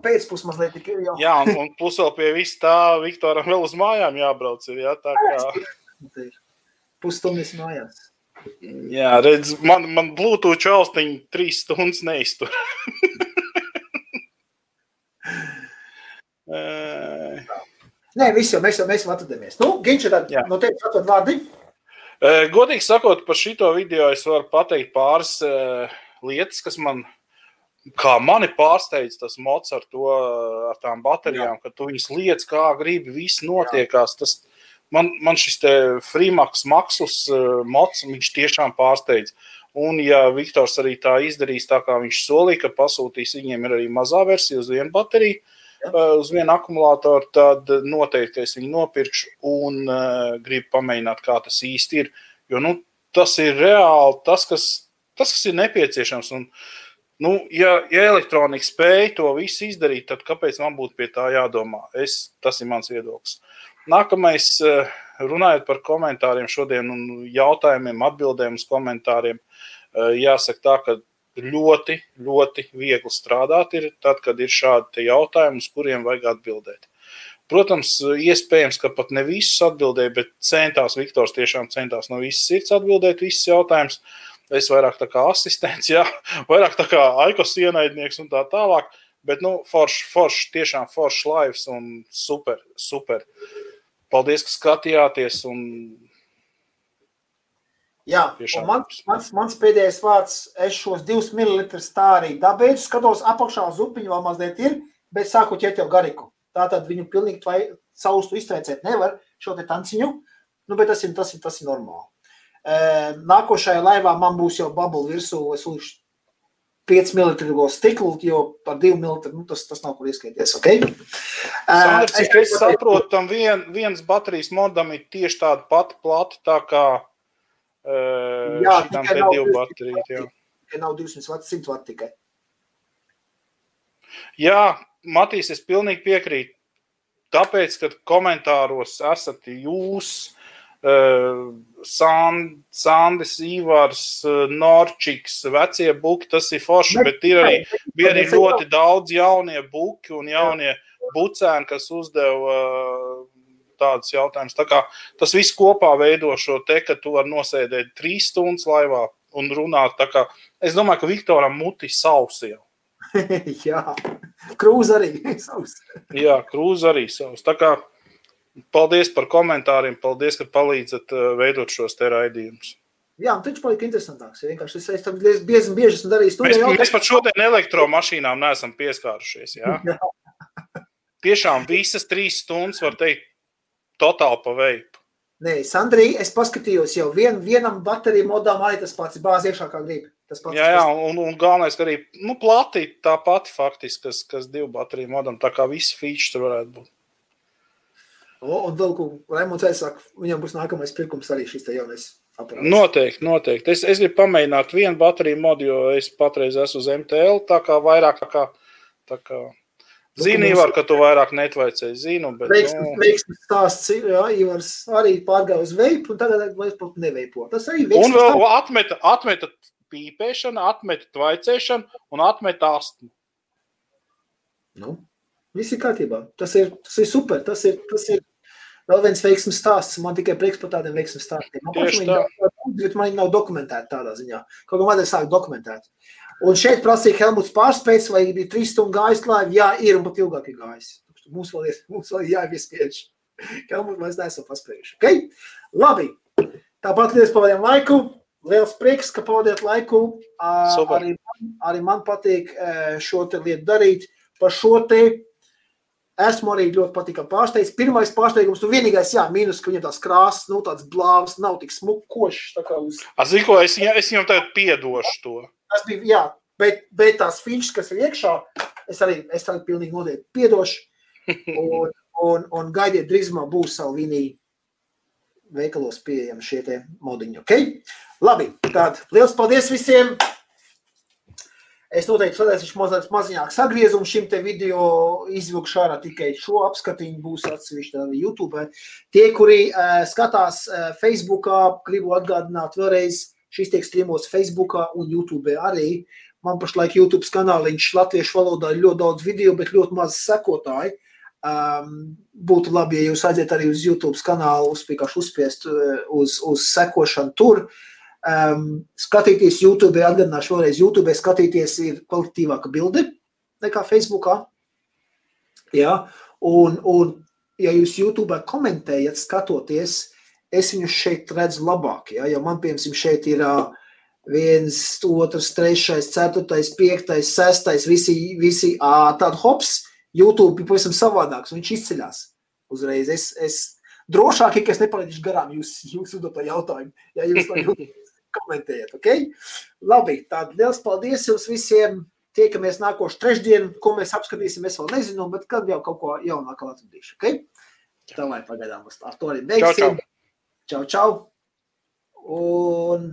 A: pēcpus mazliet tik ir jau.
B: Jā, un, un plus vēl pie vis tā Viktoram vēl uz mājām jābrauc ir, jā, tā kā.
A: Pusstundas mājās.
B: Jā, redz, man, man Bluetooth čaustiņi trīs stundas neiztur.
A: Nē, viss jau mēs jau, mēs jau atradamies. Nu, Ginča, tad Jā. no tevis atved vārdi.
B: Godīgi sakot, par šito video es varu pateikt pāris uh, lietas, kas man, kā mani pārsteidz tas mods ar to, ar tām baterijām, Jā. ka tu viņas liec kā gribi, viss notiekās. Jā. Tas, man, man šis Freemax Maxus uh, mods, viņš tiešām pārsteidz. Un, ja Viktors arī tā izdarīs, tā kā viņš solīja, ka pasūtīs viņiem ir arī mazā versija uz vienu bateriju, uh, Eh, uz vienu akumulātoru, tad noteikti es viņu nopirkšu un uh, gribu pamēģināt, kā tas īsti ir. Jo nu, tas ir reāli tas, kas, tas, kas ir nepieciešams. Un, nu, ja, ja elektronika spēja to visu izdarīt, tad kāpēc man būtu pie tā jādomā? Es, tas ir mans viedoklis. Nākamais, uh, runājot par komentāriem šodien un jautājumiem, atbildēm uz komentāriem, uh, jāsaka tā, ka ļoti, ļoti viegli strādāt, ir tad, kad ir šādi jautājumi, uz kuriem vajag atbildēt. Protams, iespējams, ka pat ne visus atbildēja, bet centās, Viktors tiešām centās no visas sirds atbildēt visus jautājumus. Es vairāk tā kā asistents, jā, vairāk tā kā aikos ienaidnieks un tā tālāk. Bet, nu, forši, forši, tiešām forši laivs un super, super. Paldies, ka skatījāties un
A: Jā, un mans, mans, mans pēdējais vārds, es šos divus mililitrus tā arī dabēju, skatos apakšā uz upiņu vēl mazliet ir, bet sāku ķert jau gariku. Tātad viņu pilnīgi tvai, saustu iztveicēt nevar, šo te tanciņu, nu, bet tas ir, tas ir, tas ir normāli. Nākošajā laivā man būs jau bubble virsū, es līdz 5 ml stiklu, jo par 2 ml nu, tas, tas nav kur ieskaities. Okay?
B: Sandra, cik es saprotu, tam vien, viens baterijas modam ir tieši tāda pati plata, tā kā Jā, tikai nav, bateriju, jā.
A: tikai nav 200 vati, 100 vati tikai.
B: Jā, Matīs, es pilnīgi piekrītu. Tāpēc, kad komentāros esat jūs, uh, Sand, Sandis, Ivars, uh, Norčiks, vecie buki, tas ir forši, bet, ir arī, bija arī ļoti daudz jaunie buki un jaunie bucēni, kas uzdeva uh, tādus jautājumus. Tā kā tas viss kopā veido šo te, ka tu vari nosēdēt trīs stundas laivā un runāt. Kā, es domāju, ka Viktoram muti savs jau.
A: Jā, krūze arī savs.
B: Jā, krūze arī savs. Tā kā paldies par komentāriem, paldies, ka palīdzat uh, veidot šos te raidījumus.
A: Jā, un viņš palika interesantāks. Ja vienkārši es tam bieži, bieži esmu darījis.
B: Mēs, mēs pat šodien elektromašīnām neesam pieskārušies. Jā? jā. Tiešām visas trīs stundas, var teikt, totāli pa veidu.
A: Nē, Sandrī, es paskatījos jau vien, vienam bateriju modam, arī tas pats bāz iekšā kā grib. Tas pats,
B: jā, jā, un, un galvenais, ka arī nu, plati tā pati faktiski, kas, kas divu bateriju modam, tā kā visi features tur varētu būt.
A: O, un vēl, ko Raimonds aizsaka, viņam būs nākamais pirkums arī šis te jaunais aparāts.
B: Noteikti, noteikti. Es, es gribu pamēģināt vienu bateriju modu, jo es patreiz esmu uz MTL, tā kā vairāk tā kā, tā kā Zini, Ivar, ka tu vairāk netvaicēji zinu, bet...
A: Veiksmes, nu... stāsts, jā, Ivars arī pārgāja uz veipu, un tagad vairs pat neveipo. Tas arī
B: veiksmes Un vēl stāsts. atmeta, atmeta pīpēšanu, atmeta tvaicēšanu un atmeta astmu.
A: Nu, viss ir kārtībā. Tas ir, tas ir super, tas ir, tas ir vēl viens veiksmes stāsts. Man tikai prieks par tādiem veiksmes stāstiem. Man
B: Tieši tā.
A: bet man nav dokumentēti tādā ziņā. Kaut kā vajadzēja sākt dokumentēt. Un šeit prasīja Helmuts pārspējas, vai bija trīs stundu gājis klāt. Jā, ir un pat ilgāk ir gājis. Mums vēl ir, mums vēl ir jāiespiež. Helmuts mēs neesam paspējuši. Okay? Labi. Tāpat liels pavadījām laiku. Liels prieks, ka pavadiet laiku.
B: Super.
A: Arī, arī man patīk šo te lietu darīt. Par šo te esmu arī ļoti patīkami pārsteigts. Pirmais pārsteigums, nu vienīgais, jā, mīnus, ka viņam tās krāsas, nu tāds blāvs, nav tik smukošs. Tā kā uz...
B: Zinu, ko es, es viņam tagad piedošu to.
A: Tas bija, jā, bet, bet tās features, kas ir iekšā, es arī, es arī pilnīgi noteikti piedošu. Un, un, un gaidiet, drīzumā būs vinī veikalos pieejami šie modiņi, ok? Labi, tad liels paldies visiem! Es noteikti redzēšu mazliet maziņāk sagriezumu šim te video izvilkšu ārā tikai šo apskatiņu būs atsevišķi arī YouTube. Tie, kuri uh, skatās uh, Facebookā, gribu atgādināt vēlreiz, šis tiek streamos Facebookā un YouTube arī. Man pašlaik YouTube kanāliņš latviešu valodā ir ļoti daudz video, bet ļoti maz sekotāji. Um, būtu labi, ja jūs aiziet arī uz YouTube kanālu, uzspīkāšu uzspiest uz, uz sekošanu tur. Uh, Um, skatīties YouTube, atgādināšu vēlreiz, YouTube skatīties ir kvalitīvāka bilde nekā Facebookā. Ja? Un, un, ja jūs YouTube komentējat, skatoties, es viņus šeit redzu labāk. Ja, ja man, piemēram, šeit ir uh, viens, otrs, trešais, ceturtais, piektais, sestais, visi, visi uh, tādi hops, YouTube ir pavisam savādāks, viņš izceļas uzreiz. Es, es drošāk, ka es nepalaidīšu garām jūs, jūsu doto jautājumu, ja jūs to jūtat komentējiet. Okay? Labi, tad liels paldies jums visiem. Tiekamies nākošu trešdienu, ko mēs apskatīsim. Es vēl nezinu, bet kad jau kaut ko jaunāku atradīšu. Okay? Tā lai pagaidām ar to arī beigsim. Čau, čau. čau. Un